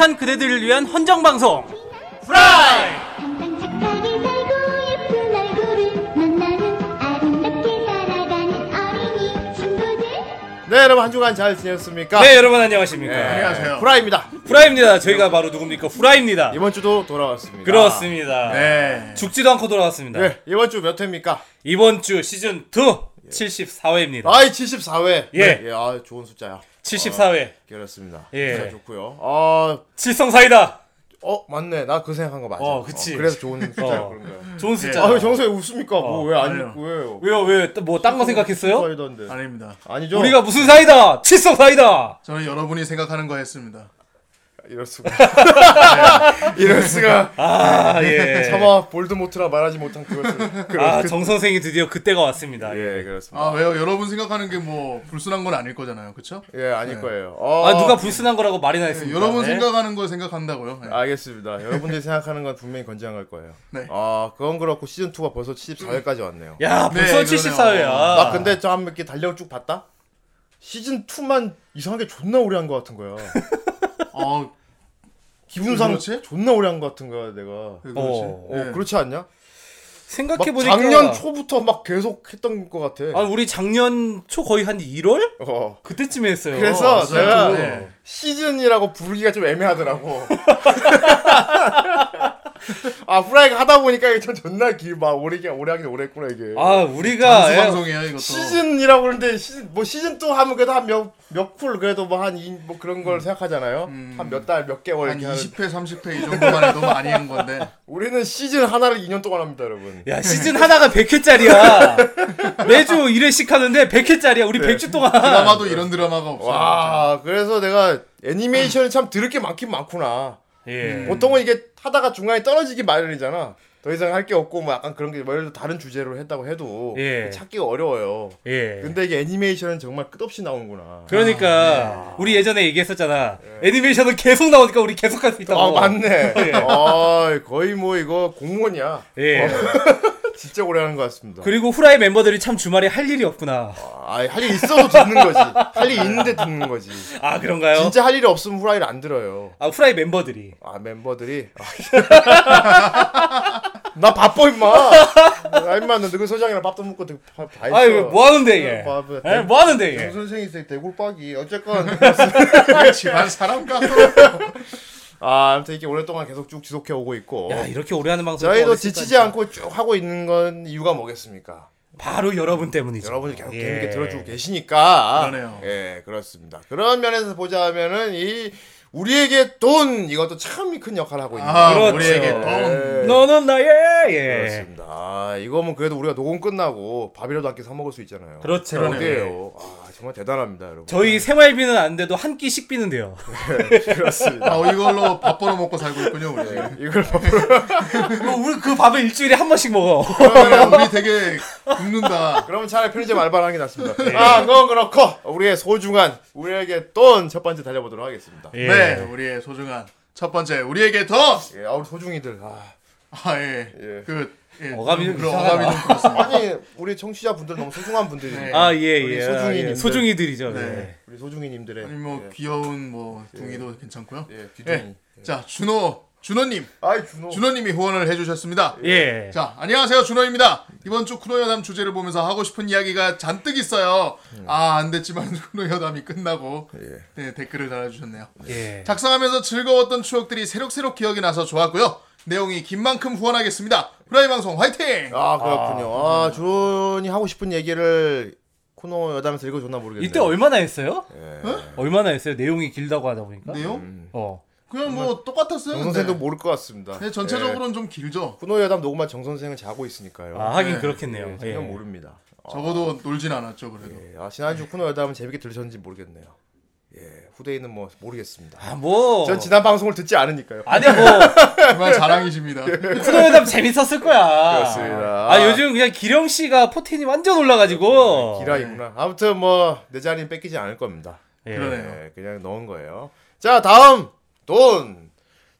착한 그대들을 위한 헌정 방송. 프라이. 네 여러분 한 주간 잘 지냈습니까? 네 여러분 안녕하십니까. 안녕하세요. 후라이입니다. 후라이입니다. 저희가 바로 누굽니까? 후라이입니다. 이번 주도 돌아왔습니다. 그렇습니다. 네. 죽지도 않고 돌아왔습니다. 네 이번 주 몇 회입니까? 이번 주 시즌 2 74회입니다. 아이 74회. 예. 예, 아 좋은 숫자야. 74회. 그렇습니다. 예. 숫자 좋고요. 아, 칠성 사이다. 어 맞네. 나 그 생각한 거 맞아. 어, 그치. 그래서 좋은 숫자야 어. 그런 거야. 좋은 숫자. 아, 왜 정수에 웃습니까? 어, 뭐왜안 아니요. 웃고 왜요? 왜요? 왜? 뭐딴 거 생각했어요? 사이던데. 아닙니다. 아니죠? 우리가 무슨 사이다? 칠성 사이다. 저는 여러분이 생각하는 거 했습니다. 이럴 수가. 이럴 수가. 아 예. 차마 볼드모트라 말하지 못한 그것을. 그런 아 그- 정 선생이 드디어 그때가 왔습니다. 예 그렇습니다. 아 왜요? 여러분 생각하는 게 뭐 불순한 건 아닐 거잖아요, 그렇죠? 예 아닐 네. 거예요. 아 누가 불순한 거라고 말이나 네, 했습니까? 여러분 네. 생각하는 거 생각한다고요. 네. 알겠습니다. 여러분들이 생각하는 건 분명히 건장할 거예요. 네. 아, 그건 그렇고 시즌 2가 벌써 74회까지 왔네요. 야 네, 벌써 그러네요. 74회야. 나 근데 좀 이렇게 달력 쭉 봤다. 시즌 2만 이상하게 존나 오래 한 것 같은 거야. 어, 기분상 그렇지? 존나 오래 한 것 같은 거야, 내가. 그렇지. 어, 어, 네. 그렇지 않냐? 막 생각해 보니까 작년 초부터 막 계속 했던 것 같아. 아 우리 작년 초 거의 한 1월 어. 그때쯤에 했어요. 그래서 맞아요. 제가 네. 시즌이라고 부르기가 좀 애매하더라고. 아, 후라이가 하다 보니까 이게 좀 존나 길, 막 오래, 오래 하긴 오래 했구나, 이게. 아 우리가 예, 방송이에요 이것도. 시즌이라고 그러는데 시즌 뭐 시즌 2 하면 그래도 한 몇몇쿨 그래도 뭐한뭐 그런 걸 생각하잖아요. 음. 한몇 달 몇 개월 한 이렇게 하는. 20회, 30회 이 정도만 해도 많이 한 건데. 우리는 시즌 하나를 2년 동안 합니다, 여러분. 야 시즌 하나가 100회짜리야. 매주 1회씩 하는데 100회짜리야. 우리 100주 동안. 드라마도 이런 드라마가 없어요. 와, 그래서 내가 애니메이션이 참 들을 게 많긴 많구나. 예. 보통은 이게 하다가 중간에 떨어지기 마련이잖아. 더 이상 할 게 없고 뭐 약간 그런 게뭐 예를 들어 다른 주제로 했다고 해도 예. 찾기가 어려워요. 예. 근데 이게 애니메이션은 정말 끝없이 나오는구나. 그러니까 우리 예전에 얘기했었잖아. 애니메이션은 계속 나오니까 우리 계속 할 수 있다고. 아 맞네. 예. 아 거의 뭐 이거 공무원이야. 예. 진짜 오래 하는 것 같습니다. 그리고 후라이 멤버들이 참 주말에 할 일이 없구나. 아, 할 일 있어도 듣는 거지. 할 일 있는데 듣는 거지. 아 그런가요? 진짜 할 일이 없으면 후라이를 안 들어요. 아 후라이 멤버들이. 아, 멤버들이. 아. 나 바빠, 임마. 아, 임마, 너 너그 소장이랑 밥도 먹고 다, 다 했어. 아이 뭐 하는데 이게? 밥을. 에? 뭐 하는데 정 이게? 선생이 있어, 대굴박이. 어쨌건. 왜 집안 사람 같더라고. 아, 아무튼 이렇게 오랫동안 계속 쭉 지속해 오고 있고. 야 이렇게 오래 하는 방송 저희도 지치지? 않고 쭉 하고 있는 건 이유가 뭐겠습니까? 바로 여러분 때문이죠. 여러분이 계속 예. 재밌게 들어주고 계시니까. 그러네요. 예, 그렇습니다. 그런 면에서 보자면은 이 우리에게 돈 이것도 참 큰 역할을 하고 있는 아. 그렇죠. 우리에게 돈. 예. 너는 나의 예. 그렇습니다. 아, 이거면 그래도 우리가 녹음 끝나고 밥이라도 한끼사 먹을 수 있잖아요. 그렇죠. 어디에요? 아, 정말 대단합니다, 여러분. 저희 생활비는 안 돼도 한 끼 식비는 돼요. 그렇습니다. 아, 이걸로 밥 벌어 먹고 살고 있군요, 우리. 예, 이걸 밥으로 우리 그 밥을 일주일에 한 번씩 먹어. 그러면 우리 되게 굶는다. 그러면 차라리 편의점 알바를 하는 게 낫습니다. 아, 그건 그렇고 우리의 소중한 우리에게 돈 첫 번째 달려보도록 하겠습니다. 예. 네, 우리의 소중한 첫 번째 우리에게 더. 예, 아, 우리 소중이들. 아, 아 예. 예. 그 예, 어감이 좀 그런 이상하다. 어감이 좀 그렇습니다. 아니, 우리 청취자 분들 너무 소중한 분들이에요. 네. 아, 예, 우리 예. 소중이님들. 아, 예. 소중이들이죠. 네. 네. 우리 소중이님들의 아니 뭐 예, 귀여운 뭐 둥이도 괜찮고요. 예, 귀둥이. 예. 자, 준호 준호님, 아이 준호. 준호님이 후원을 해주셨습니다. 예. 자, 안녕하세요, 준호입니다. 이번 주 쿠노 여담 주제를 보면서 하고 싶은 이야기가 잔뜩 있어요. 아, 안 됐지만 쿠노 여담이 끝나고 네, 댓글을 달아주셨네요. 예. 작성하면서 즐거웠던 추억들이 새록새록 기억이 나서 좋았고요. 내용이 긴 만큼 후원하겠습니다. 후라이 방송 화이팅! 아 그렇군요. 아, 준이 하고 싶은 얘기를 코너 여담에서 읽어줬나 모르겠네. 이때 얼마나 했어요? 예. 얼마나 했어요? 내용이 길다고 하다 보니까. 내용? 어. 그냥 뭐 똑같았어요. 정 선생도. 모를 것 같습니다. 네, 전체적으로는 좀 길죠. 코너 여담 녹음한 정 선생은 자고 있으니까요. 아, 하긴 네. 그렇겠네요. 전혀 예. 모릅니다. 적어도 놀진 않았죠, 그래도. 예. 아 지난주 코너 여담은 재밌게 들으셨는지 모르겠네요. 예, 후대인은 뭐 모르겠습니다. 아, 뭐. 전 지난 방송을 듣지 않으니까요. 아니야, 뭐. 정말 자랑이십니다. 쿠노여담 재밌었을 거야. 그렇습니다. 아, 요즘 그냥 기령 씨가 포텐이 완전 올라가지고. 기라이구나. 아무튼 뭐 내 자리는 뺏기지 않을 겁니다. 예. 그러네요. 예, 그냥 넣은 거예요. 자 다음 돈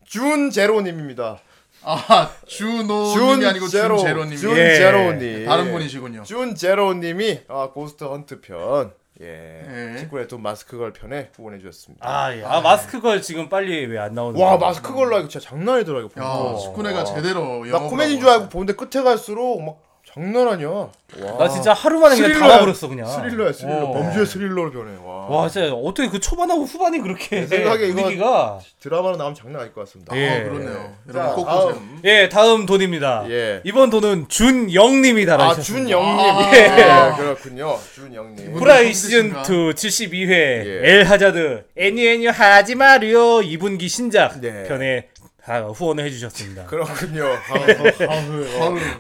준제로님입니다. 아, 준호님이 아니고 준제로 준제로님. 준제로님 다른 분이시군요. 준제로님이 아, 고스트 헌트 편 예. 예. 직구의 또 마스크 걸 편에 후원해 주셨습니다. 아, 예. 아, 마스크 걸 지금 빨리 왜 안 나오는 와 거야? 마스크 걸로 이거 진짜 장난 아니더라 이거. 야, 와. 제대로 나 코미디인 줄 알고. 보는데 끝에 갈수록 막 장난 아니야. 와. 나 진짜 하루 만에 그냥 다 스릴러야. 봐버렸어 그냥. 스릴러야 스릴러. 어. 범죄 스릴러로 변해. 와. 와, 진짜 어떻게 그 초반하고 후반이 그렇게 내 생각에 이거- 분위기가 드라마로 나오면 장난 아닐 것 같습니다. 예. 아, 그렇네요. 자, 여러분 꼭 다음. 보세요. 예, 다음 돈입니다. 예. 이번 돈은 준영님이 아 달아주셨습니다. 준영님. 아. 예. 그렇군요. 준영님. 프라이 힘드신가? 시즌 2 72회 예. 엘 하자드 애니 애니 하지 마리오 2분기 신작 네. 편에 다 후원을 해주셨습니다. 그렇군요.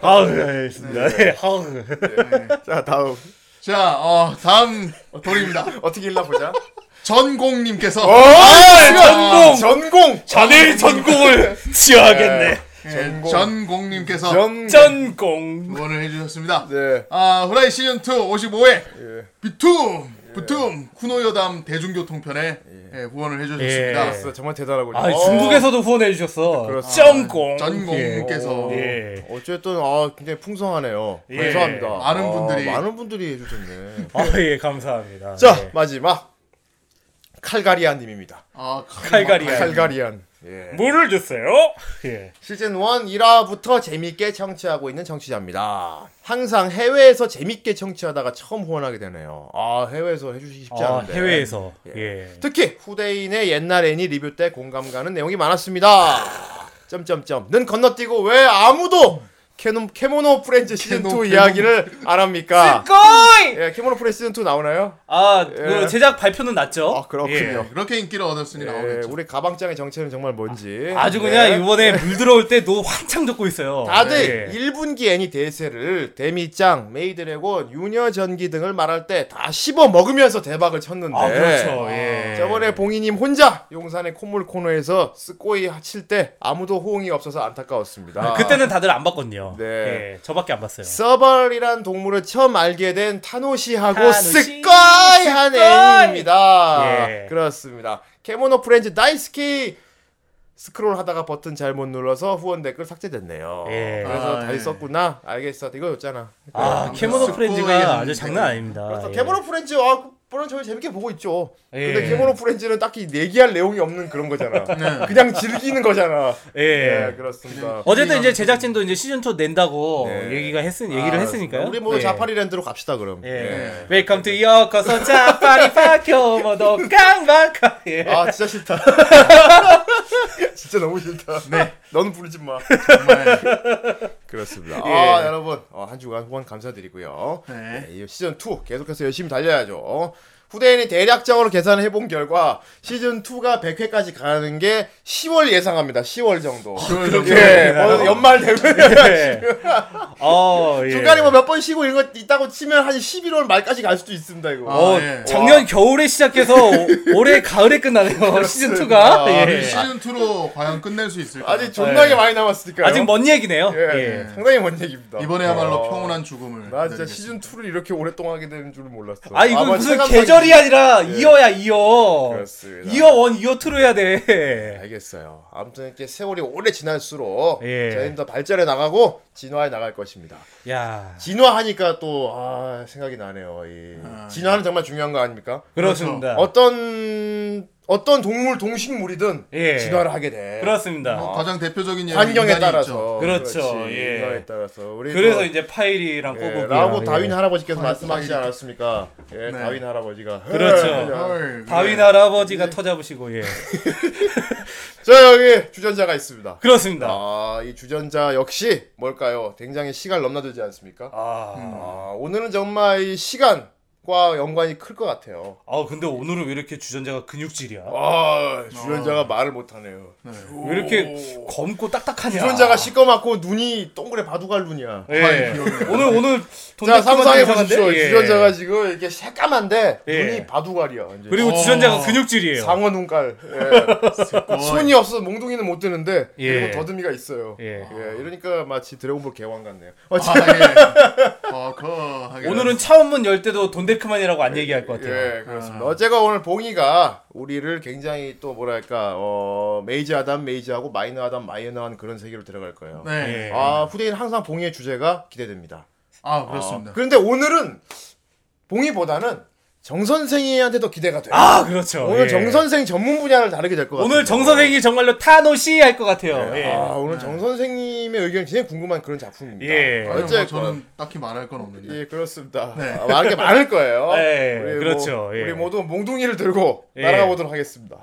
아우, 알겠습니다. 네. 아우. 자 다음 자, 어, 다음 돌입니다. 어떻게 읽나 보자. 전공님께서 전공! 전공. 자네의 전공을 지어야겠네. 예, 전공. 전공님께서 전. 전공. 후원을 해주셨습니다. 네. 아, 후라이 시즌 2 55회 예. 비툼 부툼 쿠노여담 대중교통편에 예, 후원을 해주셨습니다. 예. 정말 대단하군요. 아, 어, 중국에서도 후원해 주셨어. 그렇습니다. 전공. 전공님께서 예. 어쨌든 아 굉장히 풍성하네요. 예. 감사합니다. 많은 아, 분들이. 많은 분들이 해주셨네. 아, 예, 감사합니다. 자 예. 마지막 칼가리안님입니다. 아, 칼가리안. 칼가리안. 예. 물을 주세요. 예. 시즌 1 1화부터 재밌게 청취하고 있는 청취자입니다. 항상 해외에서 재밌게 청취하다가 처음 후원하게 되네요. 아 해외에서 해주시기 쉽지 아, 않은데. 해외에서. 예. 예. 특히 후대인의 옛날 애니 리뷰 때 공감 가는 내용이 많았습니다. 점점점 는 건너뛰고 왜 아무도 캐노, 캐모노 프렌즈 시즌 2 캐노, 이야기를 안 합니까? 거이! 예, 캐모노 프렌즈 시즌 2 나오나요? 아, 예. 그 제작 발표는 났죠? 아, 그렇군요. 예. 그렇게 인기를 얻었으니 예, 나오겠죠. 우리 가방짱의 정체는 정말 뭔지. 아주 그냥 네. 이번에 물 들어올 때 노 한창 젓고 있어요. 다들 예. 1분기 애니 대세를 데미짱, 메이드래곤, 유녀 전기 등을 말할 때 다 씹어 먹으면서 대박을 쳤는데 아, 그렇죠. 예. 저번에 봉이님 혼자 용산의 콧물 코너에서 すごい 칠때 아무도 호응이 없어서 안타까웠습니다. 그때는 다들 안 봤거든요. 네. 예, 저밖에 안 봤어요. 서벌이란 동물을 처음 알게 된 타노시하고 타노시. 스카이한 스카이. 애니입니다. 예. 그렇습니다. 캐모노 프렌즈 大好き 스크롤 하다가 버튼 잘못 눌러서 후원 댓글 삭제됐네요. 예. 그래서 아, 다시 예. 썼구나. 알겠어. 이거 였잖아. 아, 캐모노 すごい 프렌즈가 아주 장난 아닙니다. 그래서 예. 캐모노 프렌즈 아, 물론 저희 재밌게 보고 있죠. 예. 근데 캐모노 프렌즈는 딱히 얘기할 내용이 없는 그런 거잖아. 네. 그냥 즐기는 거잖아. 예. 예, 그렇습니다. 어쨌든 이제 제작진도 이제 시즌 2 낸다고 네. 얘기가 했으 얘기를 아, 했으니까요. 우리 뭐 예. 자파리랜드로 갑시다 그럼. 예. Welcome to ようこそ ジャパリパーク 今日も 깡바카. 예. 아 진짜 싫다. 진짜 너무 싫다. 네. 넌 부르지 마. 정말 그렇습니다. 예. 아 여러분 어, 한 주간 후원 감사드리고요. 네. 네, 이 시즌 2 계속해서 열심히 달려야죠. 후대인이 대략적으로 계산을 해본 결과 시즌 2가 100회까지 가는 게 10월 예상합니다. 10월 정도. 어, 그렇게 뭐 네. 연말 되면 예. 어, 예. 중간에 뭐 몇 번 쉬고 이런 거 있다고 치면 한 11월 말까지 갈 수도 있습니다. 이거. 어, 아, 예. 작년 와. 겨울에 시작해서 올해 가을에 끝나네요. 시즌 2가. 아, 예. 시즌 2로 과연 끝낼 수 있을까? 아직 존나게 예. 많이 남았으니까. 아직 먼 얘기네요. 상당히 먼 얘기입니다. 이번에야말로 평온한 죽음을. 나 진짜 시즌 2를 이렇게 오랫동안 하게 되는 줄은 몰랐어. 아 이거 무슨 계절 1열이 아니라 네. 2어야 2어. 그렇습니다. 2어 1, 2어 2로 해야 돼. 알겠어요. 아무튼 이렇게 세월이 오래 지날수록 예. 저희는 더 발전해 나가고 진화해 나갈 것입니다. 야. 진화하니까 또 아, 생각이 나네요. 아, 진화는 예. 정말 중요한 거 아닙니까? 그렇습니다. 그렇죠. 어떤 어떤 동물 동식물이든 예. 진화를 하게 돼. 그렇습니다. 뭐 가장 대표적인 예는 환경에 따라서. 있죠. 그렇죠. 그렇지. 예. 인간에 따라서 우리 그래서 또- 이제 파일이랑 예, 꼬북이 라고 다윈 할아버지께서 아, 말씀하시지. 않았습니까? 예, 네. 다윈 할아버지가 그렇죠. 예, 헐, 다윈 그래. 할아버지가 터잡으시고 예. 저 여기 주전자가 있습니다. 그렇습니다. 아, 이 주전자 역시 뭘까요? 굉장히 시간 넘나들지 않습니까? 아, 아, 오늘은 정말 이 시간 과 연관이 클 것 같아요. 아 근데 오늘은 왜 이렇게 주전자가 근육질이야? 아, 주전자가 말을 못하네요. 왜 이렇게 검고 딱딱하냐? 주전자가 시꺼멓고 눈이 동그래 바둑알 눈이야. 예. 귀여워요. 오늘 오늘 돈 자, 상상해? 보십시오. 예. 주전자가 지금 이렇게 새까만데 예. 눈이 바둑알이야. 완전. 그리고 어. 주전자가 근육질이에요. 상어 눈깔. 예. 손이 없어서 몽둥이는 못 드는데 예. 그리고 더듬이가 있어요. 예. 예, 이러니까 마치 드래곤볼 계왕 같네요. 어, 아, 예. 어, 그, 하긴 오늘은 차원문 열 때도 돈 데크만이라고 안 얘기할 것 같아요. 예, 그렇습니다. 어제가 오늘 봉이가 우리를 굉장히 또 뭐랄까 어 메이저 하단 메이저하고 마이너 하단 마이너한 그런 세계로 들어갈 거예요. 네. 예. 아 후대인 항상 봉이의 주제가 기대됩니다. 아, 그렇습니다. 아, 그런데 오늘은 봉이보다는 정 선생님한테도 기대가 돼요. 아 그렇죠. 오늘 예. 정 선생 전문 분야를 다르게 될 것 같아요. 오늘 정 선생이 정말로 타노시 할 것 같아요. 예. 아, 오늘 정 선생님의 의견이 굉장히 궁금한 그런 작품입니다. 예. 아니, 뭐 어쨌건 저는 딱히 말할 건 없는데. 예 그렇습니다. 아, 말할 게 많을 거예요. 예, 우리 그렇죠, 뭐, 예. 우리 모두 몽둥이를 들고 예. 날아가 보도록 하겠습니다.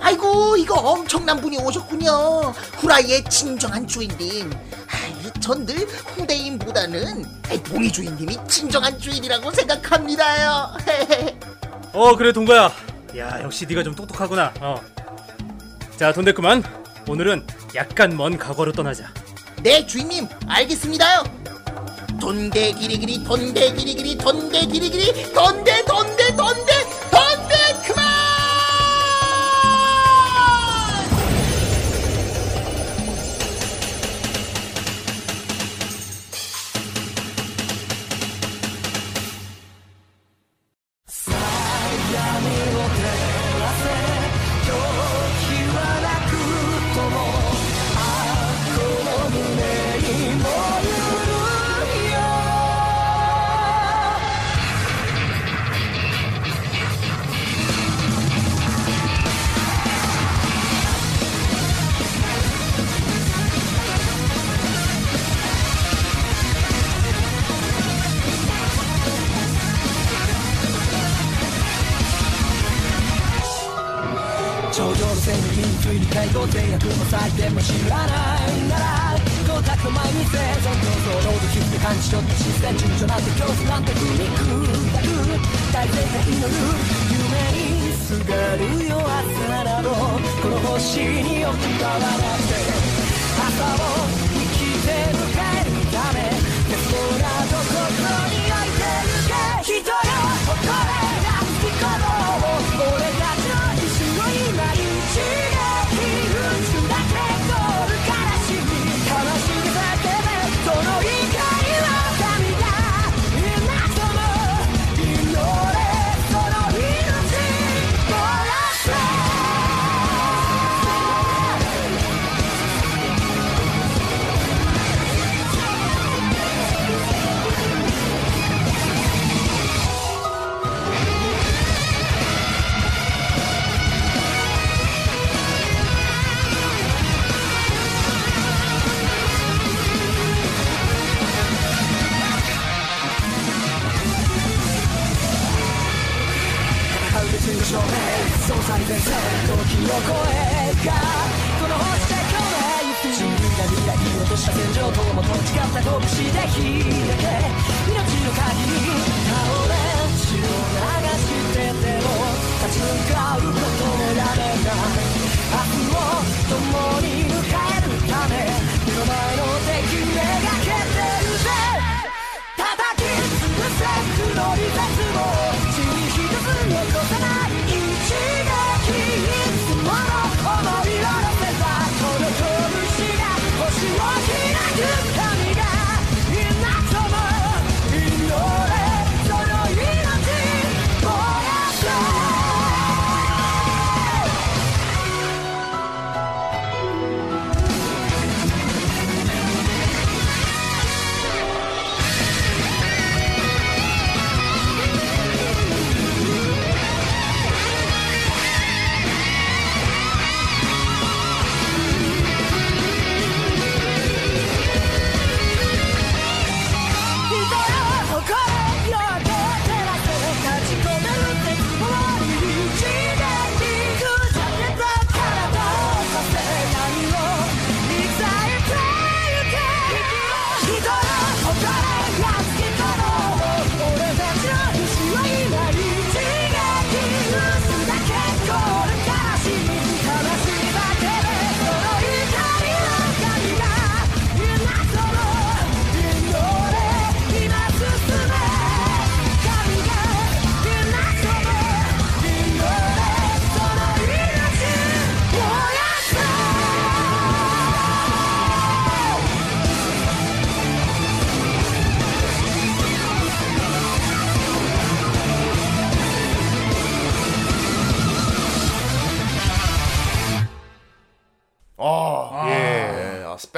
아이고 이거 엄청난 분이 오셨군요 후라이의 진정한 주인님 아, 전들 후대인보다는 봉이 주인님이 진정한 주인이라고 생각합니다요 어 그래 동거야. 야 역시 네가 좀 똑똑하구나. 어. 자 돈데크만 오늘은 약간 먼 과거로 떠나자. 네 주인님 알겠습니다요 돈대 기리기리 돈대 기리기리 돈대 기리기리 돈대 돈대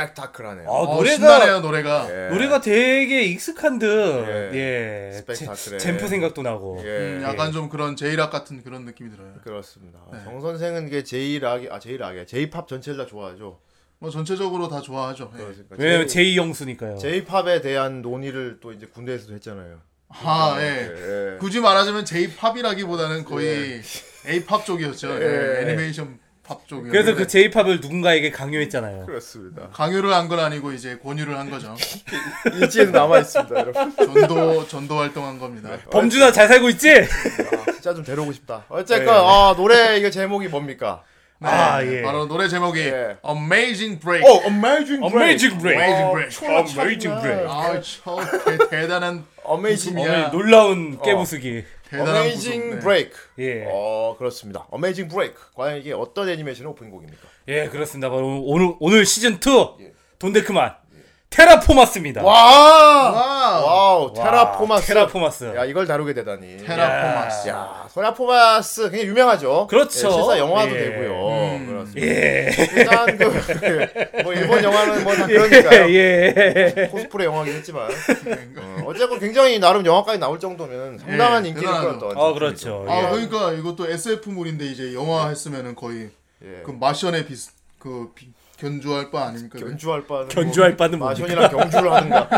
스펙타클하네요. 아, 어, 노래가 신나네요 노래가. 예. 노래가 되게 익숙한 듯. 예. 예. 스펙타클해. 제- 잼프 생각도 나고. 예. 음, 약간 좀 그런 제이락 같은 그런 느낌이 들어요. 그렇습니다. 네. 정 선생은 이게 제이락이 아 제이락이 제이팝 전체를 다 좋아하죠. 뭐 전체적으로 다 좋아하죠. 예. 그러니까 왜냐면 제이 영수니까요. 제이팝에 대한 논의를 또 이제 군대에서도 했잖아요. 아 예. 예. 굳이 말하자면 J-팝이라기보다는 거의 A-팝 쪽이었죠. 예, 예. 애니메이션 팝 쪽이었는데 그래서 그 제이팝을 누군가에게 강요했잖아요. 그렇습니다. 강요를 한 건 아니고 이제 권유를 한 거죠. 일지에는 남아 있습니다, 여러분. 전도 전도 활동한 겁니다. 범준아 잘 살고 있지? 아, 진짜 좀 데려오고 싶다. 어쨌건 네. 아 노래 이거 제목이 뭡니까? 네, 아, 예. 바로 노래 제목이 예. Amazing Break. 어, Amazing Amazing Break. Amazing Break. Amazing Break. 아, 저 대, 대단한 Amazing 놀라운 깨부수기. Amazing 구성. 네. Break. 예. 어 그렇습니다. Amazing Break. 과연 이게 어떤 애니메이션의 오프닝 곡입니까? 예, 그렇습니다. 바로 오늘 오늘 시즌 2 예. 돈데크만 테라포마스입니다. 와, 와우. 테라포마스. 테라포마스. 야 이걸 다루게 되다니. 테라포마스. 야, 테라포마스 굉장히 유명하죠. 그렇죠. 예, 실사 영화도 예. 되고요. 음. 그렇습니다. 예. 일단 그 뭐 일본 영화는 뭐다 그러니까요. 예. 코스프레 영화긴 했지만 어, 어쨌건 굉장히 나름 영화까지 나올 정도면 상당한 예, 인기를. 끌었던 아, 그렇죠. 아, 예. 그러니까 이것도 SF물인데 이제 영화 했으면은 거의 예. 그 마션에 비슷 그 비- 견주할 바 아닙니까? 견주할 바는 견주할 바는 뭐? 마션이랑 경주를 하는가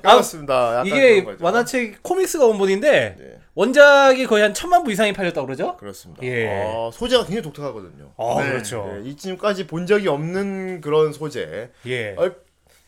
그렇습니다 약간 이게. 만화책 코믹스가 원본인데 네. 원작이 거의 한 천만 부 이상이 팔렸다고 그러죠? 그렇습니다 예. 어, 소재가 굉장히 독특하거든요 아, 네. 그렇죠. 예, 이쯤까지 본 적이 없는 그런 소재 예. 얼,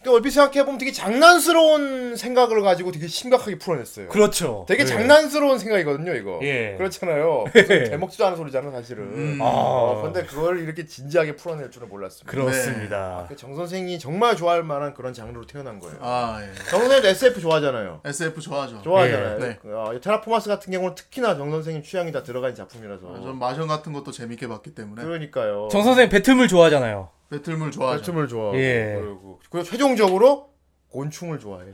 그러니까 얼핏 생각해보면 되게 장난스러운 생각을 가지고 되게 심각하게 풀어냈어요 그렇죠. 되게 예. 장난스러운 생각이거든요 이거 예. 그렇잖아요 무슨 대먹지도 않은 소리잖아 사실은 음. 어, 아. 근데 그걸 이렇게 진지하게 풀어낼 줄은 몰랐습니다 그렇습니다. 그정 선생이 정말 좋아할 만한 그런 장르로 태어난 거예요. 아, 예. 정 선생도 SF 좋아하잖아요. SF 좋아하죠. 좋아하잖아요. 네. 그, 어, 테라포마스 같은 경우는 특히나 정 선생님 취향이 다 들어간 작품이라서. 아, 전 마션 같은 것도 재밌게 봤기 때문에 그러니까요. 정 선생 배틀물 좋아하잖아요. 배틀물 좋아하죠. 배춤을 좋아. 예. 그리고 그리고 최종적으로 곤충을 좋아해.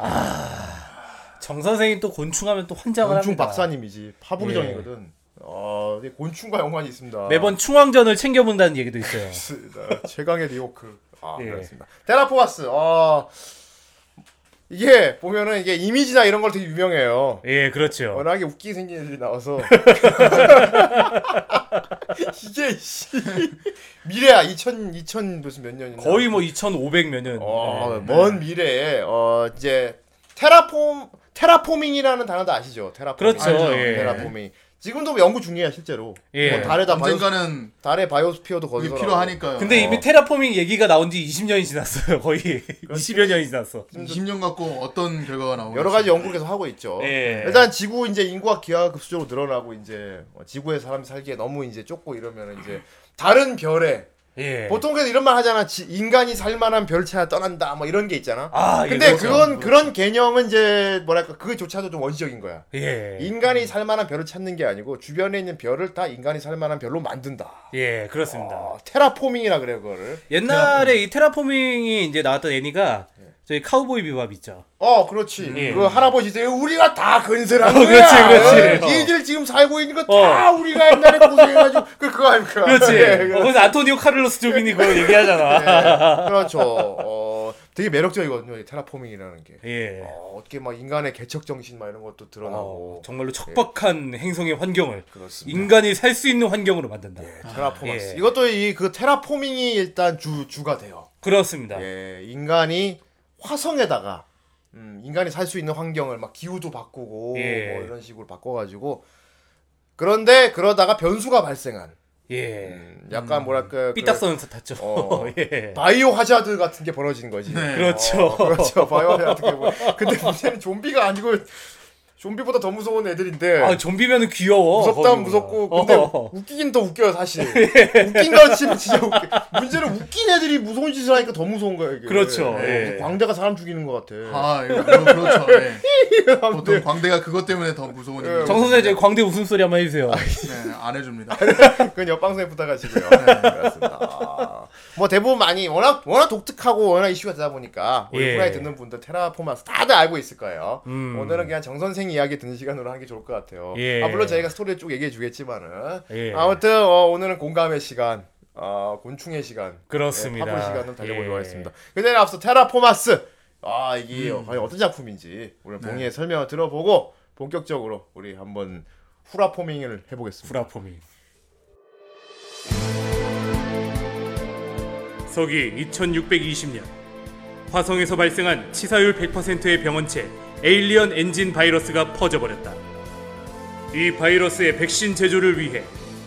정 선생이 또 곤충하면 또 환장을 곤충 합니다. 박사님이지. 파브르정이거든. 어, 이게 곤충과 연관이 있습니다. 매번 충왕전을 챙겨본다는 얘기도 있어요. 최강의 리오크. 아, 예. 그렇습니다. 테라포마스. 어, 이게 보면은 이게 이미지나 이런 걸 되게 유명해요. 예, 그렇죠. 워낙에 웃기게 생긴 애들이 나와서 이게 씨 미래야 2000 2000 무슨 몇 년이나 거의 뭐 2,500 몇 년. 어, 네. 먼 미래에 어 이제 테라폼 테라포밍이라는 단어도 아시죠? 테라포밍. 그렇죠, 알죠? 예. 테라포밍. 지금도 연구 중이야 실제로. 예. 뭐 달에다 바이오 언젠가는 달의 바이오스피어도 그게 거기서 필요하니까요. 근데 이미 어. 테라포밍 얘기가 나온 지 20년이 지났어요. 거의 20여 년이 지났어. 20년 갖고 어떤 결과가 나오고 여러 가지 연구를 계속 하고 있죠. 예. 일단 지구 이제 인구가 기하급수적으로 늘어나고 이제 어, 지구에 사람 살기에 너무 이제 좁고 이러면 이제 다른 별에 예. 보통 그래서 이런 말 하잖아. 지- 인간이 살만한 별차 떠난다. 뭐 이런 게 있잖아. 아, 예, 근데 그렇죠. 그건 그런 개념은 이제 뭐랄까 그조차도 좀 원시적인 거야. 예. 인간이 살만한 별을 찾는 게 아니고 주변에 있는 별을 다 인간이 살만한 별로 만든다. 예, 그렇습니다. 어, 테라포밍이라 그래 그거를. 옛날에 이 테라포밍이 이제 나왔던 애니가 저희 카우보이 비밥 있죠. 어, 그렇지. 예. 그 할아버지들 우리가 다 건설한 어, 거야. 그렇지, 그렇지. 어, 니들 지금 살고 있는 거다 어. 우리가 옛날에 고생해가지고 그 그거 아닙니까? 그렇지. 예, 어, 거기서 안토니오 카를로스 조빈이 그거 얘기하잖아. 예, 그렇죠. 어, 되게 매력적이거든요. 이 테라포밍이라는 게. 예. 어, 어떻게 막 인간의 개척 정신 막 이런 것도 어, 드러나고. 정말로 척박한 행성의 환경을 그렇습니다. 인간이 살 수 있는 환경으로 만든다. 테라포마스. 예. 이것도 이 그 테라포밍이 일단 주 주가 돼요. 그렇습니다. 예, 인간이 화성에다가 음, 인간이 살 수 있는 환경을 막 기후도 바꾸고 예. 뭐 이런 식으로 바꿔가지고 그런데 그러다가 변수가 발생한 예. 음, 약간 뭐랄까 그 삐딱선을 탔죠. 어. 예. 바이오 하자드 같은 게 벌어지는 거지. 네. 그렇죠. 어, 그렇죠. 바이오 하자드 같은 게 뭐. 근데 문제는 좀비가 아니고 좀비보다 더 무서운 애들인데. 아, 좀비면은 귀여워. 거기가. 무섭고 근데 어. 웃기긴 더 웃겨요 사실 웃긴 건 진짜 진짜 웃겨 문제는 웃긴 애들이 무서운 짓을 하니까 더 무서운 거야 이게 그렇죠. 어, 예. 광대가 사람 죽이는 것 같아 아, 이거 그러- 그렇죠. 예. 보통 광대가 그것 때문에 더 무서운 예. 정 선생 이제 광대 웃음소리 한번 해주세요. 네, 안 해줍니다. 그건 옆방송에 부탁하시고요 네, 그렇습니다 아, 뭐 대부분 많이 워낙 워낙 독특하고 워낙 이슈가 되다 보니까 우리 예. 후라이 듣는 분들 테라포마스 다들 알고 있을 거예요 음. 오늘은 그냥 정 선생 이 야기 듣는 시간으로 하는 게 좋을 것 같아요 예. 아 물론 저희가 스토리를 쭉 얘기해 주겠지만은 예. 아무튼 어, 오늘은 공감의 시간 아 곤충의 시간 그렇습니다. 네, 파고 시간을 달려보도록 예. 하겠습니다. 그전에 앞서 테라포마스 아 이게 음. 과연 어떤 작품인지 오늘 네. 봉이의 설명을 들어보고 본격적으로 우리 한번 후라포밍을 해보겠습니다. 후라포미. 서기 2620년 화성에서 발생한 치사율 100%의 병원체 에일리언 엔진 바이러스가 퍼져버렸다. 이 바이러스의 백신 제조를 위해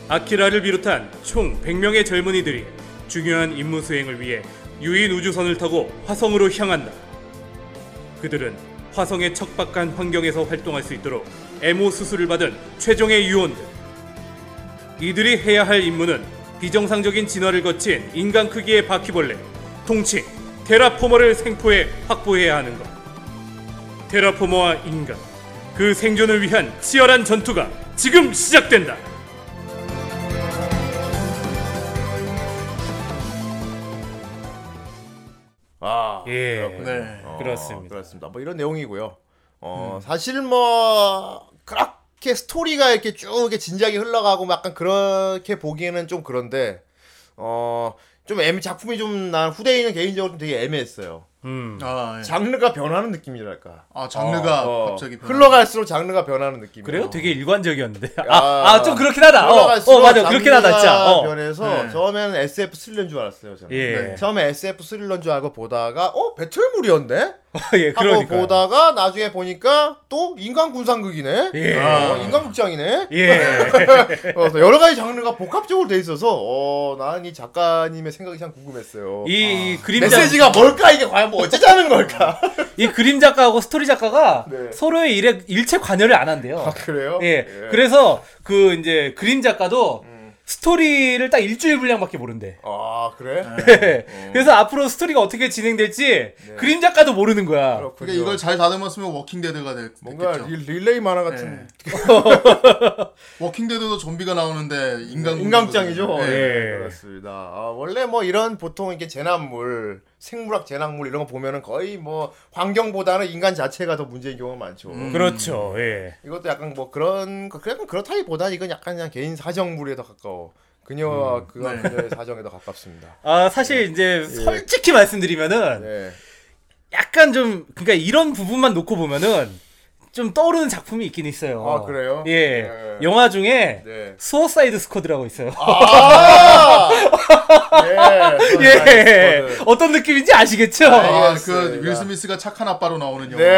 아키라를 비롯한 총 100명의 젊은이들이 중요한 임무 수행을 위해 유인 우주선을 타고 화성으로 향한다. 그들은 화성의 척박한 환경에서 활동할 수 있도록 에모 수술을 받은 최종의 유언들. 이들이 해야 할 임무는 비정상적인 진화를 거친 인간 크기의 바퀴벌레, 통칭 테라포머를 생포해 확보해야 하는 것. 테라포머와 인간, 그 생존을 위한 치열한 전투가 지금 시작된다. 아 예. 그렇군요. 네. 어, 그렇습니다. 그렇습니다. 뭐 이런 내용이고요. 어 사실 뭐 그렇게 스토리가 이렇게 쭉 이렇게 진지하게 흘러가고 뭐 약간 그렇게 보기에는 좀 그런데 어 좀 애매 작품이 좀 난 후대인은 개인적으로 좀 되게 애매했어요. 음. 아, 예. 장르가 변하는 느낌이랄까. 아 장르가 어, 갑자기 변하네. 흘러갈수록 장르가 변하는 느낌. 그래요? 되게 일관적이었는데. 야. 아, 아, 좀 그렇긴 하다. 어, 흘러갈수록 어 맞아. 그렇긴 하다, 진짜. 장르가 어. 변해서 네. 처음에는 SF 스릴러인 줄 알았어요. 저는. 예. 네. 처음에 SF 스릴러인 줄 알고 보다가 어 배틀물이었네. 예, 하고 그러니까. 보다가 나중에 보니까 또 인간 군상극이네. 예. 어, 인간 극장이네. 예. 그래서 여러 가지 장르가 복합적으로 돼 있어서 어, 난이 작가님의 생각이 참 궁금했어요. 이, 이 그림자 메시지가 뭘까 이게 과연 뭐 어쩌자는 걸까? 이 그림 작가하고 스토리 작가가 네. 서로의 일에 일체 관여를 안 한대요. 아 그래요? 예. 그래서 그 이제 그림 작가도 음. 스토리를 딱 일주일 분량밖에 모른대. 아 그래? 예. 그래서 앞으로 스토리가 어떻게 진행될지 그림 작가도 모르는 거야. 네. 그렇군요. 그러니까 이걸 잘 다듬었으면 워킹데드가 될 뭔가 됐겠죠. 리, 릴레이 만화 같은 워킹데드도 좀비가 나오는데 인간 인간극장이죠. 예. 예, 그렇습니다. 아, 원래 뭐 이런 보통 이렇게 재난물, 생물학 재난물 이런 거 보면은 거의 뭐 환경보다는 인간 자체가 더 문제인 경우가 많죠. 그렇죠. 예. 이것도 약간 뭐 그런 거- 그냥 그렇다기보다 이건 약간 그냥 개인 사정물에 더 가까워. 그녀와 그가 네. 그녀의 사정에 더 가깝습니다. 아 사실 이제 솔직히 말씀드리면은 네. 약간 좀 그러니까 이런 부분만 놓고 보면은 좀 떠오르는 작품이 있긴 있어요. 아, 그래요? 예. 네. 영화 중에 네. 수어사이드 스쿼드라고 있어요. 아! 예. 예. 어떤 느낌인지 아시겠죠? 아, 알겠습니다. 그 윌 스미스가 착한 아빠로 나오는 영화. 네.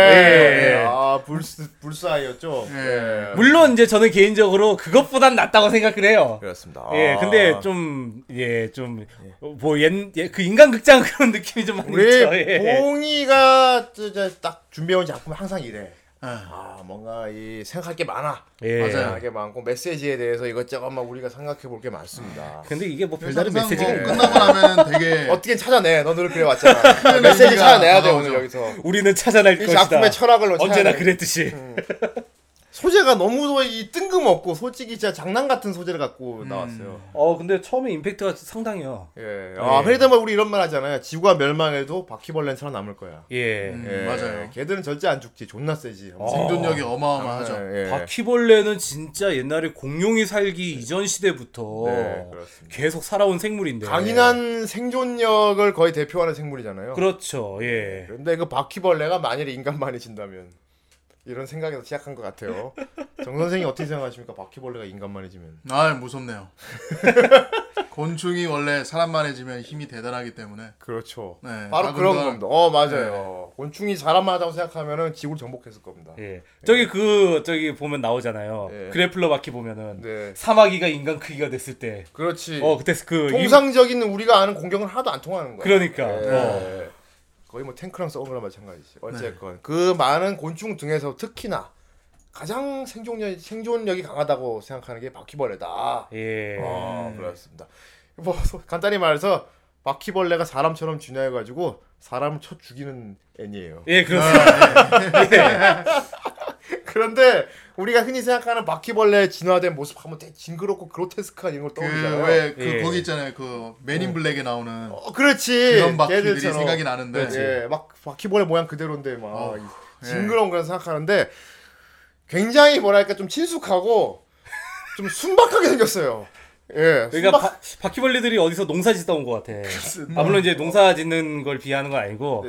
예. 아, 불스 불사이였죠. 예. 물론 이제 저는 개인적으로 그것보단 낫다고 생각을 해요. 그렇습니다. 예, 아. 근데 좀, 예, 좀, 뭐, 옛, 예, 그 인간극장 그런 느낌이 좀 많이 우리 있죠. 예. 봉이가 저- 저딱 준비해온 작품은 항상 이래. 아, 아 뭔가 이 생각할 게 많아. 예. 맞아요. 게 많고 메시지에 대해서 이것저것 막 우리가 생각해 볼 게 많습니다. 근데 이게 뭐 별다른 항상 메시지가 뭐? 끝나고 나면 되게 어떻게 찾아내? 너늘 그래 왔잖아. 메시지 메시지가 찾아내야 돼. 오늘 여기서. 우리는 찾아낼 이 것이다. 작품의 철학을 너 언제나 찾아내. 그랬듯이. 소재가 너무 이 뜬금없고 솔직히 진짜 장난 같은 소재를 갖고 나왔어요. 어, 근데 처음에 임팩트가 상당해요. 예. 아, 그래도 뭐 우리 이런 말 하잖아요. 지구가 멸망해도 바퀴벌레는 살아남을 거야. 예. 음, 예. 맞아요. 걔들은 절대 안 죽지. 존나 세지. 생존력이 어마어마하죠. 예. 바퀴벌레는 진짜 옛날에 공룡이 살기 이전 시대부터 네. 계속 살아온 생물인데. 강인한 생존력을 거의 대표하는 생물이잖아요. 그렇죠. 예. 그런데 그 바퀴벌레가 만일에 인간만해진다면 이런 생각에서 시작한 것 같아요. 정 선생이 어떻게 생각하십니까? 바퀴벌레가 인간만해지면. 아 무섭네요. 곤충이 원래 사람만해지면 힘이 대단하기 때문에 그렇죠. 네, 바로 그런 건- 겁니다. 어 맞아요. 곤충이 사람만하다고 생각하면은 지구를 정복했을 겁니다. 예. 저기 그 저기 보면 나오잖아요. 예. 그래플러 바퀴 보면은 네, 사마귀가 인간 크기가 됐을 때. 그렇지. 어, 그때 그 통상적인 우리가 아는 공격은 하나도 안 통하는 거야. 그러니까. 예. 어. 거의 뭐 탱크랑 싸우는 거랑 마찬가지지. 어쨌건 그 많은 곤충 등에서 특히나 가장 생존력 생존력이 강하다고 생각하는 게 바퀴벌레다. 예. 아, 그렇습니다. 뭐 소- 간단히 말해서 바퀴벌레가 사람처럼 진화해가지고 사람을 쳐 죽이는 애니에요. 예, 그렇습니다. 그런데 우리가 흔히 생각하는 바퀴벌레 진화된 모습 하면 되게 징그럽고 그로테스크한 이런 걸 떠올리잖아요. 그왜그 예. 거기 있잖아요. 그 맨인 블랙에 나오는 어, 그렇지. 그런 바퀴들이 걔들처럼. 생각이 나는데 예, 막 바퀴벌레 모양 그대로인데 막 어, 이 징그러운 그런 생각하는데 굉장히 뭐랄까 좀 친숙하고 좀 순박하게 생겼어요. 예. 그러니까 수박- 바, 바퀴벌레들이 어디서 농사 짓다 온 것 같아. 아 물론 이제 농사 짓는 걸 비하는 건 아니고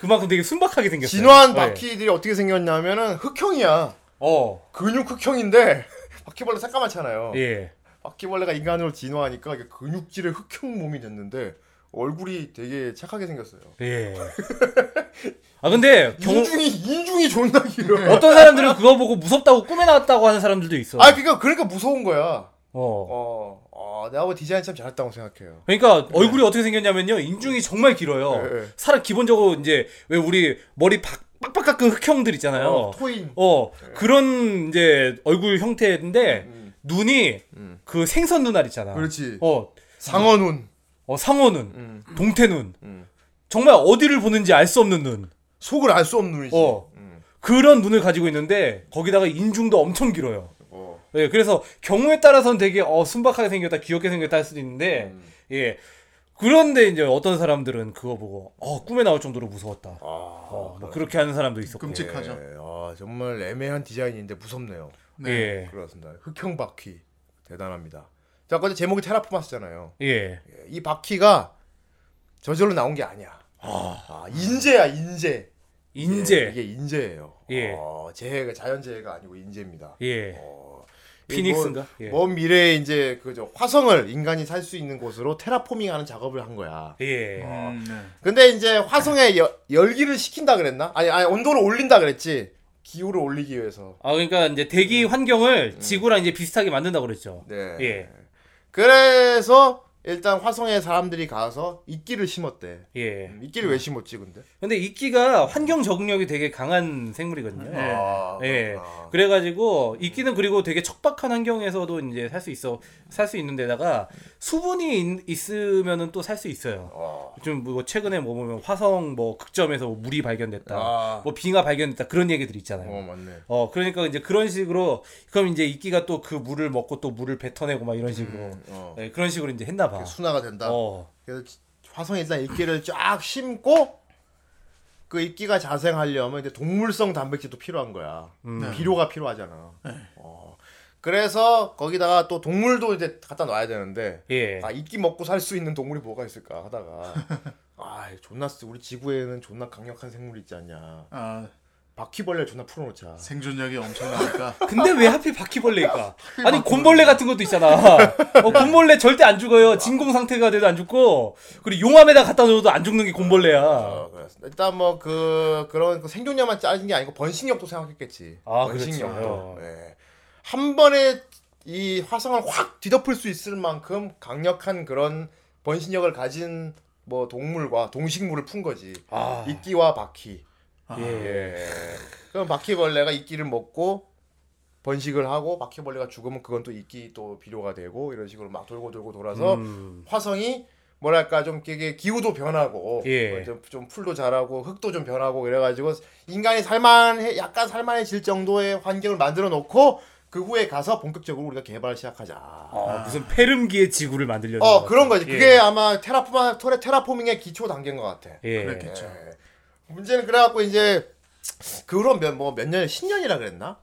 그만큼 되게 순박하게 생겼어요. 진화한 네. 바퀴들이 어떻게 생겼냐면은 흑형이야. 어, 근육 흑형인데 바퀴벌레 새까맣잖아요. 예. 바퀴벌레가 인간으로 진화하니까 근육질의 흑형 몸이 됐는데 얼굴이 되게 착하게 생겼어요. 예. 아 근데 경우 인중이 인중이 존나 길어. 어떤 사람들은 그거 보고 무섭다고 꿈에 나왔다고 하는 사람들도 있어. 아 그러니까 그러니까 무서운 거야. 어. 어, 어 내가 뭐 디자인 참 잘했다고 생각해요. 그러니까 얼굴이 어떻게 생겼냐면요. 인중이 정말 길어요. 네, 네. 사람 기본적으로 이제 왜 우리 머리 박, 빡빡 깎은 흑형들 있잖아요. 어, 토인. 어, 그런 이제 얼굴 형태인데 음. 눈이 그 생선 눈알 있잖아. 그렇지. 어, 상어 눈. 어 상어 눈, 음. 동태 눈. 음. 정말 어디를 보는지 알 수 없는 눈. 속을 알 수 없는 눈이지. 어. 음. 그런 눈을 가지고 있는데 거기다가 인중도 엄청 길어요. 어. 예, 그래서 경우에 따라서는 되게 어 순박하게 생겼다, 귀엽게 생겼다 할 수도 있는데 음. 예. 그런데 이제 어떤 사람들은 그거 보고 어 꿈에 나올 정도로 무서웠다. 아, 어, 뭐 그렇게 하는 사람도 있었고. 끔찍하죠. 예, 아, 정말 애매한 디자인인데 무섭네요. 네. 예. 그렇습니다. 흑형 바퀴 대단합니다. 자, 근데 제목이 테라포마스잖아요. 예. 예, 이 바퀴가 저절로 나온 게 아니야. 아, 인재야 인재. 인재. 예, 이게 인재예요. 예. 어, 재해가 자연재해가 아니고 인재입니다. 예. 어, 피닉스인가? 이 예. 먼, 먼 미래에 이제 그저 화성을 인간이 살 수 있는 곳으로 테라포밍하는 작업을 한 거야. 예. 음, 네. 근데 이제 화성에 여- 열기를 식힌다 그랬나? 아니, 아니 온도를 올린다 그랬지. 기후를 올리기 위해서. 아 그러니까 이제 대기 환경을 지구랑 이제 비슷하게 만든다 고 그랬죠. 네. 예. 그래서 일단 화성에 사람들이 가서 이끼를 심었대. 예. 음, 이끼를 왜 심었지 근데? 근데 이끼가 환경 적응력이 되게 강한 생물이거든요. 네. 아, 예. 그래가지고 이끼는 그리고 되게 척박한 환경에서도 이제 살 수 있어 살 수 있는 데다가 수분이 있, 으면은 또 살 수 있어요. 어. 좀뭐 최근에 뭐 보면 화성 뭐 극점에서 물이 발견됐다, 아. 뭐 빙하 발견됐다 그런 얘기들이 있잖아요. 어 맞네. 어 그러니까 이제 그런 식으로 그럼 이제 이끼가 또 그 물을 먹고 또 물을 뱉어내고 막 이런 식으로 어. 네, 그런 식으로 이제 했나 봐. 순화가 된다. 어. 그래서 화성에 일단 이끼를 쫙 심고 그 이끼가 자생하려면 이제 동물성 단백질도 필요한 거야. 음. 비료가 필요하잖아. 어. 그래서 거기다가 또 동물도 이제 갖다 놔야 되는데 예. 아 이끼 먹고 살 수 있는 동물이 뭐가 있을까 하다가 아 존나 쓰- 우리 지구에는 존나 강력한 생물이 있지 않냐. 아, 바퀴벌레 존나 풀어놓자. 생존력이 엄청나니까. 근데 왜 하필 바퀴벌레일까? 아니 곰벌레 같은 것도 있잖아. 어, 곰벌레 절대 안 죽어요. 진공 상태가 돼도 안 죽고 그리고 용암에다 갖다 넣어도 안 죽는 게 곰벌레야. 어. 일단 뭐 그 그런 그 생존력만 짜진 게 아니고 번식력도 생각했겠지. 아, 번식력도. 그렇죠. 예. 한 번에 이 화성을 확 뒤덮을 수 있을 만큼 강력한 그런 번식력을 가진 뭐 동물과 동식물을 푼 거지. 아, 이끼와 바퀴. 예. 예. 그럼 바퀴벌레가 이끼를 먹고 번식을 하고 바퀴벌레가 죽으면 그건 또 이끼 또 비료가 되고 이런 식으로 막 돌고 돌고 돌아서 음. 화성이 뭐랄까 좀 이게 기후도 변하고 예. 뭐 좀, 좀 풀도 자라고 흙도 좀 변하고 그래가지고 인간이 살만해 약간 살만해질 정도의 환경을 만들어 놓고 그 후에 가서 본격적으로 우리가 개발을 시작하자. 아, 무슨 페름기의 지구를 만들려는 어것 그런. 거지. 예. 그게 아마 테라포마 토레 테라포밍의 기초 단계인 것 같아. 예. 그랬겠죠. 예. 문제는 그래갖고 이제 그 후로 몇뭐몇 년, 10년이라 그랬나?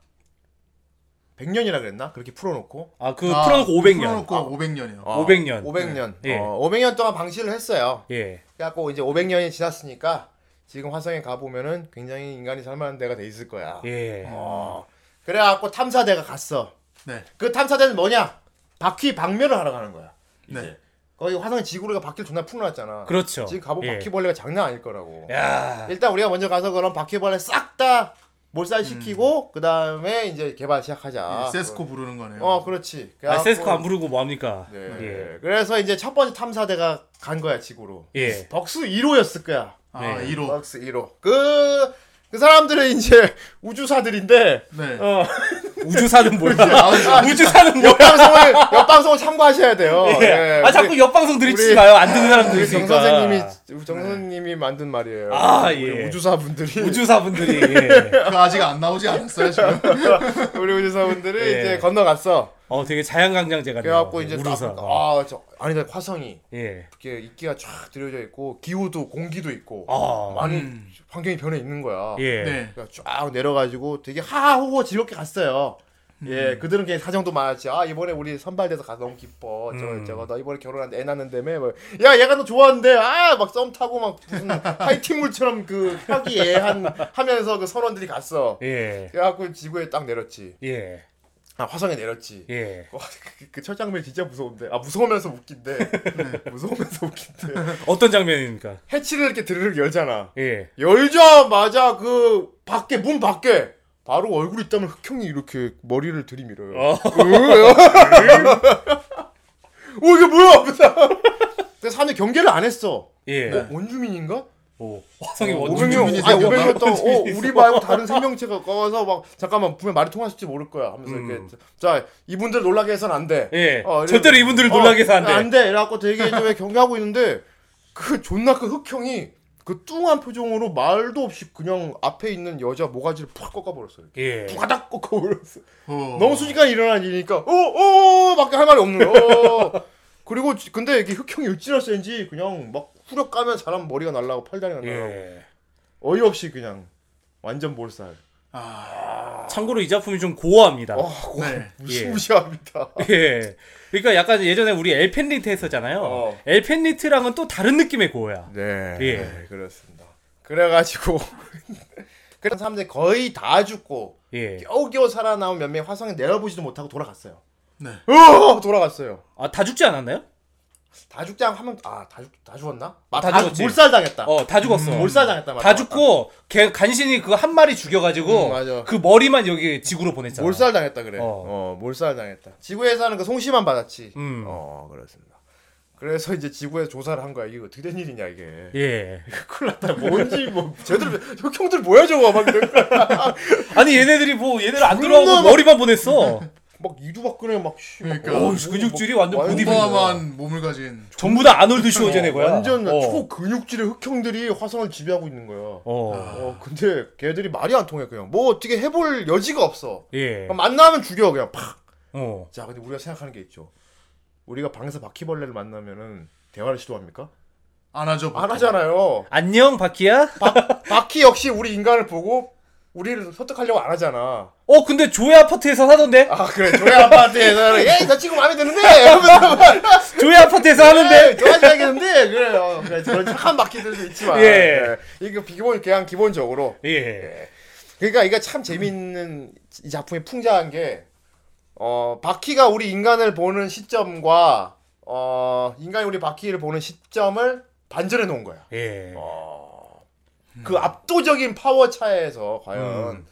100년이라 그랬나? 그렇게 풀어놓고 아, 그 아, 풀어놓고 500년. 풀어놓고 500년이요. 어, 500년. 500년. 예. 어, 500년 동안 방치를 했어요. 예. 그래갖고 이제 500년이 지났으니까 지금 화성에 가보면은 굉장히 인간이 살만한 데가 돼 있을 거야. 예. 어. 그래갖고 탐사대가 갔어. 네. 그 탐사대는 뭐냐? 바퀴 방면을 하러 가는 거야. 네. 거기 화성 지구가 바퀴를 존나 풀어놨잖아. 그렇죠. 지금 가보 예. 바퀴벌레가 장난 아닐 거라고. 야. 일단 우리가 먼저 가서 그런 바퀴벌레 싹 다 몰살시키고 그 다음에 이제 개발 시작하자. 예, 세스코 부르는 거네요. 어, 그렇지. 아, 세스코 안 부르고 뭐 합니까? 네. 예. 그래서 이제 첫 번째 탐사대가 간 거야 지구로. 예. 덕수 1호였을 거야. 아, 네. 1호. 덕수 1호. 그, 그 사람들은 이제 우주사들인데, 네. 어, 우주사는 뭐야? 아, 우주사는 뭐야? 옆방송을, 옆방송을 참고하셔야 돼요. 예. 예. 아, 자꾸 옆방송 들이치지 마요. 안 듣는 사람들 우리 정 있으니까. 선생님이, 정 선생님이 만든 말이에요. 아, 우리 예. 우주사분들이. 우주사분들이. 예. 그거 아직 안 나오지 않았어요, 지금. 우리 우주사분들이 예. 이제 건너갔어. 어, 되게 자연강장제가 그래갖고 이제 딱, 우주사. 아, 저, 아니, 나 화성이. 예. 이렇게 이끼가 쫙 들여져 있고, 기후도, 공기도 있고. 아. 많이 음. 환경이 변해 있는 거야. 예. 네. 그러니까 쫙 내려가지고 되게 하하호호 즐겁게 갔어요. 예, 그들은 그냥 사정도 많았지. 아 이번에 우리 선발돼서 가서 너무 기뻐. 저거 음. 저거 너 이번에 결혼한데 애 낳는다며. 뭐. 야 얘가 너 좋아하는데 아막 썸 타고 막 무슨 하이틴물처럼 그 화기애애한 하면서 그 선원들이 갔어. 예. 그래갖고 지구에 딱 내렸지. 예. 아 화성에 내렸지. 예. 와, 그, 그, 첫 장면이 진짜 무서운데. 아 무서우면서 웃긴데. 무서우면서 웃긴데. 어떤 장면입니까? 해치를 이렇게 드르륵 열잖아. 예. 열자마자 그 밖에 문 밖에 바로 얼굴 있다면 흑형이 이렇게 머리를 들이밀어요. 어. 오 이게 뭐야? 그래서 사람들이 경계를 안 했어. 예. 어, 원주민인가? 오. 화성이 어, 원주민. 500명, 아니 500명 또 어, 우리 말고 다른 생명체가 꺼서 막 잠깐만 분명 말이 통하실지 모를 거야 하면서 음. 이렇게 자 이분들 놀라게 해서는 안 돼. 예. 어, 절대로 이분들을 어, 놀라게 해서 안 돼. 안 돼. 이래갖고 되게 좀 경계하고 있는데 그 존나 그 흑형이 그 뚱한 표정으로 말도 없이 그냥 앞에 있는 여자 모가지를 팍 꺾어버렸어요. 예. 부가닥 꺾어버렸어. 어. 너무 순식간에 일어난 일이니까 어어 밖에 할 말이 없는 거. 어. 그리고 지- 근데 이게 흑형이 어찌나 센지 그냥 막 후려 까면 사람 머리가 날라고 팔다리가 날라고 예. 어이없이 그냥 완전 몰살. 아, 참고로 이 작품이 좀 고어합니다. 어, 네. 무시무시합니다. 예. 그러니까 약간 예전에 우리 엘펜리트 했었잖아요. 어. 엘펜리트랑은 또 다른 느낌의 고어야. 네, 예. 네, 그렇습니다. 그래가지고 그런 사람들이 거의 다 죽고 예. 겨우겨우 살아남은 몇 명이 화성에 내려보지도 못하고 돌아갔어요. 네. 어, 돌아갔어요. 아, 다 죽지 않았나요? 다 죽지 않고 하면 아다 죽, 다 죽었나? 아, 다 다, 죽었지. 몰살 당했다. 어, 다 죽었어. 몰살 당했다. 맞다, 다 맞다. 죽고 걔 간신히 그 한 마리 죽여가지고 음, 맞아. 그 머리만 여기 지구로 보냈잖아. 몰살 당했다 그래. 어. 어. 몰살 당했다. 지구에서는 그 송시만 받았지. 음. 어 그렇습니다. 그래서 이제 지구에서 조사를 한 거야. 이게 어떻게 된 일이냐 이게. 예. 큰일 났다. 뭔지 뭐 제대로 혁형들 뭐야 저거 막. 아니 얘네들이 뭐 얘네를 안 들어가고 막- 머리만 보냈어. 막 이두박근혜 막 씨. 막 그러니까. 뭐, 어, 근육질이 완전 완전 보디빌더. 어마어마한 몸을 가진 전부 다 아놀드 슈워제네 거야. 완전 어. 초근육질의 흑형들이 화성을 지배하고 있는 거야. 어. 어 근데 걔들이 말이 안 통해 그냥 뭐 어떻게 해볼 여지가 없어. 예. 만나면 죽여 그냥 팍. 어. 자 근데 우리가 생각하는 게 있죠. 우리가 방에서 바퀴벌레를 만나면은 대화를 시도합니까? 안 하죠. 안 하잖아요. 안녕 바키야. 바퀴 역시 우리 인간을 보고 우리를 설득하려고 안 하잖아. 어 근데 조회 아파트에서 사던데. 아 그래 조회 아파트에서 에이 너 친구 마음에 드는데 조회 아파트에서 하는데. 에이, 좋아하셔야겠는데 그래요. 그래 그런 착한 바퀴들도 있지만 예. 예. 이거 기본 그냥 기본적으로 예. 그러니까 이게 참 재밌는 이 작품이 풍자한 게 어, 바퀴가 우리 인간을 보는 시점과 어, 인간이 우리 바퀴를 보는 시점을 반전해 놓은 거야. 예. 어, 그 압도적인 파워 차이에서 과연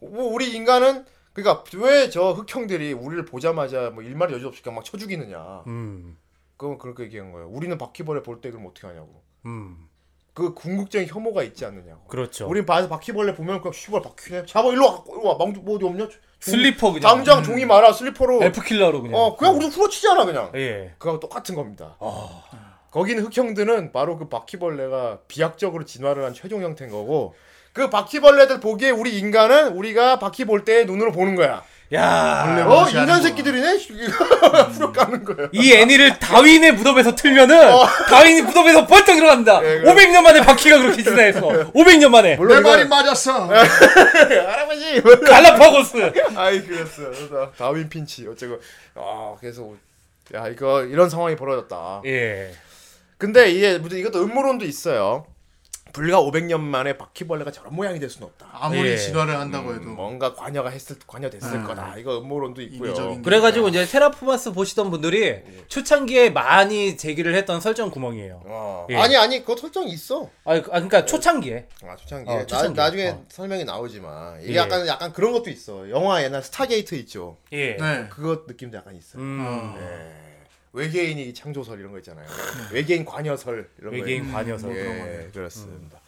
뭐 우리 인간은 그러니까 왜 저 흑형들이 우리를 보자마자 뭐 일말의 여지 없이 그냥 막 쳐 죽이느냐. 음. 그건 그렇게 얘기한 거예요. 우리는 바퀴벌레 볼 때 그럼 어떻게 하냐고. 음. 그 궁극적인 혐오가 있지 않느냐고. 그렇죠. 우린 바에서 바퀴벌레 보면 그냥 씨발 바퀴네. 잡아 일로 와. 일로 와. 망두 뭐 어디 없냐? 종이- 슬리퍼 그냥. 당장 종이 말아 슬리퍼로. F 킬러로 그냥. 어 그냥 우리 후려치잖아 그냥. 예. 그거하고 똑같은 겁니다. 아. 거기는 흑형들은 바로 그 바퀴벌레가 비약적으로 진화를 한 최종 형태인 거고 그 바퀴벌레들 보기에 우리 인간은 우리가 바퀴 볼 때 눈으로 보는 거야. 야. 어 인간. 새끼들이네. 후려 까는 거야. 이 애니를 다윈의 무덤에서 틀면은 다윈이 무덤에서 벌떡 일어납니다. 예, 그래. 500년 만에 바퀴가 그렇게 진화했어. 500년 만에. 내 물론 말이 이건- 맞았어. 할아버지. 갈라파고스. 아이 그랬어. 그래서 다윈 핀치 어쩌고. 아 그래서 야 이거 이런 상황이 벌어졌다. 예. 근데 이게 무슨 이것도 음모론도 있어요. 불과 500년 만에 바퀴벌레가 저런 모양이 될 수는 없다. 아무리 예. 진화를 한다고 해도 뭔가 관여가 했을 관여됐을 음. 거다. 이거 음모론도 있고요. 그래가지고 이제 테라포마스 보시던 분들이 초창기에 많이 제기를 했던 설정 구멍이에요. 어. 예. 아니 아니 그거 설정 있어. 아, 그- 아 그러니까 초창기에. 아 초창기. 어, 나, 초창기. 나중에 어. 설명이 나오지만 이게 예. 약간 약간 그런 것도 있어. 영화 옛날 스타게이트 있죠. 예. 네. 그것 느낌도 약간 있어. 요 음. 예. 외계인이 창조설 이런 거 있잖아요. 외계인 관여설 이런 거. 외계인 관여설 예, 그런 거네. 그렇습니다.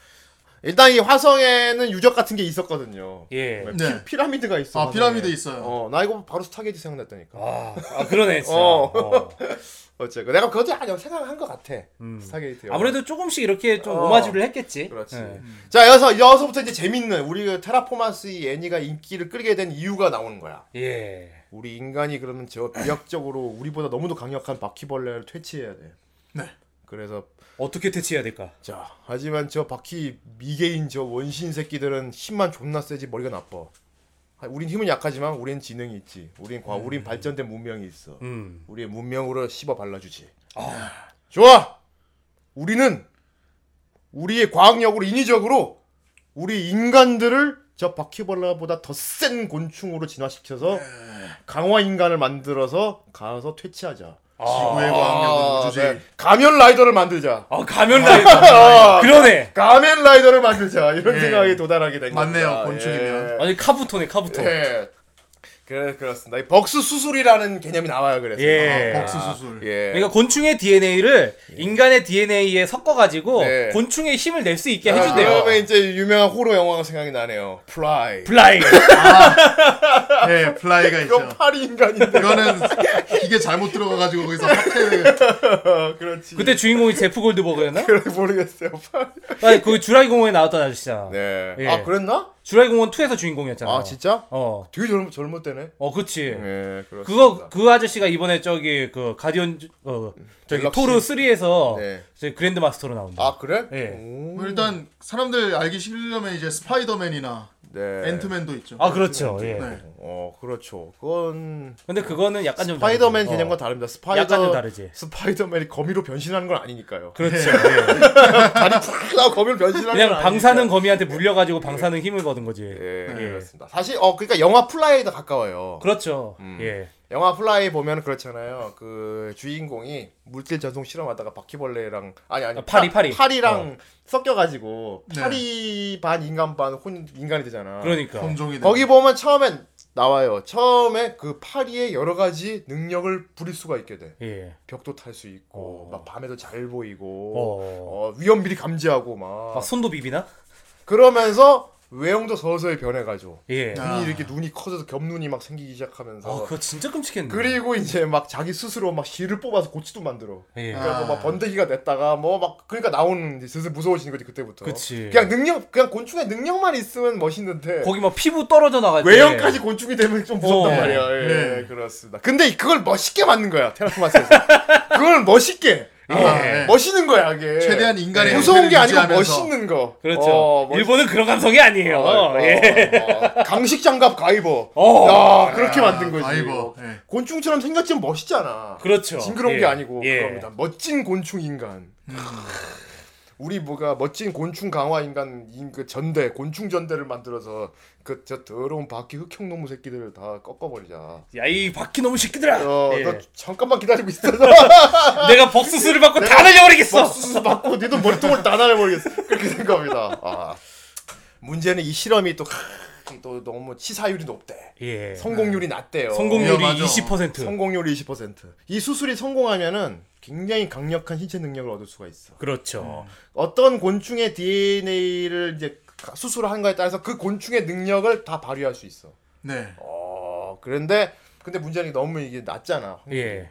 일단 이 화성에는 유적 같은 게 있었거든요. 예. 피, 네. 피라미드가 있어. 아, 화성에. 피라미드 있어요. 어, 나 이거 바로 스타게이트 생각났다니까. 아, 아 그러네 진짜. 어. 어. 어쨌건 내가 그것도 약간 생각한 것 같아. 음. 스타게이트. 아무래도 조금씩 이렇게 좀 어. 오마주를 했겠지. 그렇지. 예. 자 여기서 여기서부터 이제 재밌는 우리 그 테라포마스 이 애니가 인기를 끌게 된 이유가 나오는 거야. 예. 우리 인간이 그러면 저 비약적으로 우리보다 너무도 강력한 바퀴벌레를 퇴치해야 돼. 네. 그래서 어떻게 퇴치해야 될까? 자 하지만 저 바퀴 미개인 저 원신 새끼들은 힘만 존나 세지 머리가 나빠. 아, 우린 힘은 약하지만 우린 지능이 있지. 우린 과, 우린 발전된 문명이 있어. 음. 우리의 문명으로 씹어 발라주지. 좋아. 우리는 우리의 과학력으로 인위적으로 우리 인간들을 저 바퀴벌레보다 더 센 곤충으로 진화시켜서 강화 인간을 만들어서 가서 퇴치하자. 지구의 과학력은 우주제일. 네. 가면 라이더를 만들자. 아 가면 라이더. 그러네. 가면 라이더를 만들자. 이런 예. 생각에 도달하게 된 맞네요, 겁니다. 곤충이면. 예. 아니 카부토네 카부토. 예. 그래 그렇습니다. 이 벅스 수술이라는 개념이 나와요. 그래서 예. 아, 벅스 수술. 예. 그러니까 곤충의 DNA를 인간의 DNA에 섞어가지고 네. 곤충의 힘을 낼 수 있게 아, 해준대요. 그러면 이제 유명한 호러 영화가 생각이 나네요. 플라이. 플라이. 네, 플라이가 이거 있죠. 파리 인간인데. 이거는 기계 잘못 들어가가지고 거기서 어, 그렇지. 그때 주인공이 제프 골드버그였나? 그래 모르겠어요. 파리. 아니 그 주라기 공원에 나왔던 아저씨야. 네. 예. 아 그랬나? 주라기 공원 2에서 주인공이었잖아. 아 진짜? 어. 되게 젊 젊을 때네. 어, 그치. 네, 그렇습니다. 그거 그 아저씨가 이번에 저기 그 가디언 어 저기 갤럭시. 토르 3에서 네. 그랜드 마스터로 나온다. 아 그래? 예. 오. 뭐 일단 사람들 알기 쉬우려면 이제 스파이더맨이나 네. 앤트맨도 있죠. 아 그렇죠. 예. 네. 어 그렇죠. 그건 근데 그거는 약간 좀 스파이더맨 다르지. 개념과 어. 다릅니다. 스파이더 약간 좀 다르지. 스파이더맨이 거미로 변신하는 건 아니니까요. 그렇죠. 예. 다리 푹 나고 거미로 변신하는 그냥 건 방사능 아니니까. 거미한테 물려가지고 방사능 힘을 거둔 거지. 예, 예. 그렇습니다. 사실 어 그러니까 영화 플라이에 더 가까워요. 그렇죠. 음. 예. 영화 플라이 보면 그렇잖아요. 그 주인공이 물질 전송 실험하다가 바퀴벌레랑 아니 아니 아, 파리, 파- 파리. 파리랑 섞여가지고 네. 파리 반 인간 반 혼 인간이 되잖아. 그러니까. 혼종이 거기 보면 처음엔 나와요. 처음에 그 파리의 여러 가지 능력을 부릴 수가 있게 돼. 예. 벽도 탈 수 있고 어. 막 밤에도 잘 보이고 어. 어, 위험 미리 감지하고 막 막 손도 비비나? 그러면서 외형도 서서히 변해가지고 예. 아. 눈이 이렇게 눈이 커져서 겹눈이 막 생기기 시작하면서 어, 그거 진짜 끔찍했네. 그리고 이제 막 자기 스스로 막 실을 뽑아서 고치도 만들어. 예. 아. 그래서 막 번데기가 됐다가 뭐 막 그러니까 나오는 이제 슬슬 무서워지는 거지 그때부터. 그치. 그냥 능력 그냥 곤충의 능력만 있으면 멋있는데 거기 막 피부 떨어져 나가지. 외형까지 곤충이 되면 좀 무섭단 어. 말이야. 예, 네. 그렇습니다. 근데 그걸 멋있게 만든 거야 테라스마스에서. 그걸 멋있게. 아, 어, 네. 멋있는 거야 이게. 최대한 인간의 무서운 게 아니고 멋있는 거. 그렇죠. 어, 멋있- 일본은 그런 감성이 아니에요. 어, 어, 예. 어, 강식 장갑 가이버. 어. 야 그렇게 만든 거지. 가이버. 예. 곤충처럼 생겼지만 멋있잖아. 그렇죠. 징그러운 예. 게 아니고 예. 그럽니다. 멋진 곤충 인간. 우리 뭐가 멋진 곤충 강화 인간 인, 그 전대 곤충 전대를 만들어서 그 저 더러운 바퀴 흑형 놈의 새끼들을 다 꺾어버리자. 야, 이 바퀴 너무 새끼들아. 어, 예. 너 잠깐만 기다리고 있어. 내가 벅스스를 받고 다 날려버리겠어. 수수 맞고 니도 머리통을 다 날려버리겠어. 그렇게 생각합니다. 아. 문제는 이 실험이 또, 또 너무 치사율이 높대. 예. 성공률이 낮대요. 성공률이 위험하죠. 20%. 성공률이 20%. 이 수술이 성공하면은 굉장히 강력한 신체 능력을 얻을 수가 있어. 그렇죠. 어떤 곤충의 DNA를 이제 수술을 한 거에 따라서 그 곤충의 능력을 다 발휘할 수 있어. 네. 어, 그런데 근데 문제는 너무 이게 낮잖아. 예.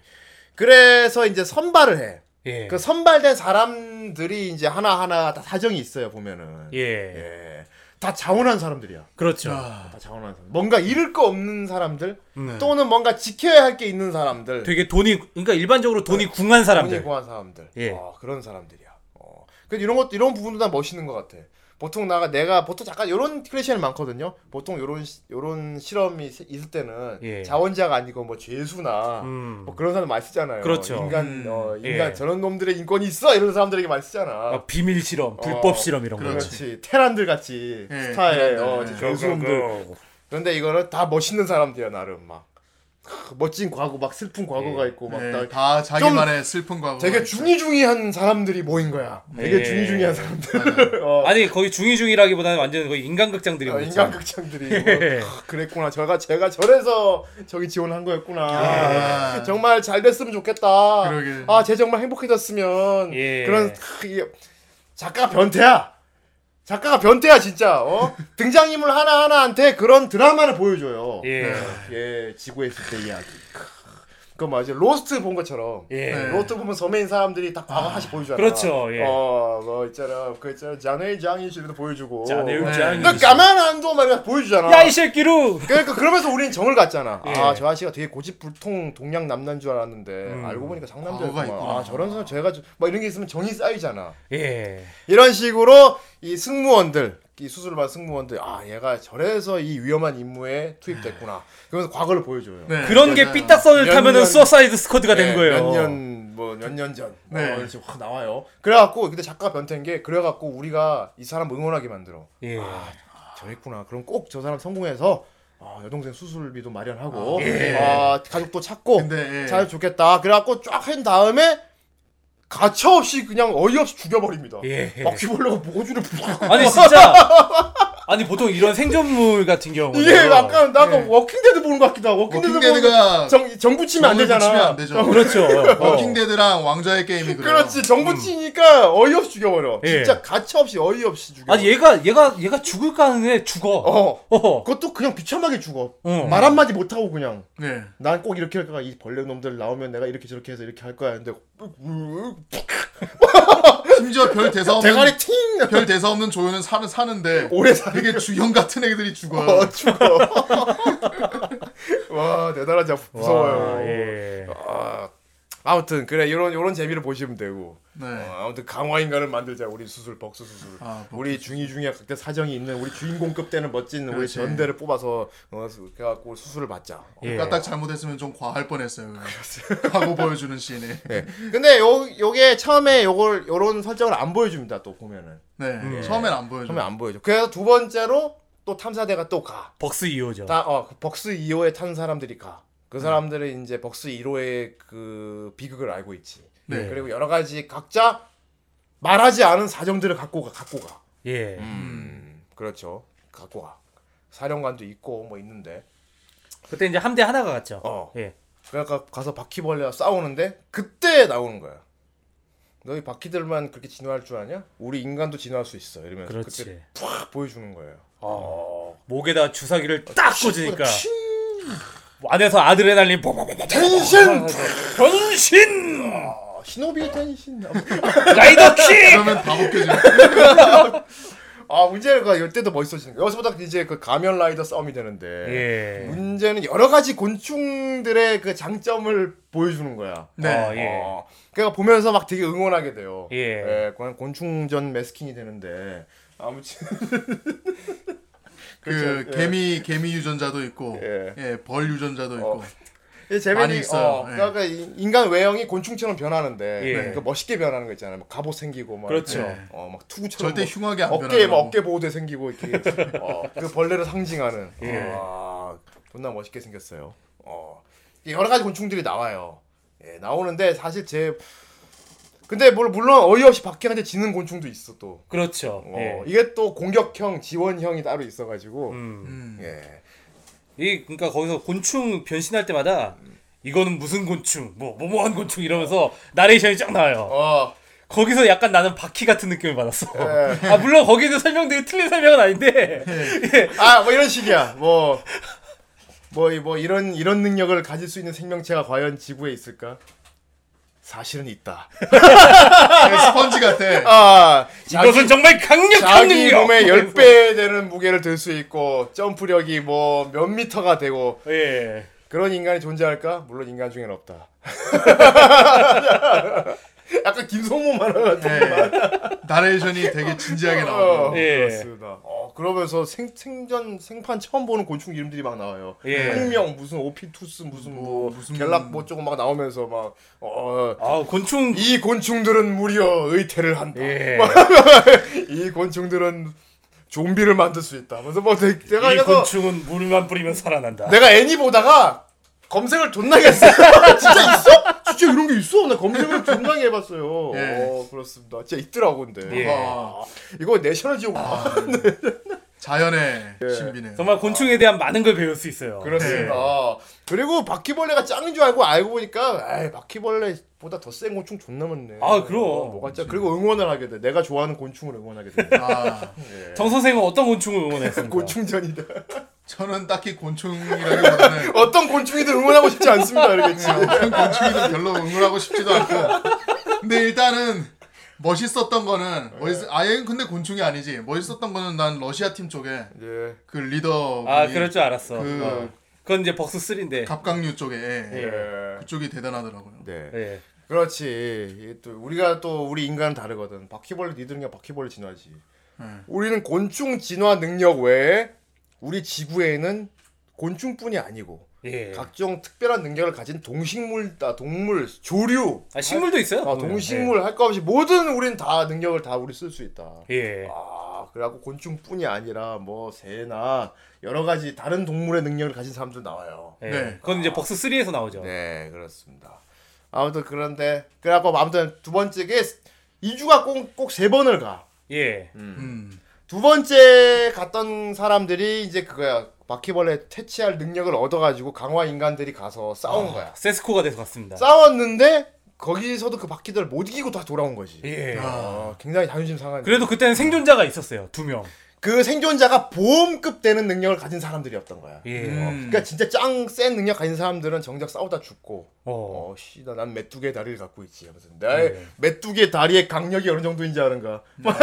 그래서 이제 선발을 해. 예. 그 선발된 사람들이 이제 하나하나 다 사정이 있어요, 보면은. 예. 예. 다 자원한 사람들이야. 그렇죠. 아, 다 자원한 사람. 뭔가 잃을 거 없는 사람들, 음. 또는 뭔가 지켜야 할 게 있는 사람들. 되게 돈이 그러니까 일반적으로 돈이 궁한 돈이 사람들. 구한 사람들. 예. 어, 그런 사람들이야. 어. 그 이런 것 이런 부분도 다 멋있는 것 같아. 보통 나가 내가 보통 잠깐 이런 클래시는 많거든요. 보통 이런 이런 실험이 세- 있을 때는 예. 자원자가 아니고 뭐 죄수나 음. 뭐 그런 사람 많이 쓰잖아요. 그렇죠. 인간 음. 어, 인간 예. 저런 놈들의 인권이 있어 이런 사람들에게 많이 쓰잖아. 아, 비밀 실험, 불법 어, 실험 이런 거. 그렇지. 테란들 같이 예, 스타일 테란들. 어, 예. 죄수놈들. 그런데 이거는 다 멋있는 사람들이야 나름 막 크, 멋진 과거 막 슬픈 과거가 있고 막 네, 다다 자기만의 슬픈 과거. 되게 중이중이한 사람들이 모인 거야. 되게 예. 중이중이한 사람들. 어, 아니 거의 중이중이라기보다는 완전 거의 인간극장들이 어. 인간극장들이 예. 뭐, 크, 그랬구나. 제가 제가 저래서 저기 지원한 거였구나. 아. 정말 잘 됐으면 좋겠다. 그러게. 아, 쟤 정말 행복해졌으면 예. 그런 크, 이- 작가가 변태야. 작가가 변태야 진짜. 어? 등장인물 하나 하나한테 그런 드라마를 보여줘요. 예. 예, 지구에 있을 때 이야기. 그 맞아. 로스트 본 것처럼. 예. 네. 로스트 보면 서메인 사람들이 딱 과거 하나씩 보여주잖아. 그렇죠, 예. 어, 뭐 있잖아. 그 있잖아. 자네 장이실도 보여주고. 자네 네. 장이. 그 까만 한도 말이야 보여주잖아. 야 이 새끼루. 그러니까 그러면서 우리는 정을 갔잖아. 예. 아, 저 아저씨가 되게 고집불통 동양 남난 줄 알았는데 음. 알고 보니까. 있구나. 아, 저런 사람 제가 좀- 막 이런 게 있으면 정이 쌓이잖아. 예. 이런 식으로 이 승무원들 이 수술을 받은 승무원들 아 얘가 저래서 이 위험한 임무에 투입됐구나. 그러면서 과거를 보여줘요. 네, 그런 게. 삐딱선을 몇 타면은 년- 수어사이드 스쿼드가 되는 거예요. 몇년뭐몇년 전. 네. 어, 이제 확 나와요. 그래갖고 근데 작가 변태인 게 그래갖고 우리가 이 사람 응원하게 만들어. 예. 저랬구나. 그럼 꼭 저 사람 성공해서 아, 여동생 수술비도 마련하고 아, 예. 아, 가족도 찾고 근데, 예. 잘 좋겠다. 그래갖고 쫙 한 다음에 가차없이 그냥 어이없이 죽여버립니다. 예. 바퀴벌레가 모주를 푹 아니 진짜 아니 보통 이런 생존물 같은 경우는 이게 약간 나가 워킹데드 보는 것 같기도 하고 워킹데드 워킹데드가 거 정, 정 붙이면 안 되잖아. 붙이면 안 되죠. 그렇죠. 어. 워킹데드랑 왕좌의 게임이 그래요. 그렇지 정 붙이니까 어이없이 죽여버려. 예. 진짜 가차없이 어이없이 죽여. 아니 얘가 얘가 얘가 죽을까 하는데 죽어. 어 어. 그것도 그냥 비참하게 죽어. 어. 말 한마디 못 하고 그냥 네. 난 꼭 이렇게 할 거야. 이 벌레 놈들 나오면 내가 이렇게 저렇게 해서 이렇게 할 거야. 근데 심지어 별 대사 없는 대가리 팅 별 대사 없는 조연은 사는 사는데 오래 사. 되게 주형 같은 애들이 죽어요. 어 죽어. 와 대단하지 않- 무서워요. 와, 예. 아, 아무튼 그래 이런 이런 재미를 보시면 되고. 네. 어, 아무튼 강화 인간을 만들자 우리 수술 벅수 수술. 아, 우리 중이 중에 각대 사정이 있는 우리 주인공급 되는 멋진 우리 그렇지. 전대를 뽑아서 어, 수- 그래갖고 수술을 받자. 어. 예. 까딱 잘못했으면 좀 과할 뻔했어요. 하고 보여주는 씬이. 네. 근데 요 요게 처음에 요걸 요런 설정을 안 보여줍니다. 또 보면은 네. 처음엔 안 보여줘. 처음에 안 보여줘. 그래서 두 번째로 또 탐사대가 또 가. 벅스 2호죠. 다, 어, 그 벅스 2호에 탄 사람들이 가. 그 사람들은 이제 벅스 1호의 그 비극을 알고 있지. 네. 그리고 여러 가지 각자 말하지 않은 사정들을 갖고 가, 갖고 가. 예. 음, 그렇죠. 갖고 가. 사령관도 있고 뭐 있는데. 그때 이제 함대 하나가 갔죠. 어. 예. 그러니까 가서 바퀴벌레와 싸우는데 그때 나오는 거야. 너희 바퀴들만 그렇게 진화할 줄 아냐? 우리 인간도 진화할 수 있어. 이러면서 그렇지. 그때 팍 보여주는 거예요. 어. 목에다 주사기를 딱 꽂으니까 칭! 안에서 아드레날린 뽀뽀뽀뽀 変身! 변신 아, 시노비 変身. rider kick 그러면 다 벗겨져. 아 문제가 이때도 멋있어지는. 여기서부터 이제 그 가면 라이더 싸움이 되는데 예. 문제는 여러 가지 곤충들의 그 장점을 보여주는 거야. 네. 어, 예. 어, 그러니까 보면서 막 되게 응원하게 돼요. 예. 곤- 곤충전 매스킹이 되는데 아무튼 그 그렇죠. 예. 개미 개미 유전자도 있고, 예. 예, 벌 유전자도 있고. 어. 재밌는 많이 게, 있어요. 어, 예. 그러니까 이- 인간 외형이 곤충처럼 변하는데 예. 그 멋있게 변하는 거 있잖아요. 막 갑옷 생기고 막 그렇죠. 어, 막 투구처럼 절대 막 흉하게 안 어깨에 막. 어깨 보호대 생기고 이렇게 어, 그 벌레를 상징하는 예. 와 존나 멋있게 생겼어요. 어 여러 가지 곤충들이 나와요. 예, 나오는데 사실 제 근데 물- 물론 어이없이 박해한테 지는 곤충도 있어 또. 그렇죠. 어, 예. 이게 또 공격형, 지원형이 따로 있어가지고 음. 음. 예. 이 그러니까 거기서 곤충 변신할 때마다 이거는 무슨 곤충, 뭐 뭐뭐한 곤충 이러면서 나레이션이 쫙 나와요. 어, 거기서 약간 나는 바퀴 같은 느낌을 받았어. 예. 아 물론 거기는 설명들이 틀린 설명은 아닌데. 예. 아, 뭐 이런 식이야. 뭐, 뭐, 이- 뭐 이런 이런 능력을 가질 수 있는 생명체가 과연 지구에 있을까? 사실은 있다. 예, 스펀지 같아. 아, 이것은 정말 강력한 자기 능력. 몸에 10배 되는 무게를 들 수 있고 점프력이 뭐 몇 미터가 되고 예. 그런 인간이 존재할까? 물론 인간 중에는 없다. 약간 김성모 만화 같은 예. 나레이션이 되게 진지하게 어, 나오고. 예. 그렇습니다. 어, 그러면서 생, 생전 생판 처음 보는 곤충 이름들이 막 나와요. 예. 항명 무슨 오피투스 무슨 뭐, 뭐, 무슨- 갤락 뭐 조금 막 나오면서 막 어, 아 곤충. 이 곤충들은 무려 의태를 한다. 예. 이 곤충들은 좀비를 만들 수 있다. 그래서 뭐 내- 내가 이 그래서 곤충은 물만 뿌리면 살아난다. 내가 애니 보다가 검색을 존나게 했어. 진짜 있어? 진짜 이런 게 있어? 나 검색을 존나게 해봤어요. 예. 어 그렇습니다. 진짜 있더라고 근데. 예. 아, 이거 내셔널 지옥. 자연의 신비네요. 정말 곤충에 대한 많은 걸 배울 수 있어요. 그렇습니다. 그리고 바퀴벌레가 짱인 줄 알고 알고 보니까 에이, 바퀴벌레보다 더 센 곤충 존나 많네. 아, 그럼. 어, 뭐가 짜 그리고 응원을 하게 돼. 내가 좋아하는 곤충을 응원하게 돼. 아, 정 선생은 어떤 곤충을 응원했습니까? 곤충전이다. 저는 딱히 곤충이라기보다는 어떤 곤충이든 응원하고 싶지 않습니다. 알겠지? 어떤 곤충이든 별로 응원하고 싶지도 않고. 근데 일단은 멋있었던 거는 멋있, 아예 근데 곤충이 아니지. 멋있었던 거는 난 러시아 팀 쪽에 예. 그 리더 아 그럴 줄 알았어. 그- 어. 그건 이제 벅스 3인데. 갑각류 쪽에 예. 예. 그쪽이 대단하더라고요. 네. 예. 그렇지. 또 우리가 또 우리 인간은 다르거든. 바퀴벌레 니들은 그냥 바퀴벌레 진화지. 우리는 곤충 진화 능력 외에 우리 지구에는 곤충뿐이 아니고 예. 각종 특별한 능력을 가진 동식물, 아, 동물, 조류, 아, 식물도 있어요. 아, 동식물 할 거 없이 모든 우리는 다 능력을 다 우리 쓸 수 있다. 예. 아, 그래갖고 곤충뿐이 아니라 뭐 새나 여러 가지 다른 동물의 능력을 가진 사람들 나와요. 예. 네. 그건 이제 벅스 3에서 나오죠. 네, 그렇습니다. 아무튼 그런데 그래갖고 아무튼 두 번째 게 2주가 꼭 꼭 세 번을 가. 예. 음. 두 번째 갔던 사람들이 이제 그거야. 바퀴벌레 퇴치할 능력을 얻어가지고 강화 인간들이 가서 싸운 거야. 세스코가 돼서 갔습니다. 싸웠는데 거기서도 그 바퀴들 못 이기고 다 돌아온 거지. 예. 어, 굉장히 자존심 상한. 그래도 그때는 생존자가 있었어요. 두 명. 그 생존자가 보험급 되는 능력을 가진 사람들이었던 거야. 예. 어, 그러니까 진짜 짱 센 능력 가진 사람들은 정작 싸우다 죽고 어. 어, 씨, 나, 난 메뚜기의 다리를 갖고 있지. 하면서 내 메뚜기의 다리의 강력이 어느 정도인지 아는가? 막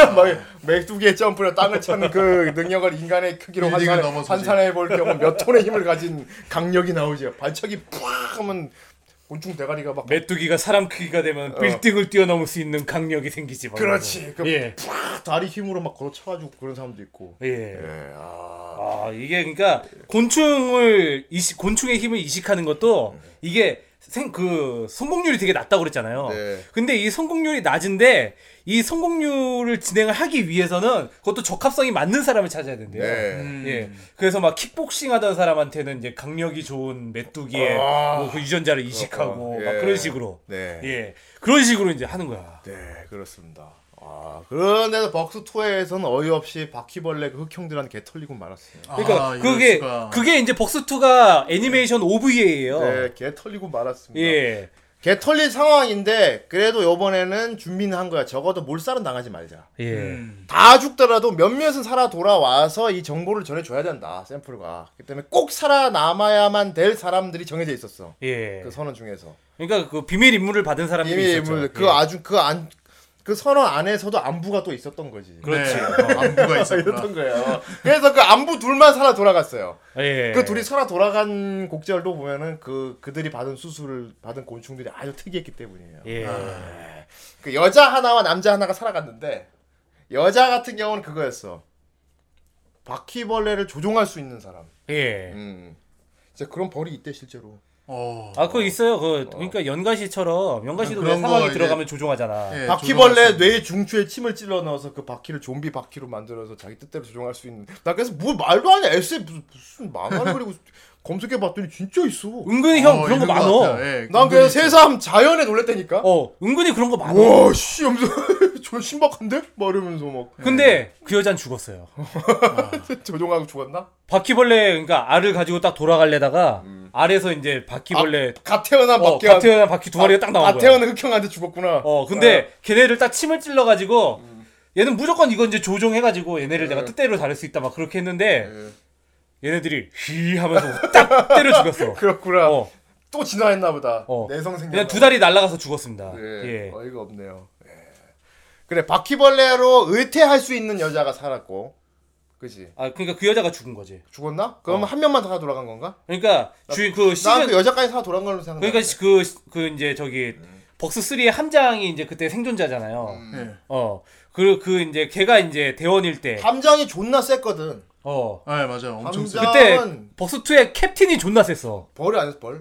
메뚜기의 점프로 땅을 차는 그 능력을 인간의 크기로. 환산해 볼 경우 몇 톤의 힘을 가진 강력이 나오지. 발차기 팍 하면 곤충 대가리가 막 메뚜기가 사람 크기가 되면 빌딩을 뛰어넘을 수 있는 강력이 생기지. 막 어. 그렇지. 그 예. 팍 다리 힘으로 막 걸어쳐가지고 그런 사람도 있고. 예. 예, 아, 아 이게 그러니까 곤충을 이식 곤충의 힘을 이식하는 것도 이게 생 그 성공률이 되게 낮다고 그랬잖아요. 네. 근데 이 성공률이 낮은데 이 성공률을 진행을 하기 위해서는 그것도 적합성이 맞는 사람을 찾아야 된대요. 네. 예. 그래서 막 킥복싱 하던 사람한테는 이제 강력이 좋은 메뚜기의 아. 뭐그 유전자를 이식하고 어, 막 예. 그런 식으로. 네. 예. 그런 식으로 이제 하는 거야. 네, 그렇습니다. 아, 그런데도 벅스 2에서는 어이없이 바퀴벌레 그 흑형들한테 개 털리고 말았어요. 그러니까 아, 이럴 그게 수가. 그게 이제 벅스 2가 애니메이션 OVA예요. 네, 개 털리고 말았습니다. 예. 개 털린 상황인데 그래도 요번에는 준비는 한 거야. 적어도 몰살은 당하지 말자. 예. 음. 다 죽더라도 몇몇은 살아 돌아와서 이 정보를 전해줘야 된다. 샘플과. 그렇기 때문에 꼭 살아남아야만 될 사람들이 정해져 있었어. 예. 그 선언 중에서. 그러니까 그 비밀 임무를 받은 사람들이 있었죠. 뭐그 예. 아주 그 안 그 선언 안에서도 안부가 또 있었던 거지. 그렇지. 네. 안부가 있었구나. 이랬던 거예요. 그래서 그 안부 둘만 살아 돌아갔어요. 예. 그 둘이 살아 돌아간 곡절도 보면은 그 그들이 받은 수술을 받은 곤충들이 아주 특이했기 때문이에요. 예. 그 여자 하나와 남자 하나가 살아갔는데 여자 같은 경우는 그거였어. 바퀴벌레를 조종할 수 있는 사람. 예. 음. 진짜 그런 벌이 있대 실제로. 어. 아, 그거 있어요. 그 그러니까 연가시처럼 연가시도 왜 그런 거 사막에 들어가면 조종하잖아. 예, 바퀴벌레 조종할 수뇌 중추에 침을 찔러 넣어서 그 바퀴를 좀비 바퀴로 만들어서 자기 뜻대로 조종할 수 있는. 나 그래서 뭐 말도 안 해. 에세 무슨, 무슨 만화를 그리고 검색해 봤더니 진짜 있어. 은근히 형 어, 그런 거 많어. 예, 난 있죠. 새삼 자연에 놀랬다니까. 어, 은근히 그런 거 많아. 와, 씨, 하면서 저 신박한데? 막 이러면서 막 근데 그 여잔 죽었어요. 조종하고 죽었나? 바퀴벌레 그러니까 알을 가지고 딱 돌아갈래다가 알에서 이제 바퀴벌레 갓 태어난 어, 바퀴 갓 태어난 바퀴 두 마리가 딱 나온 갓 거야. 태어난 흑형한테 죽었구나. 어, 근데 걔네를 딱 침을 찔러 가지고 얘는 무조건 이거 이제 조종해 가지고 얘네를 내가 뜻대로 다룰 수 있다 막 그렇게 했는데 얘네들이 휘 하면서 딱 때려 죽였어. 그렇구나. 어. 또 진화했나 보다. 어. 내성 생겼나 그냥 두 다리 날아가서 죽었습니다. 예. 예. 어이가 없네요. 예. 그래 바퀴벌레로 의태할 수 있는 여자가 살았고, 그지? 아 그러니까 그 여자가 죽은 거지. 죽었나? 그럼 한 명만 살아 돌아간 건가? 그러니까 주인 그 시즌 난그 여자까지 살아 돌아간 걸로 생각해. 그러니까 시- 그, 그 이제 저기 벅스 3의 함장이 이제 그때 생존자잖아요. 예. 어. 그, 그 이제 걔가 이제 대원일 때. 함장이 존나 셌거든. 어. 아, 맞아요. 엄청 세. 그때 벅스 2의 캡틴이 존나 셌어. 벌이 아니었어 벌.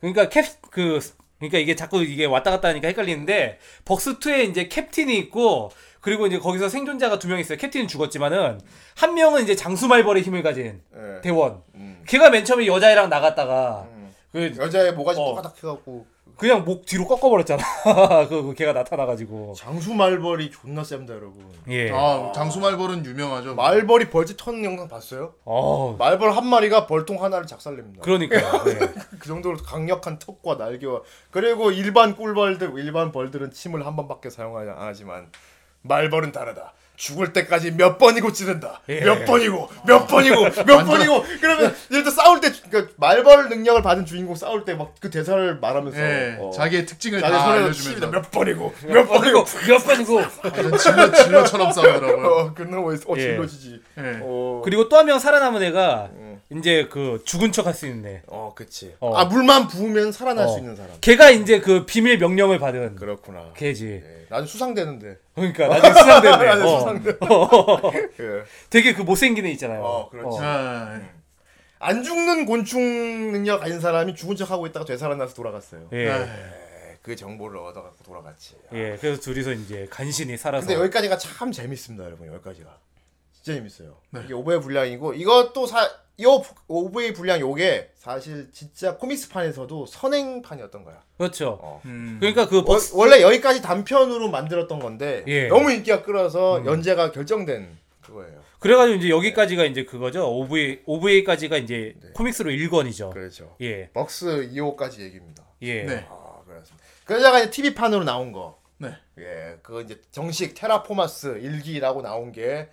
그러니까 캡그 그러니까 이게 자꾸 이게 왔다 갔다 하니까 헷갈리는데 벅스 2에 이제 캡틴이 있고 그리고 이제 거기서 생존자가 두 명 있어요. 캡틴은 죽었지만은 한 명은 이제 장수말벌의 힘을 가진 예. 대원. 음. 걔가 맨 처음에 여자애랑 나갔다가 그 여자의 모가지 어. 똑같아 해갖고 그냥 목 뒤로 꺾어버렸잖아. 그, 그 걔가 나타나가지고. 장수 말벌이 존나 셉니다 여러분. 예. 아, 장수 말벌은 유명하죠. 말벌이 벌집 터는 영상 봤어요? 어. 말벌 한 마리가 벌통 하나를 작살냅니다. 그러니까. 예. 그 정도로 강력한 턱과 날개와 그리고 일반 꿀벌들 일반 벌들은 침을 한 번밖에 사용하지 안 하지만 말벌은 다르다. 죽을 때까지 몇 번이고 찌른다. 예. 몇 번이고 몇 번이고 몇 번이고 그러면 예를 들어 싸울 때 그러니까 말벌 능력을 받은 주인공 싸울 때 막 그 대사를 말하면서 예. 어, 자기의 특징을 자기 다 알려주면서. 몇 번이고 몇 번이고 몇 번이고. 완전 질러 질러처럼 싸우더라고요. 어 그놈의 어 예. 질러지지. 예. 어 그리고 또 한 명 살아남은 애가 이제 그 죽은 척 할 수 있는 애. 어, 그치. 어. 아, 물만 부으면 살아날 어. 수 있는 사람. 걔가 이제 그 비밀 명령을 받은 그렇구나. 걔지. 예, 나는 수상되는데. 그러니까. 나중에 어. 수상돼. 어. 예. 되게 그 못생긴 애 있잖아요. 어, 그렇지. 아, 안 죽는 곤충 능력 가진 사람이 죽은 척 하고 있다가 되살아나서 돌아갔어요. 예. 아, 예, 그 정보를 얻어갖고 돌아갔지. 예. 그래서 둘이서 이제 간신히 살아서. 근데 여기까지가 참 재밌습니다, 여러분. 여기까지가 진짜 재밌어요. 네. 이게 오브의 분량이고 이것도 사, 이 오브의 분량 요게 사실 진짜 코믹스판에서도 선행판이었던 거야. 그렇죠. 어. 음. 그러니까 그 워- 벅스 원래 여기까지 단편으로 만들었던 건데 예. 너무 인기가 끌어서 연재가 결정된 그거예요. 그래가지고 이제 여기까지가 이제 그거죠. OVA OVA까지가 이제 코믹스로 1권이죠. 그렇죠. 예. 벅스 2호까지 얘기입니다. 예. 네. 아, 그렇습니다. 그러다가 이제 TV판으로 나온 거. 네. 예, 그 이제 정식 테라포마스 일기라고 나온 게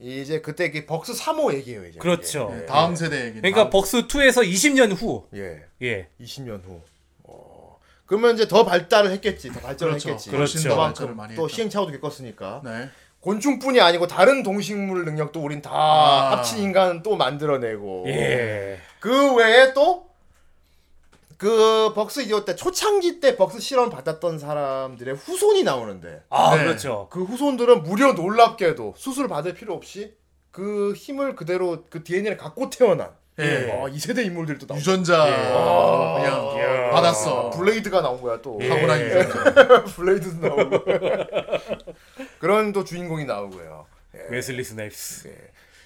이제 그때 그 벅스 3호 얘기예요, 이제. 그렇죠. 이게. 네, 다음 세대 얘기. 그러니까 벅스 2에서 20년 후. 예. 예. 20년 후. 어. 그러면 이제 더 발달을 했겠지. 더 발전을 그렇죠. 했겠지. 더 그만큼 또. 시행착오도 겪었으니까. 네. 곤충뿐이 아니고 다른 동식물 능력도 우린 다 아. 합친 인간 또 만들어내고. 예. 그 외에 또 그 벅스 2호 때 초창기 때 벅스 실험 받았던 사람들의 후손이 나오는데 아, 네. 그렇죠. 그 후손들은 무려 놀랍게도 수술 받을 필요 없이 그 힘을 그대로 그 DNA를 갖고 태어난 예. 아, 2세대 인물들도 나오고 유전자 예. 그냥 이야. 받았어. 블레이드가 나온 거야 또 타고난 예. 유전자. 블레이드도 나오고 그런 또 주인공이 나오고요 예. 웨슬리 스나이프스.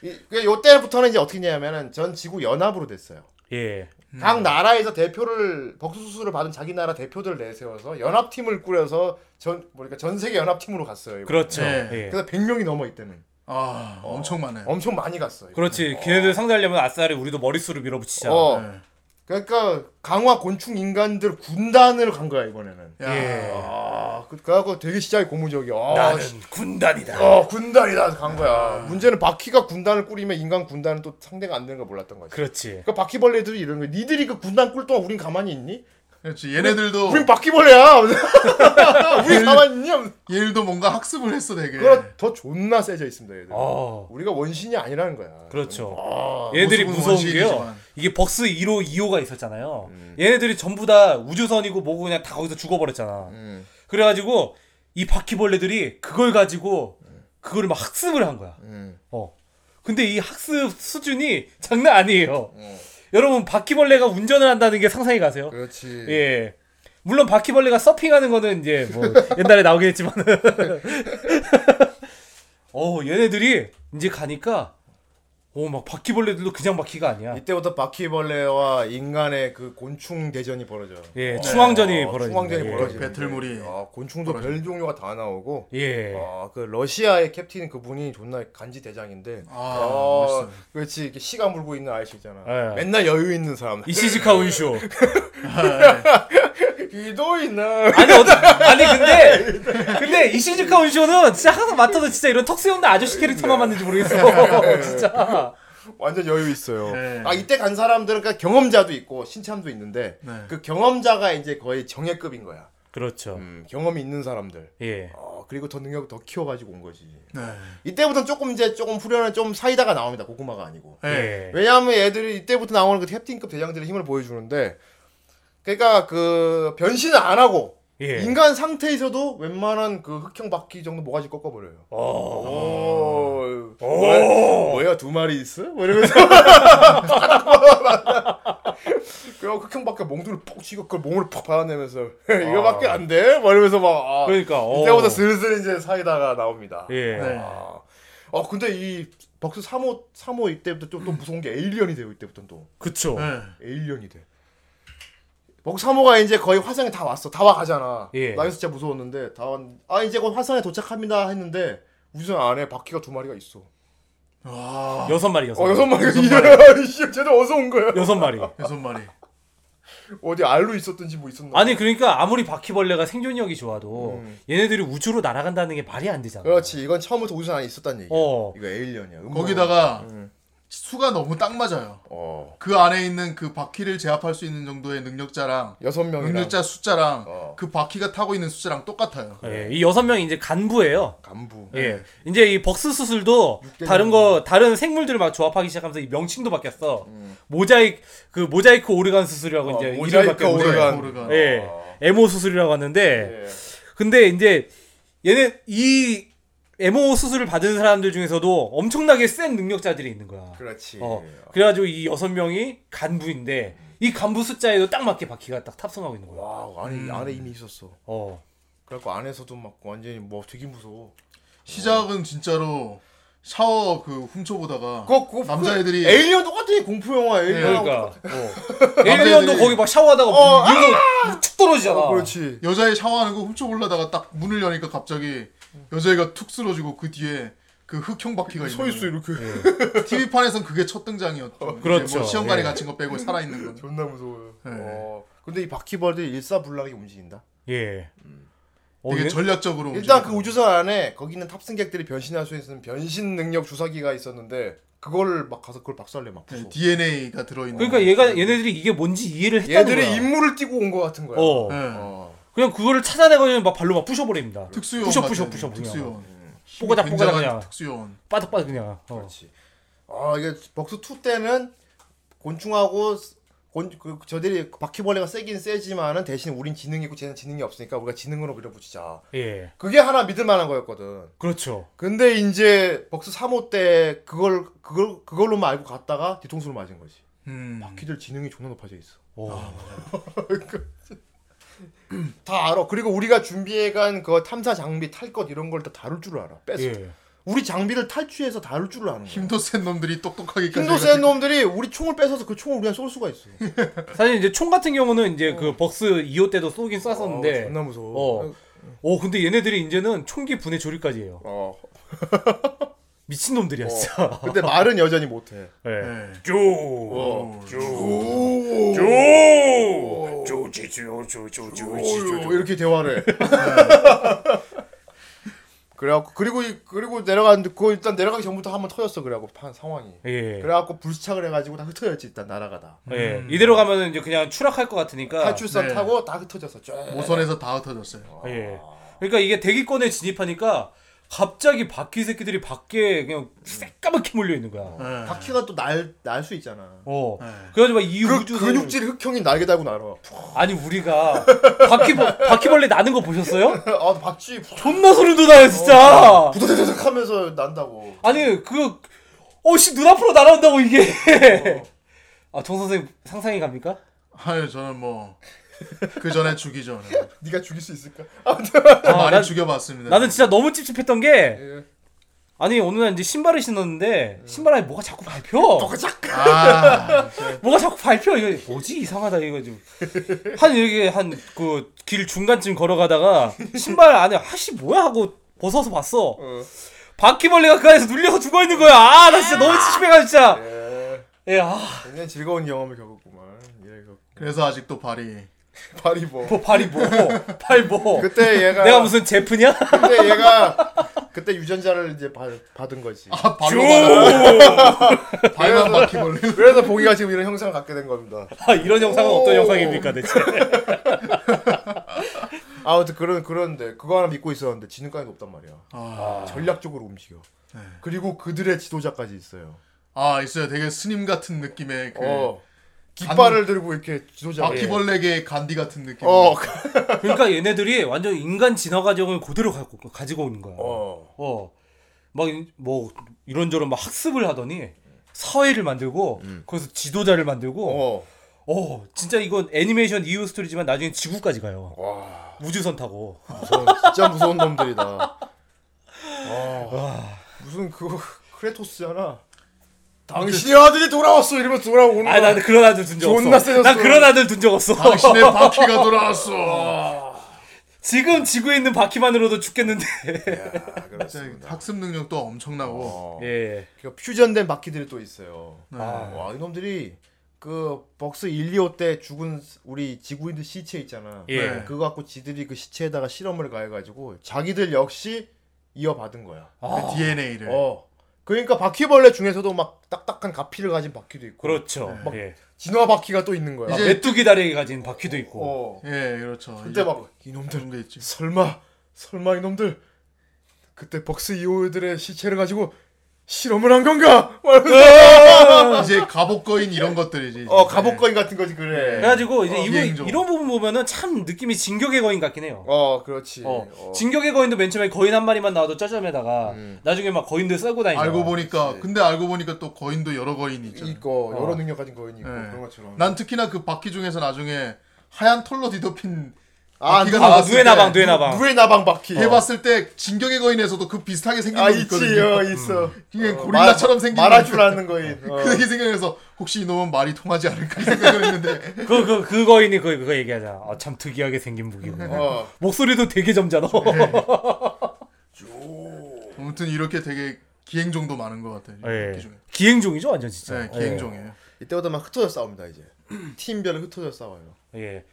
이, 그 요때부터는 이제 어떻게 했냐면은 전 지구 연합으로 됐어요 예. 각 나라에서 대표를 벅수 수술을 받은 자기 나라 대표들을 내세워서 연합팀을 꾸려서 전 뭐니까 전 세계 연합팀으로 갔어요. 이거. 그렇죠. 예. 예. 그래서 100명이 넘어 있다는. 아, 엄청 많네. 엄청 많이 갔어요. 그렇지. 걔네들 상대하려면 아싸리 우리도 머릿수를 밀어붙이자. 어. 네. 그러니까 강화 곤충 인간들 군단을 간 거야 이번에는. 야. 예. 아, 그- 그래갖고 되게 시작이 고무적이야. 아, 나는 씨. 군단이다. 어, 군단이다 간 거야. 문제는 바퀴가 군단을 꾸리면 인간 군단은 또 상대가 안 되는 걸 몰랐던 거지. 그렇지. 그 바퀴벌레들이 이런 거. 니들이 그 군단 꿀 동안 우린 가만히 있니? 그렇지. 얘네들도 우린 바퀴벌레야. 우리 가만히 있니? 얘들도 뭔가 학습을 했어 되게. 그거 더 존나 세져 있습니다, 얘들. 어. 우리가 원신이 아니라는 거야. 그렇죠. 아, 모습은 무서운 게요. 이게 벅스 1호, 2호가 있었잖아요. 음. 얘네들이 전부 다 우주선이고 뭐고 그냥 다 거기서 죽어버렸잖아. 음, 그래가지고 이 바퀴벌레들이 그걸 가지고 그거를 막 학습을 한 거야. 음. 어. 근데 이 학습 수준이 장난 아니에요. 어, 여러분 바퀴벌레가 운전을 한다는 게 상상이 가세요? 그렇지. 예. 물론 바퀴벌레가 서핑하는 거는 이제 뭐 옛날에 나오긴 했지만은 어 얘네들이 이제 가니까 오 막 바퀴벌레들도 그냥 바퀴가 아니야. 이때부터 바퀴벌레와 인간의 그 곤충 대전이 벌어져. 예, 충황전이 어, 벌어지. 충황전이 예. 벌어지. 배틀물이 아, 곤충도 별 종류가 다 나오고. 예. 아, 그 러시아의 캡틴 그분이 존나 간지 대장인데. 아, 어, 멋있어. 그렇지 이렇게 시가 물고 있는 아저씨 있잖아. 예. 맨날 여유 있는 사람. 이시즈카 운쇼. 기도 있나? 아니 어아 아니 근데 근데 이시즈카 운쇼는 진짜 항상 맡아도 진짜 이런 턱수 없는 아저씨 캐릭터만 맞는지 모르겠어. 진짜. 완전 여유 있어요. 네. 아 이때 간 사람들은 그러니까 경험자도 있고 신참도 있는데 네. 그 경험자가 이제 거의 정예급인 거야. 그렇죠. 음, 경험이 있는 사람들. 예. 어, 그리고 더 능력 더 키워가지고 온 거지. 네. 이때부터는 조금 이제 조금 후련한 좀 사이다가 나옵니다. 고구마가 아니고. 네. 예. 왜냐하면 애들이 이때부터 나오는 그 캡틴급 대장들의 힘을 보여주는데, 그러니까 그 변신을 안 하고 예. 인간 상태에서도 웬만한 그 흑형 바퀴 정도 모가지 꺾어버려요. 어. 오, 뭐야, 뭐야 두 마리 있어? 뭐 이러면서 그리고 흑형 바퀴 몽둥이를 푹 치고 그걸 몸을 푹 받아내면서 이거밖에 안 돼? 뭐 이러면서 막 아, 그러니까 어. 이때부터 슬슬 이제 사이다가 나옵니다. 예. 네. 아, 어 근데 이 벅스 3호 3호 이때부터 좀 또 무서운 게 에일리언이 돼요 이때부터 또 그쵸. 네. 에일리언이 돼. 3호가 이제 거의 화성에 다 왔어 다 와가잖아. 예. 나 진짜 무서웠는데 다 왔. 아 이제 곧 화성에 도착합니다 했는데 우주선 안에 바퀴가 두 마리가 있어. 와. 여섯 마리 여섯 어 마리. 여섯 마리가 이씨 쟤들 어디서 온 거야? 여섯 마리. 여섯 마리. 어디 알로 있었든지 뭐 있었나? 아니 그러니까 아무리 바퀴벌레가 생존력이 좋아도 음. 얘네들이 우주로 날아간다는 게 말이 안 되잖아. 그렇지 이건 처음부터 우주선 안에 있었단 얘기야. 어. 이거 에일리언이야. 음모야. 거기다가 음. 수가 너무 딱 맞아요. 어. 그 안에 있는 그 바퀴를 제압할 수 있는 정도의 능력자랑 여섯 명이랑 능력자 숫자랑 어. 그 바퀴가 타고 있는 숫자랑 똑같아요. 예, 이 여섯 명이 이제 간부예요. 간부. 예. 이제 이 벅스 수술도 다른 거 다른 생물들을 막 조합하기 시작하면서 이 명칭도 바뀌었어. 모자이크 그 모자이크 오르간 수술이라고 어, 이제 모자이크 이름이 바뀌었는데 오르간. 오르간. 예. 어. 에모 수술이라고 하는데 예. 근데 이제 얘네 이 에모 수술을 받은 사람들 중에서도 엄청나게 센 능력자들이 있는 거야. 그렇지. 어. 그래가지고 이 여섯 명이 간부인데 이 간부 숫자에도 딱 맞게 바퀴가 딱 탑승하고 있는 거야. 와 안에 안에 이미 있었어. 어. 그래갖고 안에서도 막 완전히 뭐 되게 무서워. 시작은 진짜로 샤워 그 훔쳐보다가 그거, 그거 남자애들이 에일리언 똑같아 공포 영화 에일리언. 그러니까 어. 에일리언도 거기 막 샤워하다가 어, 위로 툭 떨어지잖아. 어, 그렇지. 여자애 샤워하는 거 훔쳐보려다가 딱 문을 여니까 갑자기 여자애가 툭 쓰러지고 그 뒤에 그 흑형 바퀴가 서 있어 있는 이렇게. TV판에선 그게 첫 등장이었죠. 그렇죠. 이제 뭐 시험관에 예. 갇힌 거 빼고 살아 있는 건. 존나 무서워요. 네. 어. 근데 이 바퀴벌들이 일사불란하게 움직인다. 예. 어, 되게 얘- 전략적으로 일단 그 움직이고. 우주선 안에 거기 있는 탑승객들이 변신할 수 있는 변신 능력 주사기가 있었는데 그걸 막 가서 그걸 박살내 막 부숴. 네, DNA가 들어 있는 그러니까 얘가 얘네들이 이게 뭔지 이해를 했다는 얘들이 거야. 임무를 띄고 온것 같은 거야. 어. 네. 어. 그냥 그거를 찾아내가지고 막 발로 막 부셔버립니다. 특수요원 부셔 부셔 부셔 그냥. 특수요원 뽀가닥 뽀가닥 굉장한 그냥 특수요원 빠득빠득 그냥. 어. 그렇지. 아 이게 벅스 2 때는 곤충하고 곤, 그, 저들이 바퀴벌레가 세긴 세지만은 대신 우린 지능이 있고 쟤는 지능이 없으니까 우리가 지능으로 밀어붙이자. 예. 그게 하나 믿을 만한 거였거든. 그렇죠. 근데 이제 벅스 3호 때 그걸 그걸 그걸로만 알고 갔다가 뒤통수를 맞은 거지. 음. 바퀴들 지능이 존나 높아져 있어. 오. 다 알아. 그리고 우리가 준비해간 그 탐사 장비 탈 것 이런 걸 다 다룰 줄 알아. 뺏어. 예. 우리 장비를 탈취해서 다룰 줄 아는 거야. 힘도 센 놈들이 똑똑하게까지 힘도 센 놈들이 우리 총을 뺏어서 그 총을 우리가 쏠 수가 있어. 사실 이제 총 같은 경우는 이제 그 벅스 2호 때도 쏘긴 어, 쐈었는데. 존나 무서워. 어. 오 근데 얘네들이 이제는 총기 분해 조립까지 해요. 어. 미친 놈들이야 진짜. 근데 말은 여전히 못해. 예. 네. 쪼. 어. 쪼. 오. 쪼. 쪼쪼쪼쪼쪼쪼. 오, 이렇게 대화를 해. 그래갖고 그리고 이- 그리고 내려갔는데 그거 일단 내려가기 전부터 한번 터졌어 그래갖고 판 상황이. 예. 그래갖고 불시착을 해가지고 다 흩어졌지 일단 나라가 다. 예. 이대로 가면은 이제 그냥 추락할 것 같으니까. 탈출선 네. 타고 다 흩어졌어. 쫙. 모선에서 다 흩어졌어요. 예. 그러니까 이게 대기권에 진입하니까 갑자기 바퀴 새끼들이 밖에 그냥 새까맣게 몰려 있는 거야. 네. 바퀴가 또 날 날 수 있잖아. 어. 네. 그래가지고 막 이 그 우주 근육질 흑형이 날개 달고 날아. 아니 우리가 바퀴 바퀴벌레 나는 거 보셨어요? 아 박쥐 존나 소름 돋아요 진짜. 부드드득 하면서 난다고. 아니 그 어씨 눈앞으로 날아온다고 이게. 아정 선생 상상이 갑니까? 아유 저는 뭐 그 전에 죽이죠. 네. 네가 죽일 수 있을까? 많이 난- 죽여봤습니다. 나는 진짜 너무 찝찝했던 게 예. 아니 어느 날 이제 신발을 신었는데 신발 안에 뭐가 자꾸 밟혀. 아 뭐가 자꾸 밟혀 이거 뭐지 이상하다 이거 좀 한 이렇게 한 그 길 중간쯤 걸어가다가 신발 안에 아씨 뭐야 하고 벗어서 봤어 바퀴벌레가 그 안에서 눌려서 죽어 있는 거야 아 나 진짜 너무 찝찝해가 진짜 예. 예 아 굉장히 즐거운 경험을 겪었구만. 예, 이거. 그래서 아직도 발이 발이 뭐. 뭐 발이 뭐 발 뭐 그때 얘가 내가 무슨 제프냐 그때 얘가 그때 유전자를 이제 받, 받은 거지. 아 발로 받아 발만 바퀴벌레. 그래서 봉이가 지금 이런 형상을 갖게 된 겁니다. 아 이런 영상은 어떤 영상입니까 대체 아무튼 그런 그런데 그거 하나 믿고 있었는데 지능감이 높단 말이야. 아, 전략적으로 움직여. 그리고 그들의 지도자까지 있어요. 아 있어요. 되게 스님 같은 느낌의 그 어. 깃발을 들고 이렇게 지도자. 바퀴벌레계 간디 같은 느낌. 어. 그러니까 얘네들이 완전 인간 진화 과정을 그대로 가지고, 가지고 있는 거야 어. 어. 막 뭐 이런저런 막 학습을 하더니 사회를 만들고 거기서 지도자를 만들고 어. 어. 진짜 이건 애니메이션 이후 스토리지만 나중에 지구까지 가요. 와. 우주선 타고. 무서운, 진짜 무서운 놈들이다. 아, 무슨 그거 크레토스잖아. 당신의 아들이 돌아왔어 이러면서 돌아오는 아 나는 그런 아들 둔 적 없어. 존나 세졌어. 난 그런 아들 둔 적 없어. 당신의 바퀴가 돌아왔어. 지금 지구에 있는 바퀴만으로도 죽겠는데. 아, 그렇습니다. 학습 능력도 엄청나고. 어. 예. 그 퓨전된 바퀴들이 또 있어요. 네. 와 이놈들이 그 벅스 1, 2호 때 죽은 우리 지구인들 시체 있잖아. 예. 네. 그거 갖고 지들이 그 시체에다가 실험을 가해가지고 자기들 역시 이어받은 거야. 아, 그 DNA를. 어 그러니까 바퀴벌레 중에서도 막 딱딱한 가피를 가진 바퀴도 있고 그렇죠. 막 예. 진화 바퀴가 또 있는 거야. 이제- 메뚜기 다리 가진 바퀴도 있고. 어. 예, 그렇죠. 그때 이제 막 이놈들 그런 게 있지. 설마 설마 이놈들 그때 벅스 이호들의 시체를 가지고 실험을 한 건가? 이제 갑옷거인 이런 것들이지. 어 갑옷거인 같은 거지 그래. 그래가지고 이제 어, 비행종. 이런 부분 보면은 참 느낌이 진격의 거인 같긴 해요. 어 그렇지. 어, 어. 진격의 거인도 맨 처음에 거인 한 마리만 나와도 짜점에다가 음. 나중에 막 거인들 썰고 다니잖아. 알고 보니까 근데 알고 보니까 또 거인도 여러 거인이 있잖아. 있고 어. 여러 능력 가진 거인이 있고 예. 그런 것처럼. 난 특히나 그 바퀴 중에서 나중에 하얀 털로 뒤덮인 아, 아, 나왔을 누에 때 나방, 누에 나방. 누에 나방 바퀴. 해봤을 때 진격의 거인에서도 그 비슷하게 생긴 아 거 있지, 있거든요. 어, 있어. 이게 어, 고릴라처럼 말- 생긴 말할 아는 거인. 어. 그게 생각해서 혹시 이놈은 말이 통하지 않을까 생각을 했는데 그, 그, 그 거인이 그, 그거 얘기하자. 아, 참 특이하게 생긴 무기고. 어. 목소리도 되게 점잖아. 아무튼 이렇게 되게 기행종도 많은 것 같아요. 예. 바퀴 중에. 기행종이죠, 완전 진짜. 네, 기행종이에요. 이때부터 막 흩어져 싸웁니다 이제. 팀별로 흩어져 싸워요. 예.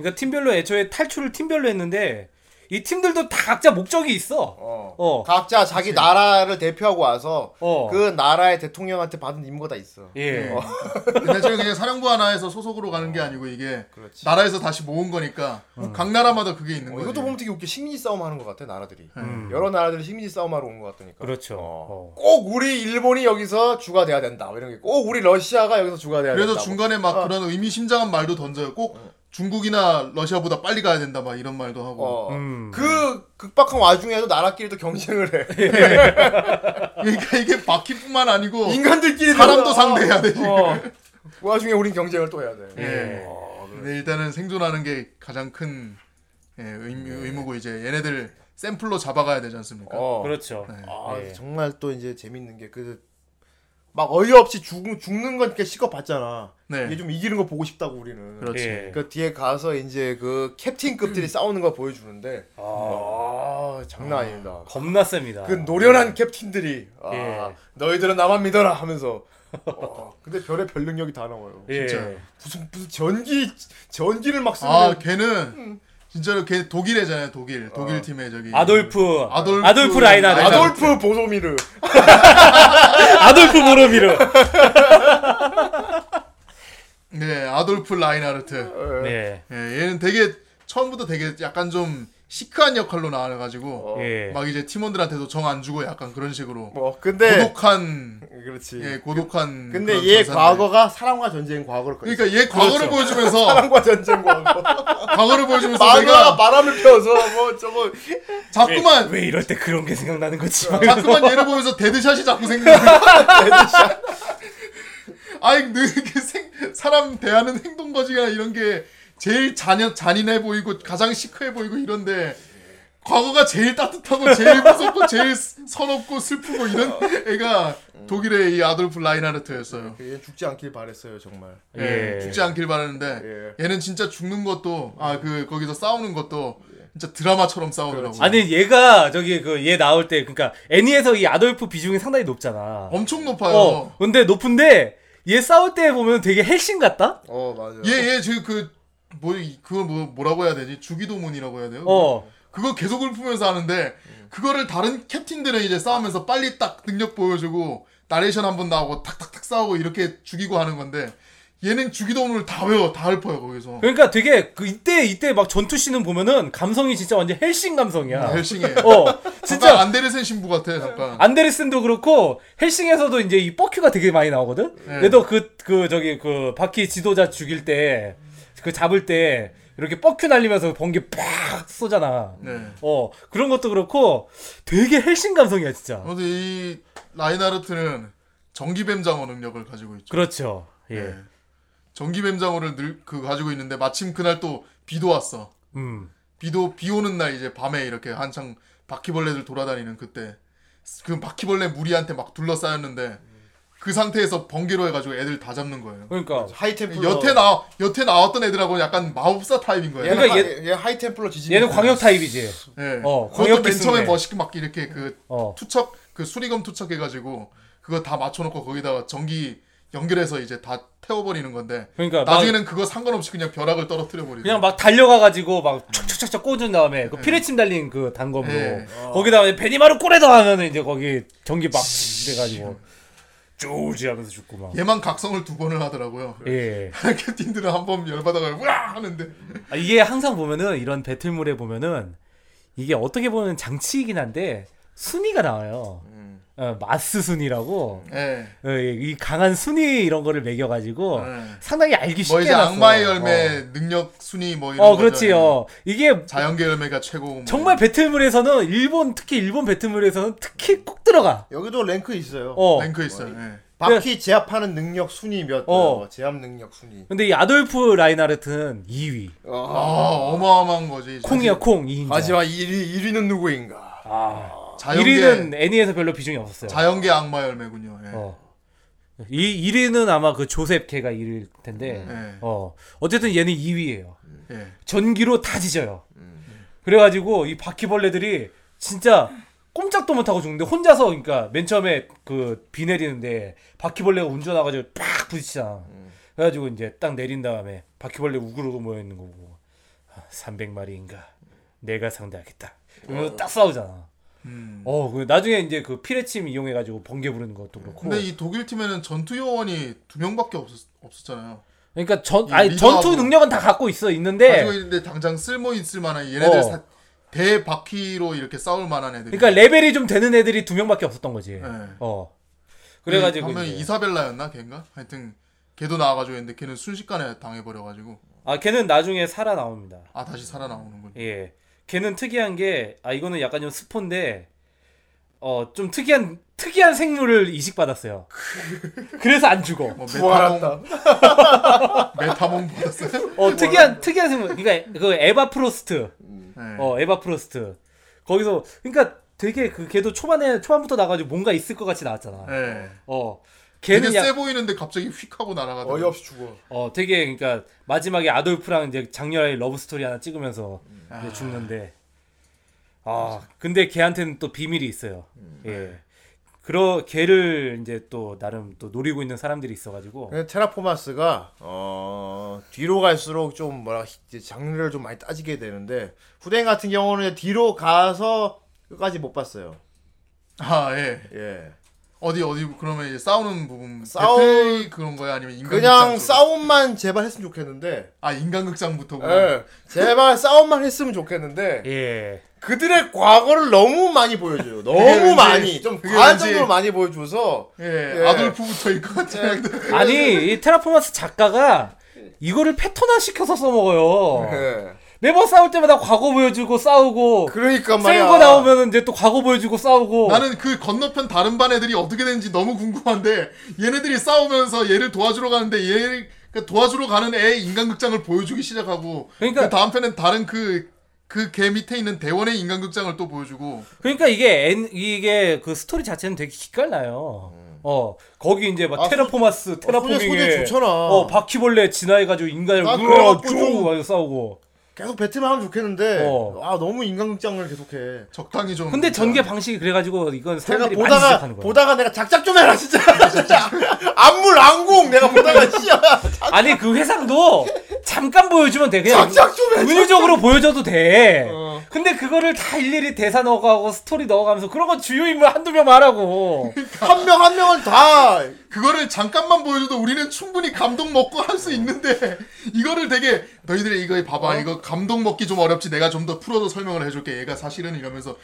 예. 그러니까 팀별로 애초에 탈출을 팀별로 했는데 이 팀들도 다 각자 목적이 있어. 어. 어. 각자 자기 나라를 대표하고 와서 어. 그 나라의 대통령한테 받은 임무가 다 있어. 예. 근데 저는 그냥 사령부 하나에서 소속으로 가는 게 아니고 이게 그렇지. 나라에서 다시 모은 거니까 각 나라마다 그게 있는 어, 거예요. 이것도 보면 되게 웃겨. 식민지 싸움 하는 것 같아 나라들이. 음. 여러 나라들이 식민지 싸움하러 온 것 같으니까. 그렇죠. 어. 어. 꼭 우리 일본이 여기서 주가 돼야 된다. 뭐 이런 게. 꼭 우리 러시아가 여기서 주가 돼야 그래서 된다. 뭐. 중간에 막 어. 그런 의미심장한 말도 던져요. 꼭 중국이나 러시아보다 빨리 가야 된다 막 이런 말도 하고. 어. 음. 그 극박한 와중에도 나라끼리도 경쟁을 해. 그러니까 이게 바퀴뿐만 아니고 인간들끼리 사람도 상대해야 돼. 지금. 어. 그 와중에 우린 경쟁을 또 해야 돼. 예. 어, 그래. 근데 일단은 생존하는 게 가장 큰 예, 의무, 의무고 이제 얘네들 샘플로 잡아가야 되지 않습니까? 어. 그렇죠. 아, 예. 정말 또 이제 재밌는 게 그 막 어이없이 죽, 죽는 건 이렇게 시커 봤잖아. 네. 이게 좀 이기는 거 보고 싶다고 우리는. 그렇지. 예. 그 뒤에 가서 이제 그 캡틴급들이 싸우는 거 보여주는데 아, 아 장난 아닙니다. 겁나 셉니다. 그 노련한 캡틴들이 아, 예. 너희들은 나만 믿어라 하면서 어, 근데 별의 별 능력이 다 나와요. 예. 진짜. 무슨 무슨 전기 전기를 막 쓰는 아 걔는 진짜로 걔 독일애잖아요. 독일 독일 어. 팀의 저기 아돌프. 아돌프 아돌프 라인하르트. 아돌프 보소미르. 아돌프 보로미르. 네 아돌프 라인하르트. 네. 예, 얘는 되게 처음부터 되게 약간 좀 시크한 역할로 나와가지고 어. 예. 막 이제 팀원들한테도 정 안 주고 약간 그런 식으로 뭐 근데 고독한 그렇지. 예 고독한 근데 얘 전사인데. 과거가 사랑과 전쟁 과거를 그러니까 얘 과거를 그렇죠. 보여주면서 사랑과 전쟁 과거. 과거를 보여주면서 내가 바람을 펴서 뭐 저거 자꾸만 왜 이럴 때 그런 게 생각나는 거지? 자꾸만 얘를 보면서 데드샷이 자꾸 생각나. 데드샷. 아니 그 생, 사람 대하는 행동 거지가 이런 게 제일 잔인 잔인해 보이고 가장 시크해 보이고 이런데 과거가 제일 따뜻하고 제일 무섭고 제일 서럽고 슬프고 이런 애가 독일의 이 아돌프 라인하르트였어요. 얘 죽지 않길 바랬어요 정말. 예. 예. 죽지 않길 바라는데 예. 얘는 진짜 죽는 것도 아 그 거기서 싸우는 것도 진짜 드라마처럼 싸우더라고. 아니 얘가 저기 그 얘 나올 때 그러니까 애니에서 이 아돌프 비중이 상당히 높잖아. 엄청 높아요. 어. 근데 높은데 얘 싸울 때 보면 되게 헬싱 같다. 어 맞아. 얘얘 지금 그 뭐 그거 뭐 뭐라고 해야 되지? 주기도문이라고 해야 돼요? 어. 그거 계속 읊으면서 하는데 그거를 다른 캡틴들은 이제 싸우면서 빨리 딱 능력 보여주고 나레이션 한 번 나오고 탁탁탁 싸우고 이렇게 죽이고 하는 건데 얘는 주기도문을 다 외워 다 읊어요 거기서 그러니까 되게 그 이때 이때 막 전투 씬은 보면은 감성이 진짜 완전 헬싱 감성이야. 헬싱해 어. 진짜 진짜 안데르센 신부 같아 잠깐 안데르센도 그렇고 헬싱에서도 이제 이 fuck you가 되게 많이 나오거든. 네. 얘도 그 그 저기 그 바퀴 지도자 죽일 때 그 잡을 때 이렇게 fuck you 날리면서 번개 팍 쏘잖아. 네 어 그런 것도 그렇고 되게 헬싱 감성이야 진짜. 아무튼 이 라인하르트는 전기뱀 장어 능력을 가지고 있죠 그렇죠. 예. 네. 전기뱀 장어를 늘 그 가지고 있는데 마침 그날 또 비도 왔어 음. 비도 비 오는 날 이제 밤에 이렇게 한창 바퀴벌레들 돌아다니는 그때 그 바퀴벌레 무리한테 막 둘러싸였는데 그 상태에서 번개로 해가지고 애들 다 잡는 거예요. 그러니까 하이템플러. 여태 나 여태 나왔던 애들하고 약간 마법사 타입인 거예요. 얘는 그러니까 하, 얘 하이템플러 지진. 얘는 광역 타입이지. 예. 어, 그것도 광역 맨 처음에. 멋있게 막 이렇게 그 어. 투척 그 수리검 투척해가지고 그거 다 맞춰놓고 거기다가 전기 연결해서 이제 다 태워버리는 건데 그러니까 막- 나중에는 그거 상관없이 그냥 벼락을 떨어뜨려 버리고 그냥 막 달려가가지고 막 촉촉촉촉 꽂은 다음에 그 피레침 달린 그 단검으로 네. 거기다가 베니마루 꼬레더 하면은 이제 거기 전기 막 돼가지고 쪼우지 하면서 죽고 막. 얘만 각성을 두 번을 하더라고요. 예. 캡틴들은 한 번 열받아가 우와 하는데 아, 이게 항상 보면은 이런 배틀물에 보면은 이게 어떻게 보면 장치이긴 한데 순위가 나와요. 어, 마스 순위라고 예. 어, 이 강한 순위 이런 거를 매겨가지고 네. 상당히 알기 쉽게 뭐 이제 해놨어. 악마의 열매 능력 순위 뭐 이런 어, 어. 그렇지요. 이게 자연계 열매가 최고. 뭐 정말 배틀물에서는 일본 특히 일본 배틀물에서는 특히 꼭 들어가. 여기도 랭크 있어요. 어. 랭크 있어요. 예. 바퀴 제압하는 능력 순위 몇? 어. 어. 제압 능력 순위. 근데 이 아돌프 라인하르트는 2위. 아 어마어마한 거지. 콩이야 콩 2인자. 하지만 1위 1위는 누구인가? 아. 자연계 1위는 애니에서 별로 비중이 없었어요. 자연계 악마 열매군요. 예. 어. 이 1위는 아마 그 조셉 걔가 1위일 텐데. 예. 어. 어쨌든 얘는 2위예요. 예. 전기로 다 지져요. 그래가지고 이 바퀴벌레들이 진짜 꼼짝도 못하고 죽는데 혼자서 그러니까 맨 처음에 그 비 내리는데 바퀴벌레가 운전 와가지고 팍 부딪히잖아. 그래가지고 이제 딱 내린 다음에 바퀴벌레 우그르고 모여 있는 거고 300마리인가 내가 상대하겠다. 이러면서 딱 싸우잖아. 음. 어, 그 나중에 이제 그 피레침 이용해 가지고 번개 부르는 것도 그렇고. 근데 이 독일 팀에는 전투 요원이 두 명밖에 없었, 없었잖아요. 그러니까 전이 아니 전투 능력은 다 갖고 있어 있는데. 가지고 있는데 당장 쓸모 있을 만한 얘네들 어. 사- 대바퀴로 이렇게 싸울 만한 애들. 그러니까 레벨이 좀 되는 애들이 두 명밖에 없었던 거지. 네. 어. 그래 가지고 한 명이 이제- 이사벨라였나 걔인가? 하여튼 걔도 나와 가지고 했는데 걔는 순식간에 당해 버려 가지고 아 걔는 나중에 살아 나옵니다. 아 다시 살아 나오는군. 예. 걔는 특이한 게 아 이거는 약간 좀 스포인데 어 좀 특이한 특이한 생물을 이식받았어요. 그래서 안 죽어. 뭐 부활한다. 메타몬 메타몬 받았어요? 어 특이한 특이한 생물. 그러니까 그 에바 프로스트. 네. 어 에바 프로스트. 거기서 그러니까 되게 그 걔도 초반에 초반부터 나가지고 뭔가 있을 것 같이 나왔잖아. 네. 어 걔는 세 약, 보이는데 갑자기 휙 하고 날아가더라고. 어이없이 죽어. 어 되게 그러니까 마지막에 아돌프랑 이제 장렬하게 러브 스토리 하나 찍으면서 이제 죽는데 아 근데 걔한테는 또 비밀이 있어요. 예. 그러 걔를 이제 또 나름 또 노리고 있는 사람들이 있어가지고 근데 테라포마스가 어 뒤로 갈수록 좀 뭐라 이제 장르를 좀 많이 따지게 되는데 후대인 같은 경우는 뒤로 가서 끝까지 못 봤어요. 아 예. 예. 어디 어디 그러면 이제 싸우는 부분 싸우- 그런 거야 아니면 인간극장 그냥 쪽? 싸움만 제발 했으면 좋겠는데. 아 인간극장부터 예. 제발 싸움만 했으면 좋겠는데 예. 그들의 과거를 너무 많이 보여줘요. 너무 많이 좀 왠지- 많이 보여줘서 예, 예. 아돌프부터일 것 같아요. 아니 이 테라포마스 작가가 이거를 패턴화 시켜서 써먹어요. 예. 매번 싸울 때마다 과거 보여주고 싸우고 그러니까 말이야. 센거 나오면은 이제 또 과거 보여주고 싸우고 나는 그 건너편 다른 반 애들이 어떻게 되는지 너무 궁금한데 얘네들이 싸우면서 얘를 도와주러 가는데 얘 그러니까 도와주러 가는 애 인간극장을 보여주기 시작하고 그러니까- 그 다음 편엔 다른 그 그개 밑에 있는 대원의 인간극장을 또 보여주고 그러니까 이게 엔, 이게 그 스토리 자체는 되게 기깔나요. 어 거기 이제 막 아, 테라포마스 소재 테라포밍에 좋잖아. 어 바퀴벌레 진화해가지고 인간을 난 으아, 그래갖고 쭉 싸우고. 계속 배틀만 하면 좋겠는데 어. 아 너무 인간극장을 계속해. 적당히 좀 근데 전개 방식이 그래가지고 이건 사람들이 많이 보다가 지적하는 거야. 보다가 내가 작작 좀 해라 진짜 진짜 안물 안공 내가 보다가 진짜 아니 그 회상도 잠깐 보여주면 돼. 그냥 작작 좀 해. 은유적으로 보여줘도 돼. 어. 근데 그거를 다 일일이 대사 넣어가고 스토리 넣어가면서 그런 건 주요 인물 한두 명 말하고. 한 명 한 명은 다 그거를 잠깐만 보여줘도 우리는 충분히 감동 먹고 할 수 있는데 이거를 되게 너희들이 이거 봐봐 이거 감동 먹기 좀 어렵지 내가 좀 더 풀어서 설명을 해줄게 얘가 사실은 이러면서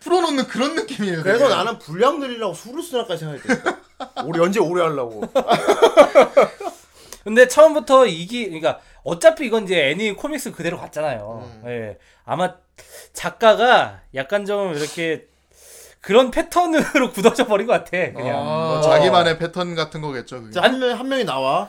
풀어놓는 그런 느낌이에요 그래서 되게. 나는 분량 늘리려고 수를 쓰나까지 생각했대. 우리 언제 오래 하려고. 근데 처음부터 이기 그러니까 어차피 이건 이제 애니 코믹스 그대로 갔잖아요. 음. 예. 아마 작가가 약간 좀 이렇게 그런 패턴으로 굳어져 버린 것 같아. 그냥. 뭐 자기만의 패턴 같은 거겠죠 그게. 한, 명, 한 명이 나와.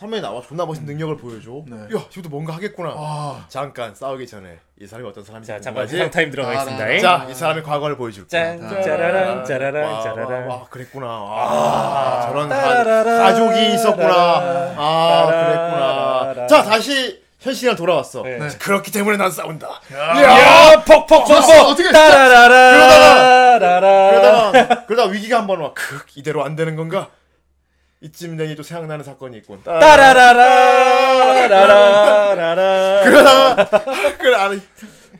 한 명이 나와. 존나 멋있는 능력을 보여줘. 네. 야, 지금도 뭔가 하겠구나. 아, 잠깐 싸우기 전에 이 사람이 어떤 사람인지 자, 궁금하지? 잠깐 회상 타임 들어가겠습니다. 아, 자, 이 사람의 과거를 보여줄게. 짠, 짜라란, 짜라란, 와, 짜라란. 와, 와, 그랬구나. 아, 저런 가, 가족이 있었구나. 아. 그랬구나. 자, 다시 현실이랑 돌아왔어. 네. 그렇기 때문에 난 싸운다. 야, 퍽퍽 좋았어, 퍽퍽. 어떻게- 따라라라. 라라. 그러다가 그러다가 위기가 한 번 와. 크, 이대로 안 되는 건가? 이쯤 되니 또 생각나는 사건이 있군. 따라라라라라라라. 그러다가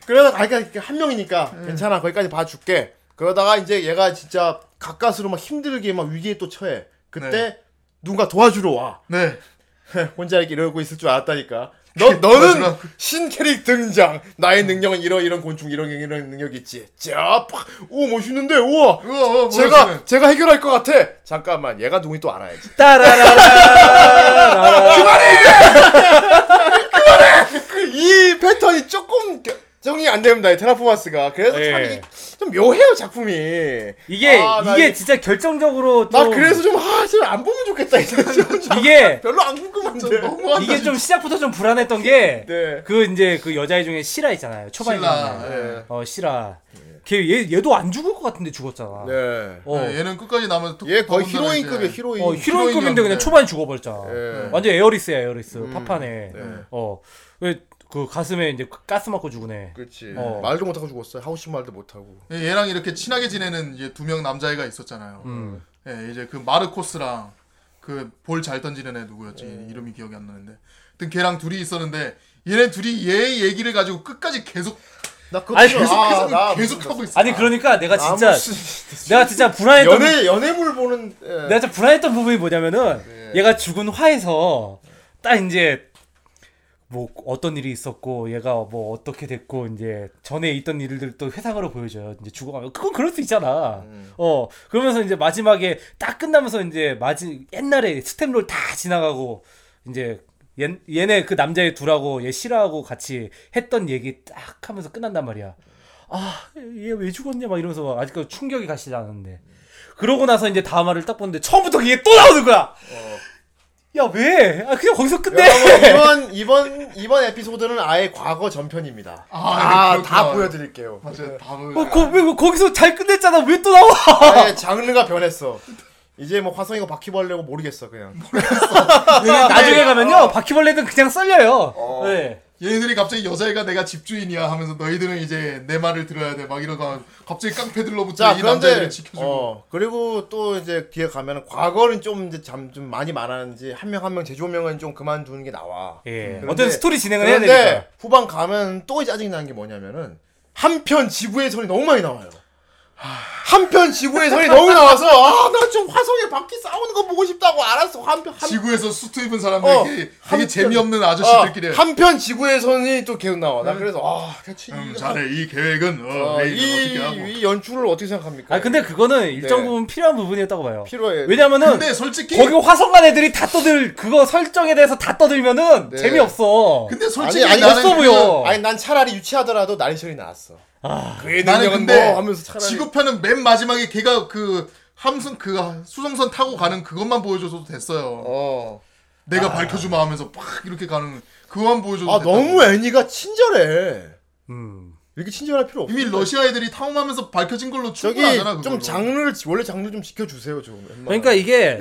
그러다가 그러니까 한 명이니까 괜찮아 거기까지 봐줄게. 그러다가 이제 얘가 진짜 가까스로 막 힘들게 막 위기에 또 처해. 그때 네. 누가 도와주러 와. 네. 혼자 이렇게 이러고 있을 줄 알았다니까. 너 너는 도와주라고. 신캐릭 등장. 나의 능력은 이런 이런 곤충 이런 이런 능력 있지. 자, 팍. 오 멋있는데. 우와. 우와, 우와, 제가 멋있네. 제가 해결할 것 같아. 잠깐만. 얘가 누군지 또 알아야지. 따라라라라라. 이 패턴이 조금 겨- 적응이 안 됩니다. 이 테라포마스가. 그래서 참 예. 이게 좀 묘해요 작품이. 이게 아, 나 이게 이- 진짜 결정적으로 나 좀 그래서 좀아좀안 보면 좋겠다. 이제 좀 이게 별로 안 궁금한데. 너무한다. 이게 좀 시작부터 좀 불안했던 게 네. 그 이제 그 여자애 중에 시라 있잖아요. 초반에 신라. 나오는. 네. 어 시라. 걔 얘 얘도 안 죽을 것 같은데 죽었잖아. 네. 어. 네, 얘는 끝까지 남아서 툭- 얘 거의 더군다나 이제- 히로인. 어 히로인급인데 그냥 히로인이었는데. 초반에 죽어버렸잖아. 예. 완전 에어리스야 에어리스 파파네. 네. 어 왜 그 가슴에 이제 가스 맞고 죽으네. 그렇지. 어. 말도 못하고 죽었어요. 하우스 말도 못하고. 예, 얘랑 이렇게 친하게 지내는 이제 두 명 남자애가 있었잖아요. 음. 예, 이제 그 마르코스랑 그 볼 잘 던지는 애 누구였지? 네. 이름이 기억이 안 나는데. 하여튼 걔랑 둘이 있었는데 얘네 둘이 얘 얘기를 가지고 끝까지 계속 나 그거 아니, 좀- 계속- 아, 계속 나 계속 하고 있어. 아니 그러니까 내가 진짜 내가 진짜 불안했던 연애 연애물 보는 예. 내가 진짜 불안했던 부분이 뭐냐면은 네. 얘가 죽은 화에서 딱 이제 뭐 어떤 일이 있었고 얘가 뭐 어떻게 됐고 이제 전에 있던 일들 또 회상으로 보여줘요. 이제 죽어가면 그건 그럴 수 있잖아. 음. 어 그러면서 이제 마지막에 딱 끝나면서 이제 마지 옛날에 스텝롤 다 지나가고 이제 얘, 얘네 그 남자애 둘하고 얘 싫어하고 같이 했던 얘기 딱 하면서 끝난단 말이야. 아, 얘 왜 죽었냐 막 이러면서 아직까지 충격이 가시지 않았는데. 그러고 나서 이제 다음 화를 딱 보는데 처음부터 이게 또 나오는 거야. 야, 왜? 아, 그냥 거기서 끝내. 여러분 이번 이번 이번 에피소드는 아예 과거 전편입니다. 아, 아, 네, 다 그렇구나. 보여드릴게요. 맞아요. 다 어, 보여. 거, 왜, 왜 거기서 잘 끝냈잖아. 왜 또 나와? 아예 장르가 변했어. 이제 뭐 화성이고 바퀴벌레고 모르겠어 그냥. 나중에 가면요. 바퀴벌레는 그냥 썰려요. 어. 네. 얘네들이 갑자기 여자애가 내가 집주인이야 하면서 너희들은 이제 내 말을 들어야 돼 막 이러가 갑자기 깡패들로부터 자 이 남자애를 지켜주고 어 그리고 또 이제 뒤에 가면은 과거는 좀 이제 잠 좀 많이 말하는지 한 명 한 명 제조명은 좀 그만두는 게 나와. 예. 그런데- 어떤 스토리 진행을 해야 되니까. 후반 가면 또 짜증 나는 게 뭐냐면은 한편 지구의 선이 너무 많이 나와요. 한편 지구의 선이 너무 나와서 아 나 좀 화성에 바퀴 싸우는 거 보고 싶다고 알았어 한편 한, 지구에서 수트 입은 사람들 어, 되게, 한편- 되게 재미없는 어, 아저씨들끼리 한편 지구의 선이 또 계속 나와. 나 그래서 아 대체 음, 이, 자네 이 계획은 어, 어, 이, 어떻게 하고 이, 이 연출을 어떻게 생각합니까? 아, 근데 그거는 일정 네. 부분 필요한 부분이었다고 봐요. 필요해. 왜냐면은 근데 솔직히 거기 화성간 애들이 다 떠들 그거 설정에 대해서 다 떠들면은 네. 재미없어. 근데 솔직히 아니, 아니, 나는 없어 그냥 보여. 아니 난 차라리 유치하더라도 나리셜이 나왔어. 아, 그의 나는 능력은 근데 뭐 하면서 차라리 지구편은 맨 마지막에 걔가 그 함선 그 수송선 타고 가는 그것만 보여줘도 됐어요. 어. 내가 밝혀주마 하면서 막 이렇게 가는 그거만 보여줘도 아 됐다고. 너무 애니가 친절해. 음. 이렇게 친절할 필요 없어. 이미 러시아 애들이 탐험하면서 밝혀진 걸로 충분하잖아. 좀. 장르를 원래 장르 좀 지켜주세요 좀. 그러니까 이게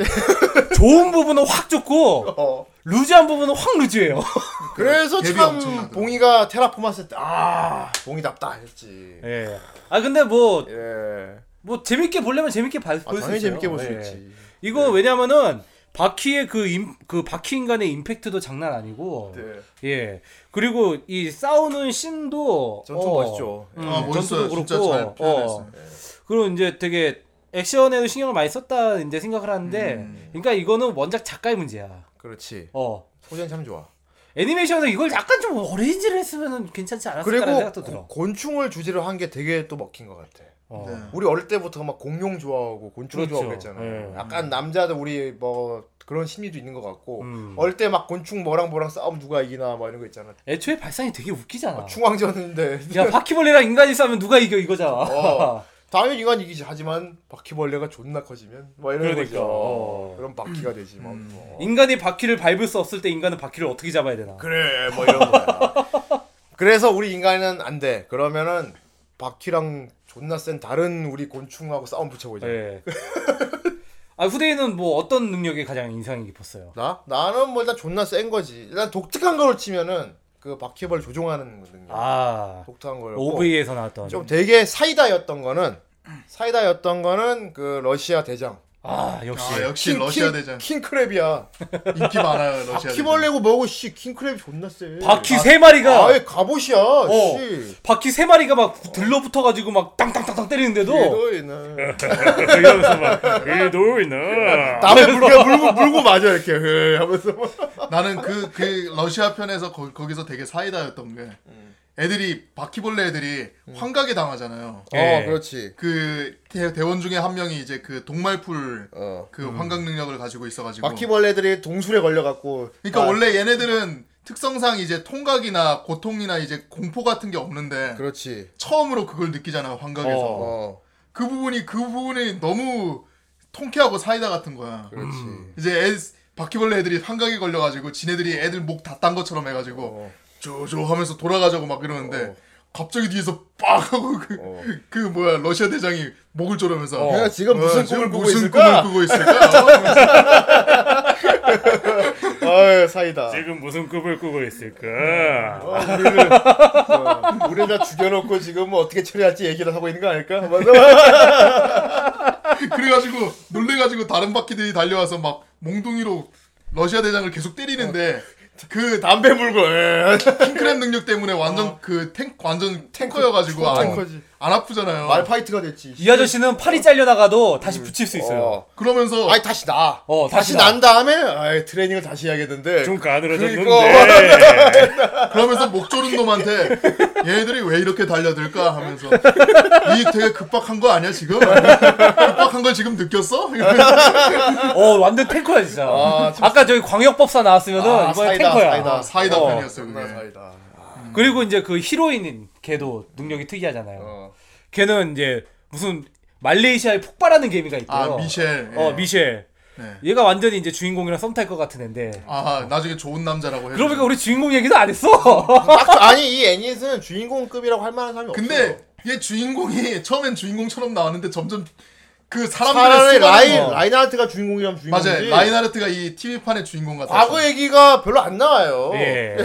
좋은 부분은 확 좋고 어. 루즈한 부분은 확 루즈예요. 그래서 참. 봉이가 테라포마스 때아 봉이답다 했지. 예. 아 근데 뭐뭐 예. 재밌게 보려면 재밌게 봐- 아, 볼수 당연히 있어요. 재밌게 볼수 예. 있지. 이거 왜냐면은 바퀴의 그, 임, 그 바퀴 인간의 임팩트도 장난 아니고 네. 예 그리고 이 싸우는 씬도 전투 어, 멋있죠. 음, 아, 멋있어요. 전투도 그렇고, 잘 표현했어요. 어, 그리고 이제 되게 액션에도 신경을 많이 썼다 이제 생각을 하는데 음. 그러니까 이거는 원작 작가의 문제야. 그렇지. 어 소재는 참 좋아. 애니메이션에서 이걸 약간 좀 어레인지를 했으면 괜찮지 그리고 생각도 들어. 고- 곤충을 주제로 한 게 되게 또 먹힌 것 같아. 어. 네. 우리 어릴 때부터 막 공룡 좋아하고 곤충 그렇죠. 좋아하고 그랬잖아요. 예. 약간 남자들 우리 뭐 그런 심리도 있는 것 같고 음. 어릴 때 막 곤충 뭐랑 뭐랑 싸우면 누가 이기나 막 이런 거 있잖아. 애초에 발상이 되게 웃기잖아. 충황전인데 야 바퀴벌레랑 인간이 싸우면 누가 이겨 이거잖아. 어. 당연히 인간 이기지 하지만 바퀴벌레가 존나 커지면 뭐 이런 그러니까. 거죠. 어. 그럼 바퀴가 되지 뭐. 뭐. 인간이 바퀴를 밟을 수 없을 때 인간은 바퀴를 어떻게 잡아야 되나? 그래 뭐 이런 거야. 그래서 우리 인간은 안 돼. 그러면은 바퀴랑 존나 센 다른 우리 곤충하고 싸움 붙여보자. 예. 아 후대인은 뭐 어떤 능력이 가장 인상이 깊었어요? 나? 나는 뭐 일단 존나 센 거지. 일단 독특한 걸 치면은 그 바퀴벌 조종하는 능력. 아 독특한 걸. OV에서 나왔던. 좀 되게 사이다였던 거는 사이다였던 거는 그 러시아 대장. 아 역시. 아, 역시 킹, 러시아 킹, 대전 킹크랩이야. 인기 많아요 러시아 대전. 키벌레고 뭐고 씨 킹크랩이 존나 세. 바퀴 세 마리가 아예 갑옷이야. 어. 씨. 바퀴 세 마리가 막 들러붙어가지고 막 땅땅땅땅 때리는데도 얘도 있나. 이러면서 막 얘도 있나 남의 물고 물고 물고 맞아 이렇게 헤 하면서. 막. 나는 그, 그 러시아 편에서 거, 거기서 되게 사이다였던 게 애들이 바퀴벌레 애들이 환각에 당하잖아요. 예. 어 그렇지. 그 대, 대원 중에 한 명이 이제 그 동말풀 어. 그 환각 능력을 가지고 있어가지고 바퀴벌레들이 동술에 걸려갖고. 그러니까 아, 원래 얘네들은 특성상 이제 통각이나 고통이나 이제 공포 같은 게 없는데 그렇지. 처음으로 그걸 느끼잖아요 환각에서 어 그 부분이 그 부분이 너무 통쾌하고 사이다 같은 거야 그렇지. 이제 애, 바퀴벌레 애들이 환각에 걸려가지고 지네들이 애들 목 다 딴 것처럼 해가지고 어. 쪼쪼 하면서 돌아가자고 막 이러는데 어. 갑자기 뒤에서 빡 하고 그, 어. 그 뭐야 러시아 대장이 목을 조르면서 내가 지금 무슨 어, 지금 꿈을 꾸고 무슨 있을까? 꿈을 꾸고 있을까? 아유 사이다. 지금 무슨 꿈을 꾸고 있을까 어, 우리를 어, 우리를 다 죽여놓고 지금 뭐 어떻게 처리할지 얘기를 하고 있는 거 아닐까? 맞아. 그래가지고 놀래가지고 다른 바퀴들이 달려와서 막 몽둥이로 러시아 대장을 계속 때리는데 그 담배 물고. 예. 킹크랩 능력 때문에 완전 그탱 완전 탱커여가지고 안, 탱커지. 안 아프잖아요. 말파이트가 됐지. 이 아저씨는 팔이 잘려나가도 다시 붙일 수 있어요. 어. 그러면서 아니 다시 나. 어, 다시, 다시 나. 난 다음에 아이, 트레이닝을 다시 해야겠는데. 좀 가늘어졌는데 그러니까. 그러면서 목 조른 놈한테 얘네들이 왜 이렇게 달려들까 하면서 이 되게 급박한 거 아니야 지금? 급박한 걸 지금 느꼈어? 어 완전 탱커야 진짜. 아, 아, 까 저기 광역법사 나왔으면은 아, 이번에 사이다, 탱커야. 사이다. 아, 사이다 어. 편이었어 존나 그게. 사이다. 그리고 이제 그 히로인인 걔도 능력이 특이하잖아요. 어. 걔는 이제 무슨 말레이시아에 폭발하는 개미가 있고요. 아 미셸. 예. 어 미셸. 네. 얘가 완전히 이제 주인공이랑 썸 탈 것 같은 애인데. 아 나중에 좋은 남자라고 해. 그러니까 우리 주인공 얘기도 안 했어. 딱 아니 이 애니스는 주인공급이라고 할 만한 사람이 근데 없어요. 얘 주인공이 처음엔 주인공처럼 나왔는데 점점 그 사람들의 차라리 수많은 라인 거- 라인하르트가 주인공이라면 주인공이지. 맞아요. 라인하르트가 이 TV판의 주인공 같아. 과거 얘기가 별로 안 나와요. 예.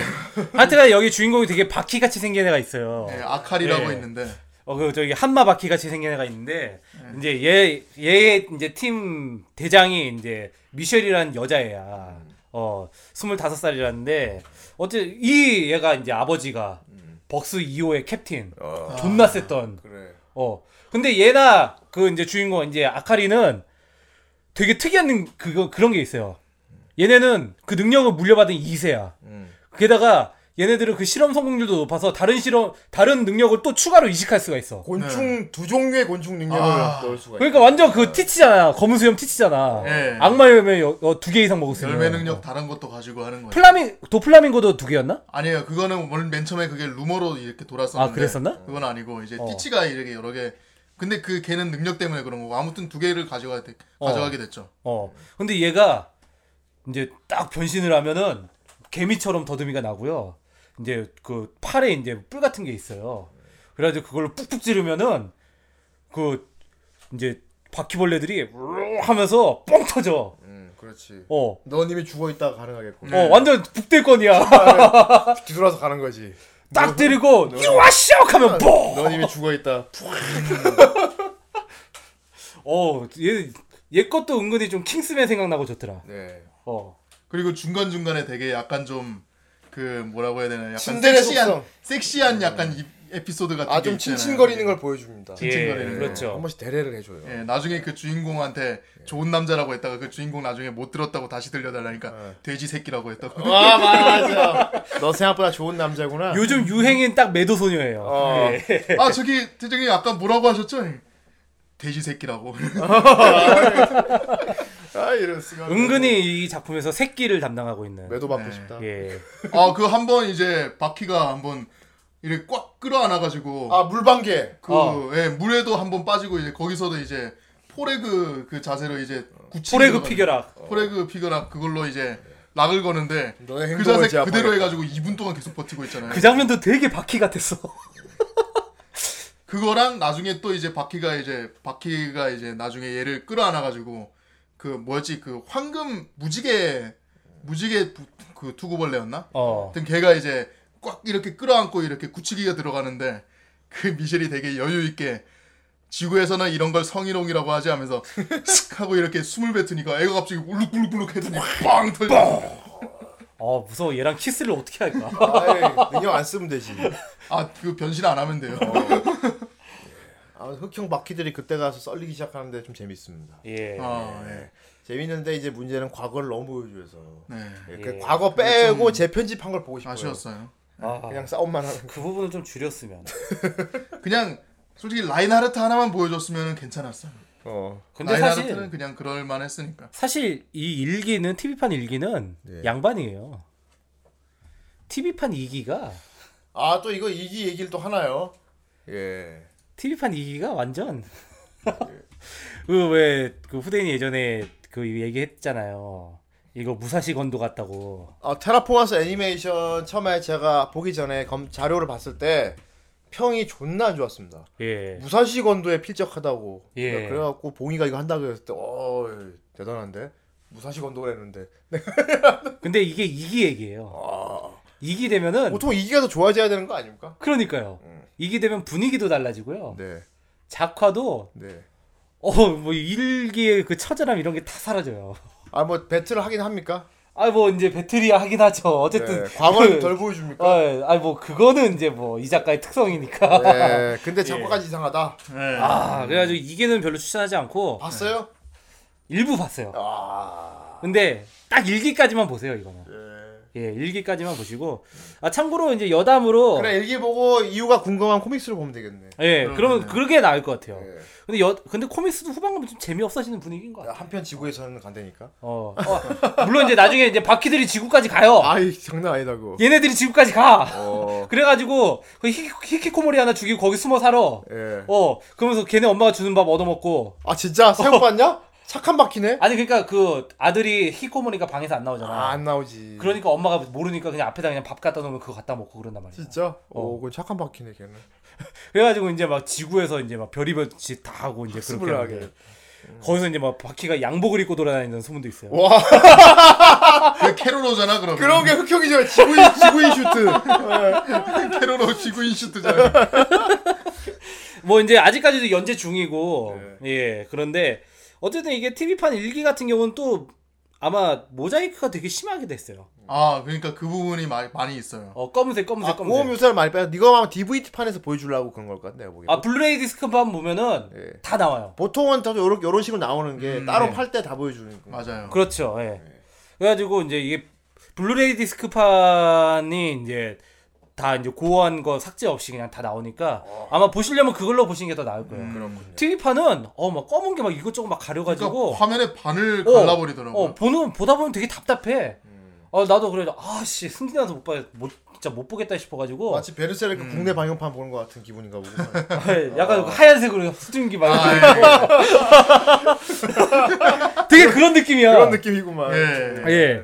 하여튼 여기 주인공이 되게 바퀴 같이 생긴 애가 있어요. 예, 아칼이라고 예. 있는데. 어, 그, 저기, 한마 바퀴 같이 생긴 애가 있는데, 이제 얘, 얘, 이제 팀 대장이 이제, 미셸이라는 여자애야. 어, 25살이라는데, 어째, 이 얘가 이제 아버지가, 벅스 2호의 캡틴. 어, 존나 셌던. 그래. 어. 근데 얘나, 그 이제 주인공, 이제 아카리는 되게 특이한, 능- 그거, 그런 게 있어요. 얘네는 그 능력을 물려받은 2세야. 음. 게다가, 얘네들은 그 실험 성공률도 높아서 다른 실험 다른 능력을 또 추가로 이식할 수가 있어. 곤충 두 종류의 곤충 능력을 아. 넣을 수가 있어. 그러니까 완전 그 티치잖아. 검은 수염 티치잖아. 예. 악마 열매 두개 이상 먹었으면. 열매 능력 다른 것도 가지고 하는 거예요. 플라밍 도플라밍고도 두 개였나? 아니에요. 그거는 원래 맨 처음에 그게 루머로 이렇게 돌았었는데. 아, 그랬었나? 그건 아니고 이제 어. 티치가 이렇게 여러 개. 근데 그 걔는 능력 때문에 그런 거고 아무튼 두 개를 가져가 어. 가져가게 됐죠. 어. 근데 얘가 이제 딱 변신을 하면은 개미처럼 더듬이가 나고요. 이제 그 팔에 이제 뿔 같은 게 있어요. 그래가지고 그걸로 푹푹 찌르면은 그 이제 바퀴벌레들이 우르르 하면서 뻥 터져. 음, 그렇지. 어. 너님이 죽어 있다가 가능하겠고. 어, 완전 북대권이야. 뒤돌아서 가는 거지. 딱 때리고 유아쇼 하면 뽕. 너님이 죽어 있다. 어, 얘, 얘 것도 은근히 좀 킹스맨 생각나고 좋더라. 네. 어. 그리고 중간 중간에 되게 약간 좀 그 뭐라고 해야 되나 약간 섹시한 속성. 섹시한 약간 이- 에피소드 같은 아게 좀. 칭칭거리는 걸 보여줍니다. 예, 칭칭거리는 거. 그렇죠. 한 번씩 대례를 해줘요. 예, 나중에 그 주인공한테 좋은 남자라고 했다가 그 주인공 나중에 못 들었다고 다시 들려달라니까 돼지 새끼라고 했다고. 아 맞아. 너 생각보다 좋은 남자구나. 요즘 유행인 딱 매도 소녀예요. 어. 예. 아 저기 대장님 아까 뭐라고 하셨죠? 돼지 새끼라고. 아 이런 수가. 은근히 이 작품에서 새끼를 담당하고 있는. 매도 받고 네. 싶다. 예. 아그 한 번 이제 바퀴가 한번 이렇게 꽉 끌어안아가지고 아 물방개. 그 어. 예, 물에도 한 번 빠지고 이제 거기서도 이제 four leg 그 자세로 이제 굳히게 포레그 들어가지고 피겨락. 포레그 피겨락 그걸로 이제 락을 거는데 너의 그 자세 그대로 제압하겠다. 해가지고 2분 동안 계속 버티고 있잖아요. 그 장면도 되게 바퀴 같았어. 그거랑 나중에 또 이제 바퀴가 이제 바퀴가 이제 나중에 얘를 끌어안아가지고 그 뭐였지 그 황금 무지개 무지개 부- 그 투구벌레였나? 어. 하여튼 걔가 이제 꽉 이렇게 끌어안고 이렇게 굳히기가 들어가는데 그 미셸이 되게 여유 있게 지구에서는 이런 걸 성희롱이라고 하지 하면서 슥 하고 이렇게 숨을 뱉으니까 애가 갑자기 울룩울룩울룩 해더니 빵 터져. 어 무서워 얘랑 키스를 어떻게 할까? 아이, 능력 안 쓰면 되지. 아 그 변신 안 하면 돼요. 아, 흑형 바퀴들이 그때 가서 썰리기 시작하는데 좀 재밌습니다. 예. 아 예. 재밌는데 이제 문제는 과거를 너무 보여줘서 네. 예, 그 예. 과거 빼고 재편집한 걸 보고 싶어요. 아쉬웠어요. 아, 그냥 싸움만 하는. 그 부분은 좀 줄였으면. 그냥 솔직히 라인하르트 하나만 보여줬으면 괜찮았어요. 어. 근데 사실 라인하르트는 그냥 그럴 만했으니까. 사실 이 일기는 TV판 일기는 네. 양반이에요. TV판 2기가 아 또 이거 이기 얘기를 또 하나요? 예. TV판 2기가 완전 그왜그 후대인이 예전에 그 얘기했잖아요. 이거 무사시 건도 같다고. 아 테라포마스 애니메이션 처음에 제가 보기 전에 검, 자료를 봤을 때 평이 존나 안 좋았습니다. 예. 무사시 건도에 필적하다고. 예. 그래갖고 봉이가 이거 한다고 했을 때, 어 대단한데. 무사시 건도가 했는데. 근데 이게 2기 얘기예요. 아, 2기 되면은 보통 이기가 더 좋아져야 되는 거 아닙니까? 그러니까요. 음. 2기 되면 분위기도 달라지고요. 네, 작화도 네. 어뭐 1기의 그 처절함 이런 게 다 사라져요. 아 뭐 배틀을 하긴 합니까? 아 뭐 이제 배틀이야 하긴 하죠. 어쨌든 네, 과거는 그- 덜 보여줍니까? 아뭐 그거는 이제 뭐 이 작가의 특성이니까. 네, 근데 작화까지 이상하다. 네. 아 그래가지고 이게는 별로 추천하지 않고 봤어요? 일부 봤어요. 아, 근데 딱 일기까지만 보세요 이거는. 예. 예 일기까지만 보시고 아 참고로 이제 여담으로 그래 일기 보고 이유가 궁금한 코믹스를 보면 되겠네. 예 그러면 그게 나을 것 같아요. 예. 근데 여 근데 코믹스도 후반 가면 좀 재미 없어지는 분위기인 것 같아요. 한편 지구에서는 간다니까. 어, 어, 물론 이제 나중에 이제 바퀴들이 지구까지 가요. 아이 장난 아니다 그거. 얘네들이 지구까지 가. 어, 그래가지고 그 히, 히키코모리 하나 죽이고 거기 숨어 살아. 예. 어 그러면서 걔네 엄마가 주는 밥 얻어먹고 아 진짜 새우 봤냐? 착한 바퀴네. 아니 그러니까 그 아들이 히키코모리가 방에서 안 나오잖아. 아, 안 나오지. 그러니까 엄마가 모르니까 그냥 앞에다 그냥 밥 갖다 놓으면 그거 갖다 먹고 그런단 말이야. 진짜? 어, 그 착한 바퀴네 걔는. 그래가지고 이제 막 지구에서 이제 막 별의별 짓 다 하고 이제 그렇게 스물하게. 하는데 거기서 이제 막 바퀴가 양복을 입고 돌아다니는 소문도 있어요. 와 그 캐로로잖아 그러면. 그런 게 흑형이죠. 지구인 지구인 슈트. 캐로로 지구인 슈트잖아. 뭐 이제 아직까지도 연재 중이고 네. 예 그런데 어쨌든 이게 TV판 1기 같은 경우는 또 아마 모자이크가 되게 심하게 됐어요. 아 그러니까 그 부분이 많이, 많이 있어요. 어 검은색 검은색 아, 검은색. 고어 요소를 많이 빼. 네가 아마 DVD 판에서 보여주려고 그런 걸것 같네. 보기. 아 블루레이 디스크판 보면은 예. 다 나와요. 보통은 다 요런 요런 식으로 나오는 게 음, 따로 네. 팔때 다 보여주는 거. 맞아요. 그렇죠. 예. 그래가지고 이제 이게 블루레이 디스크판이 이제 다 이제 고어한 거 삭제 없이 그냥 다 나오니까 아마 보시려면 그걸로 보시는 게 더 나을 거예요. 음. 그렇군요. TV판은 어 막 검은 게 막 이것저것 막 가려가지고 그러니까 화면에 반을 어, 갈라버리더라고요. 어 보는 보다 보면 되게 답답해. 어 나도 그래 아씨 승진해서 못 봐, 못 진짜 못 보겠다 싶어가지고 마치 베르세르크 음. 국내 방영판 보는 것 같은 기분인가 보고. 약간 그 하얀색으로 수증기 막 아, 되게 그런 느낌이야. 그런 느낌이구만. 예. 예.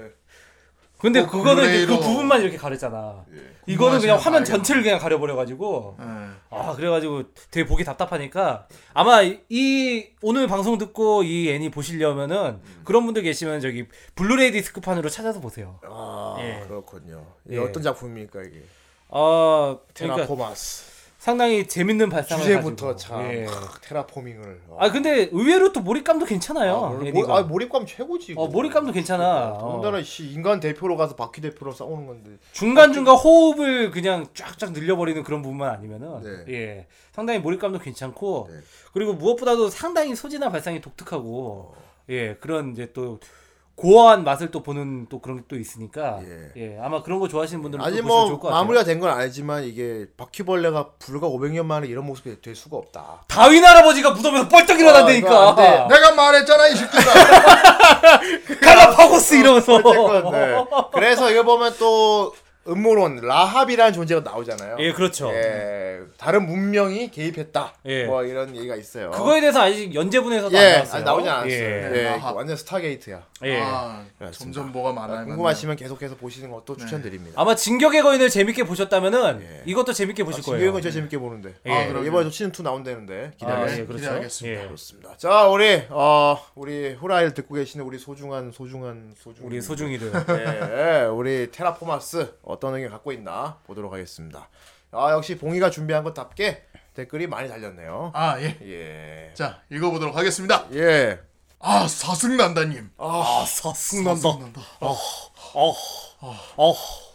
근데 뭐 그거는 이제 그 부분만 이렇게 가렸잖아. 이거는 그냥 화면 봐야겠다. 전체를 그냥 가려버려가지고 예. 아 그래가지고 되게 보기 답답하니까 아마 이- 이 오늘 방송 듣고 이 애니 보시려면은 그런 분들 계시면 저기 블루레이 디스크판으로 찾아서 보세요. 아 예. 그렇군요. 이게 예. 어떤 작품입니까 이게? 아 그러니까 테라포마스. 상당히 재밌는 발상을 주제부터 가지고. 참 예. 크, terraforming을. 아 근데 의외로 또 몰입감도 괜찮아요. 아, 모. 아, 몰입감 최고지. 어 몰입감도 괜찮아. 어. 더군다나 씨 인간 대표로 가서 바퀴 대표로 싸우는 건데. 중간 중간 호흡을 그냥 쫙쫙 늘려버리는 그런 부분만 아니면은 네. 예 상당히 몰입감도 괜찮고 네. 그리고 무엇보다도 상당히 소재나 발상이 독특하고 예 그런 이제 또 고어한 맛을 또 보는 또 그런 게 또 있으니까 예. 예, 아마 그런 거 좋아하시는 분들은 보시면 뭐 좋을 것 같아요. 마무리가 된 건 아니지만 이게 바퀴벌레가 불과 500년 만에 이런 모습이 될 수가 없다. 다윈 할아버지가 무덤에서 뻘떡 일어난다니까 돼. 내가 말했잖아 이 새끼가. 갈라파고스 이러면서 어쨌건, 네. 그래서 이거 보면 또 음모론 라합이라는 존재가 나오잖아요. 예 그렇죠. 예, 다른 문명이 개입했다. 예. 뭐 이런 얘기가 있어요. 그거에 대해서 아직 연재분에서도 예, 안 나왔어요. 아니, 나오지 않았어요. 예. 예. 완전 스타게이트야. 예. 아. 점점 뭐가 많아요. 궁금하시면 계속해서 보시는 것도 추천드립니다. 아마 진격의 거인을 재밌게 보셨다면은 예. 이것도 재밌게 보실 거예요. 진격은 진짜 재밌게 보는데. 예. 아, 그러게요. 이번에 시즌 2 나온다는데 아, 기대하겠습니다. 예, 그렇죠. 기대하겠습니다. 예. 그렇습니다. 자, 우리 어 우리 후라이를 듣고 계시는 우리 소중한 소중한 소중 우리 소중이들. 예, 예, 우리 테라포마스 어떤 의견 갖고 있나 보도록 하겠습니다. 아, 역시 봉이가 준비한 것답게 댓글이 많이 달렸네요. 아 예. 예. 자 읽어보도록 하겠습니다. 예. 아 사승난다님. 아, 사승난다. 사승난다. 어, 어.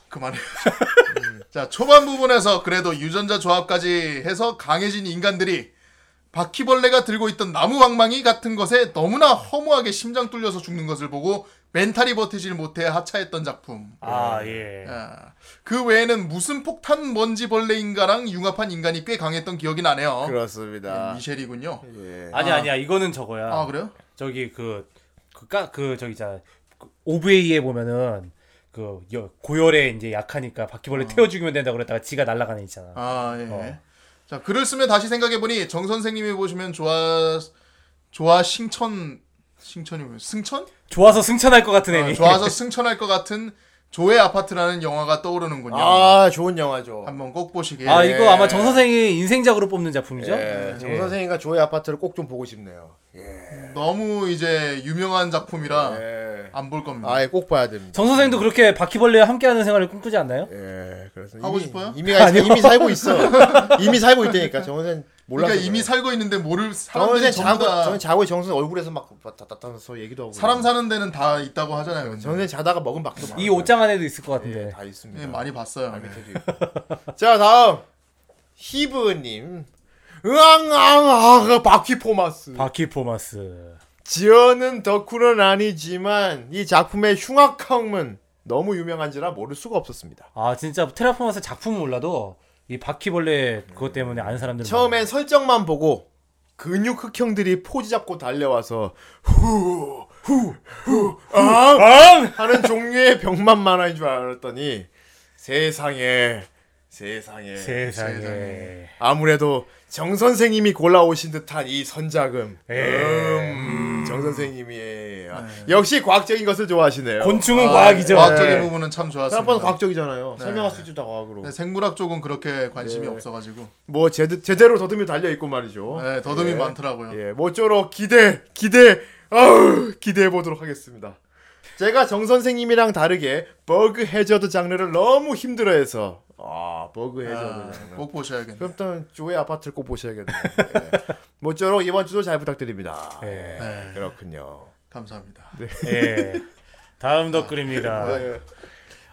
그만해. 자 초반 부분에서 그래도 유전자 조합까지 해서 강해진 인간들이 바퀴벌레가 들고 있던 나무 방망이 같은 것에 너무나 허무하게 심장 뚫려서 죽는 것을 보고 멘탈이 버티질 못해 하차했던 작품. 아, 예. 아, 그 외에는 무슨 폭탄 먼지 벌레인가랑 융합한 인간이 꽤 강했던 기억이 나네요. 그렇습니다. 미셸이군요. 예. 아니 아니야. 이거는 저거야. 아 그래요? 저기 그 그까 그 저기 자 OVA에 보면은 그 여- 고열에 이제 약하니까 바퀴벌레 태워 죽이면 된다고 그랬다가 지가 날아가는 애 있잖아. 아 예. 어. 자 글을 쓰면 다시 생각해 보니 정 선생님이 보시면 좋아 좋아 승천 승천이 뭐예요? 승천? 좋아서 승천할 것 같은 어, 애니. 좋아서 승천할 것 같은 조의 아파트라는 영화가 떠오르는군요. 아, 좋은 영화죠. 한번 꼭 보시길. 아 이거 아마 정 선생이 인생작으로 뽑는 작품이죠? 예. 정 예. 선생님과 조의 아파트를 꼭 좀 보고 싶네요. 너무 이제 유명한 작품이라 예. 안볼 겁니다. 아 예 꼭 봐야 됩니다. 정 선생도 그렇게 바퀴벌레와 함께하는 생활을 꿈꾸지 않나요? 예. 그래서 하고 이미, 싶어요? 이미, 가- 이미 살고 있어. 이미 살고 있다니까. 정 선생. 그러니까 이미 그래요. 살고 있는데 모를 정 사람들이 전부 다 저는 자고 정 선생 얼굴에서 막 따따따면서 얘기도 하고. 사람 사는 데는 다 있다고 하잖아요. 근데. 정 선생 자다가 먹은 많아요. 이 옷장 안에도 있을 것 같은데. 예, 다 있습니다. 예, 많이 봤어요. 네. 자 다음 히브님. 으앙앙아 바퀴 포마스. 바퀴 포마스. 지어는 덕후는 아니지만 이 작품의 흉악함은 너무 유명한지라 모를 수가 없었습니다. 아 진짜 테라포마스 작품은 몰라도 이 바퀴벌레 그것 때문에 아는 사람들은 처음엔 설정만 보고 근육 흑형들이 포즈 잡고 달려와서 후 후후 아! 하는 종류의 병맛 만화인 줄 알았더니 세상에 세상에 세상에. 아무래도 정 선생님이 골라오신 듯한 이 선작은 예. 음, 정 선생님이 아, 역시 과학적인 것을 좋아하시네요. 곤충은 아, 과학이죠. 과학적인 네. 부분은 참 좋았습니다. 생각보다 과학적이잖아요. 설명할 수 있죠 다 과학으로. 네, 생물학 쪽은 그렇게 관심이 네. 없어가지고 뭐 제대, 제대로 더듬이 달려 있고 말이죠. 네, 더듬이 예. 많더라고요. 예, 모쪼록 기대, 기대, 아우, 기대해 보도록 하겠습니다. 제가 정 선생님이랑 다르게 버그 해저드 장르를 너무 힘들어해서 아 버그 해저드 아. 꼭 보셔야겠네. 그럼 또 조의 아파트를 꼭 보셔야겠네요. 예. 모쪼록 이번 주도 잘 부탁드립니다. 예. 네, 그렇군요. 감사합니다. 예. 다음 댓글입니다. 예.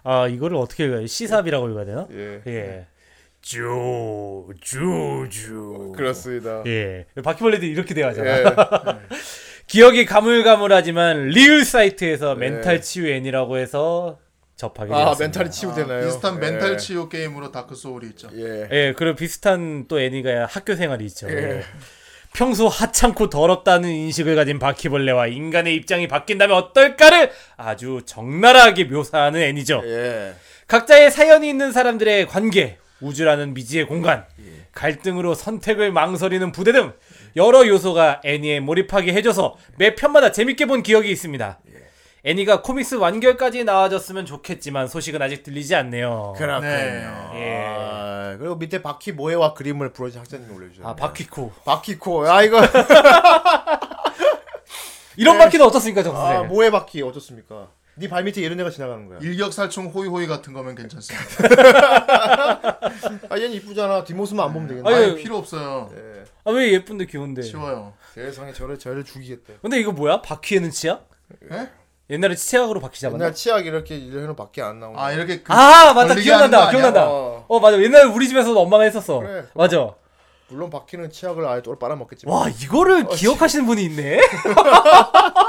아 이거를 어떻게 읽어요? 시삽이라고 읽어야 되나? 예. 예. 쭈, 쭈, 쭈. 그렇습니다. 예. 바퀴벌레들이 이렇게 대하잖아. 예. 기억이 가물가물하지만 리을 사이트에서 네. 멘탈 치유 애니라고 해서 접하게 아 되었습니다. 멘탈이 치유되나요? 비슷한 예. 멘탈 치유 게임으로 다크 소울이 있죠. 예. 예, 그리고 비슷한 또 애니가 학교 생활이 있죠. 예. 예. 평소 하찮고 더럽다는 인식을 가진 바퀴벌레와 인간의 입장이 바뀐다면 어떨까를 아주 적나라하게 묘사하는 애니죠. 예. 각자의 사연이 있는 사람들의 관계, 우주라는 미지의 공간, 갈등으로 선택을 망설이는 부대 등 여러 요소가 애니에 몰입하게 해줘서 매 편마다 재밌게 본 기억이 있습니다. 애니가 코믹스 완결까지 나와줬으면 좋겠지만 소식은 아직 들리지 않네요. 그렇군요. 네. 예. 아, 그리고 밑에 바퀴 모해와 그림을 부러진 학자님 올려주셨네요. 아 바퀴코 바퀴코. 아 이거 이런 바퀴는 어떻습니까, 정수 아생 모해 바퀴 어떻습니까? 네 발 밑에 이런 애가 지나가는 거야. 일격살충 호이호이 같은 거면 괜찮습니다. 아 얘는 이쁘잖아. 뒷모습만 안 보면 되겠네. 아유, 아니, 필요 없어요. 예. 아왜 예쁜데 귀여운데? 쉬워요. 세상에 저를 저를 죽이겠대. 근데 이거 뭐야? 바퀴에는 치약? 예? 옛날에 치약으로 바퀴 잡았나? 옛날 치약 이렇게 이래는 밖에 안 나오는. 아 이렇게 그 아 맞다 기억난다? 기억난다. 어. 어 맞아 옛날에 우리 집에서도 엄마가 했었어. 그래. 맞아. 물론 바퀴는 치약을 아예 또 빨아먹겠지만. 와 이거를 기억하시는 분이 있네.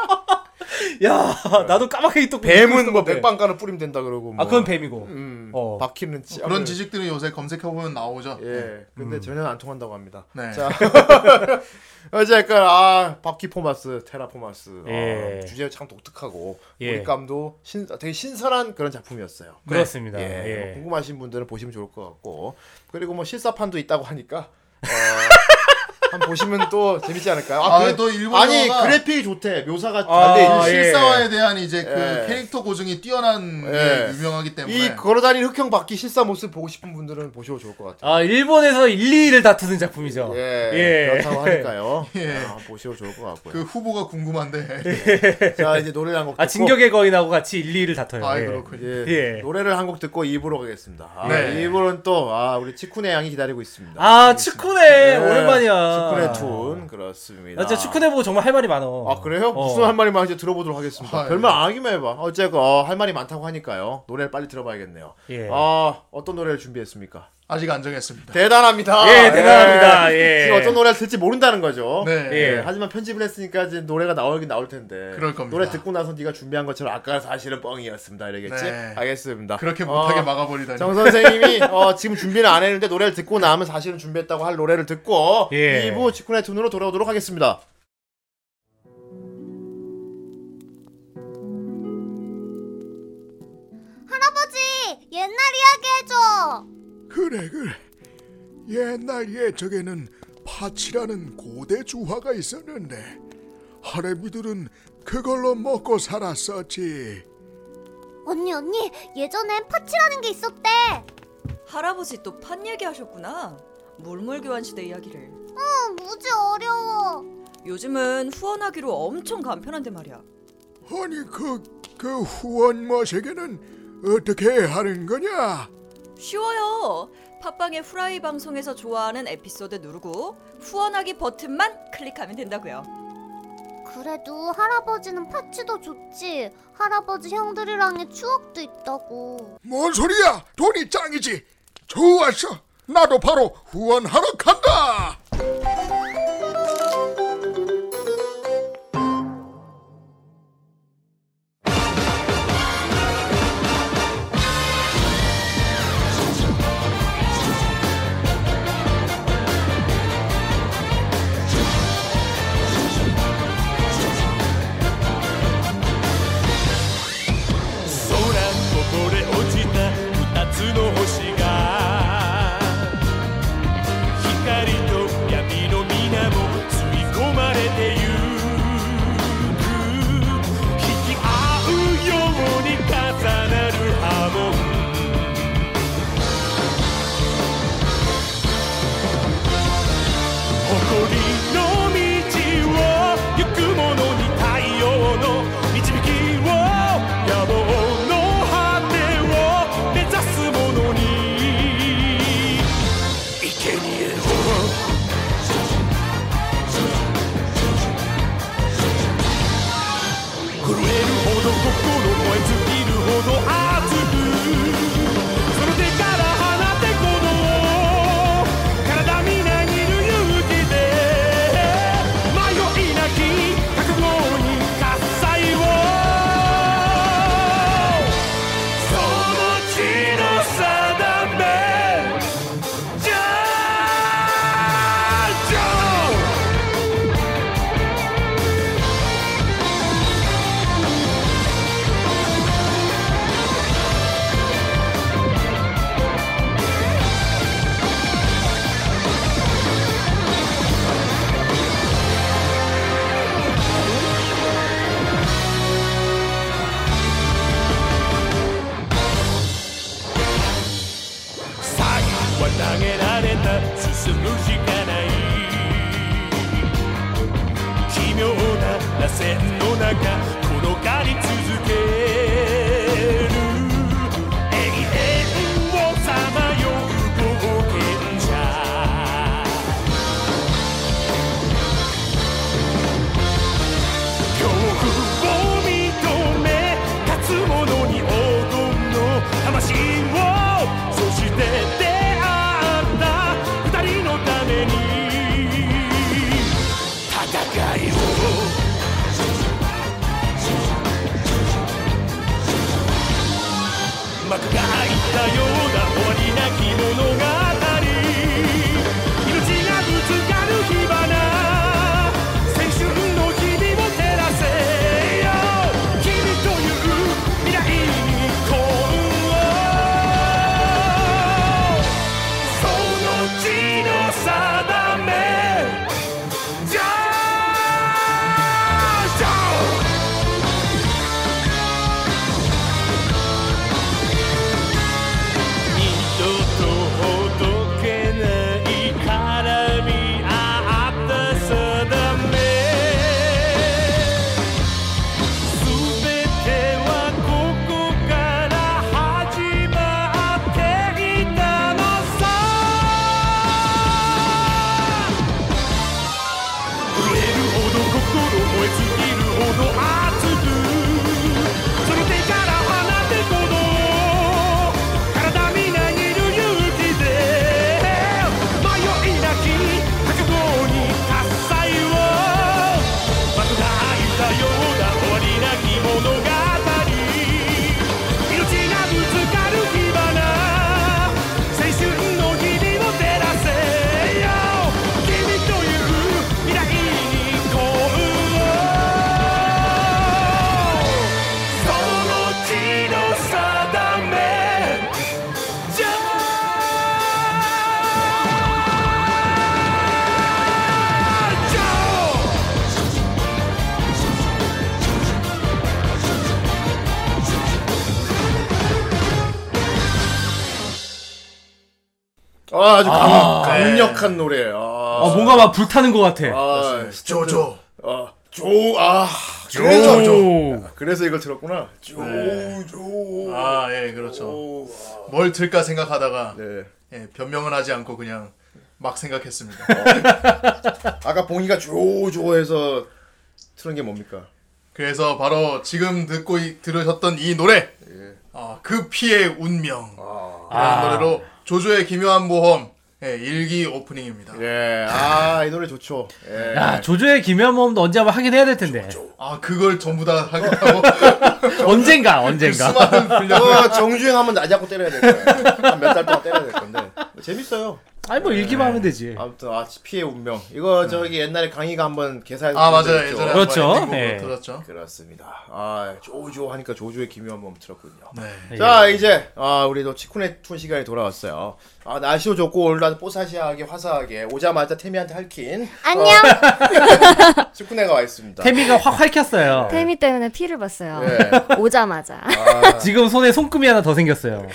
야 나도 까맣게 또 뱀은 뭐 백방가를 뿌리면 된다 그러고. 뭐. 아 그건 뱀이고. 음. 어. 바퀴는 치약. 그런 지식들은 요새 검색해 보면 나오죠. 예. 근데 전혀 안 통한다고 합니다. 네. 자. 어쨌건 아 바퀴포마스 테라포마스 예. 아, 주제 참 독특하고 예. 몰입감도 신, 되게 신선한 그런 작품이었어요. 그렇습니다. 예, 예. 뭐 궁금하신 분들은 보시면 좋을 것 같고 그리고 뭐 실사판도 있다고 하니까 어, 한번 보시면 또 재밌지 않을까요? 아, 그래- 또 일본 아니 영화가- 그래픽이 좋대. 묘사가 아, 잘돼 아. 예. 실사화에 대한 이제 그 예. 캐릭터 고증이 뛰어난 예. 게 유명하기 때문에 이 걸어다니는 흑형 바퀴 실사 모습 보고 싶은 분들은 보셔도 좋을 것 같아요. 아 일본에서 1, 2위를 다투는 작품이죠. 예, 예. 그렇다고 하니까요. 예. 아, 보셔도 좋을 것 같고요. 그 후보가 궁금한데 자 이제 노래를 한곡 듣고 아 진격의 거인하고 같이 1, 2위를 다퉈요. 아 예. 그렇군요. 예, 예. 노래를 한 곡 듣고 2부로 가겠습니다. 아, 네. 2부는 또 아, 우리 치쿠네 양이 기다리고 있습니다. 아 치쿠네 네, 오랜만이야. 치쿠네 툰 그렇습니다. 나 진짜 치쿠네 보고 정말 할 말이 많어. 아 그래요? 어. 무슨 할 말이 많은지 들어보도록 하겠습니다. 아, 별말 안 하기만 해봐. 어쨌건 어, 할 말이 많다고 하니까요. 노래를 빨리 들어봐야겠네요. 예. 아 어떤 노래를 준비했습니까? 아직 안 정했습니다. 대단합니다. 예, 대단합니다. 예. 지금 어떤 노래를 들지 모른다는 거죠. 네. 예. 하지만 편집을 했으니까 이제 노래가 나오긴 나올 텐데. 그럴 겁니다. 노래 듣고 나서 네가 준비한 것처럼 아까 사실은 뻥이었습니다. 이러겠지? 네. 알겠습니다. 그렇게 어, 못하게 막아버리다니. 정 선생님이 어, 지금 준비를 안 했는데 노래를 듣고 나면 사실은 준비했다고 할 노래를 듣고 예. 2부 직군의 툰으로 돌아오도록 하겠습니다. 할아버지 옛날 이야기 해줘 그래 그래 옛날 옛적에는 파치라는 고대 주화가 있었는데 할애미들은 그걸로 먹고 살았었지 언니 언니 예전엔 파치라는 게 있었대 할아버지 또판 얘기하셨구나. 물물 교환 시대 이야기를. 어 무지 어려워 요즘은 후원하기로 엄청 간편한데 말이야. 아니 그, 그 후원 머시기는 어떻게 하는 거냐 쉬워요. 팟빵의 후라이 방송에서 좋아하는 에피소드 누르고 후원하기 버튼만 클릭하면 된다고요. 그래도 할아버지는 파치도 좋지. 할아버지 형들이랑의 추억도 있다고. 뭔 소리야? 돈이 짱이지. 좋았어. 나도 바로 후원하러 간다 線の中転がり続け 아, 아주 강, 강력한 노래예요. 아, 아, 뭔가 막 불타는 것 같아. 아, 조조. 아, 조, 아, 그래서 조. 그래서 이걸 들었구나. 조, 조. 아, 예, 그렇죠. 뭘 들까 생각하다가 네. 예, 변명은 하지 않고 그냥 막 생각했습니다. 아까 봉이가 조조 해서 틀은 게 뭡니까? 그래서 바로 지금 듣고 이- 들으셨던 이 노래, 아, 그 피의 운명. 이라는 노래로 조조의 기묘한 모험 예, 일기 오프닝입니다. 예, 아, 이 노래 좋죠. 예. 야, 조조의 기묘한 모험도 언제 한번 하긴 해야 될 텐데. 아, 그걸 전부 다 하겠다고? 언젠가, 언젠가. 수많은 분량. 그거 정주행 한번 나 잡고 때려야 될 거예요. 한 몇 달 동안 때려야 될 건데. 재밌어요. 아니, 뭐 읽기만 하면 되지. 아무튼, 아, 피해 운명. 이거 저기 옛날에 강희가 한번 개사해서. 아, 맞아요. 예전에 그렇죠. 한번 예. 들었죠. 그렇습니다. 아, 조조 하니까 조조의 기묘한 몸 들었군요. 네. 자, 이제, 아, 우리도 치쿠네 툰 시간이 돌아왔어요. 아, 날씨도 좋고, 오늘도 뽀사시하게, 화사하게, 오자마자 태미한테 할킨. 안녕. 치쿠네가 와 있습니다. 태미가 확 핥혔어요. 태미 때문에 피를 봤어요. 네. 오자마자. 지금 손에 손금이 하나 더 생겼어요.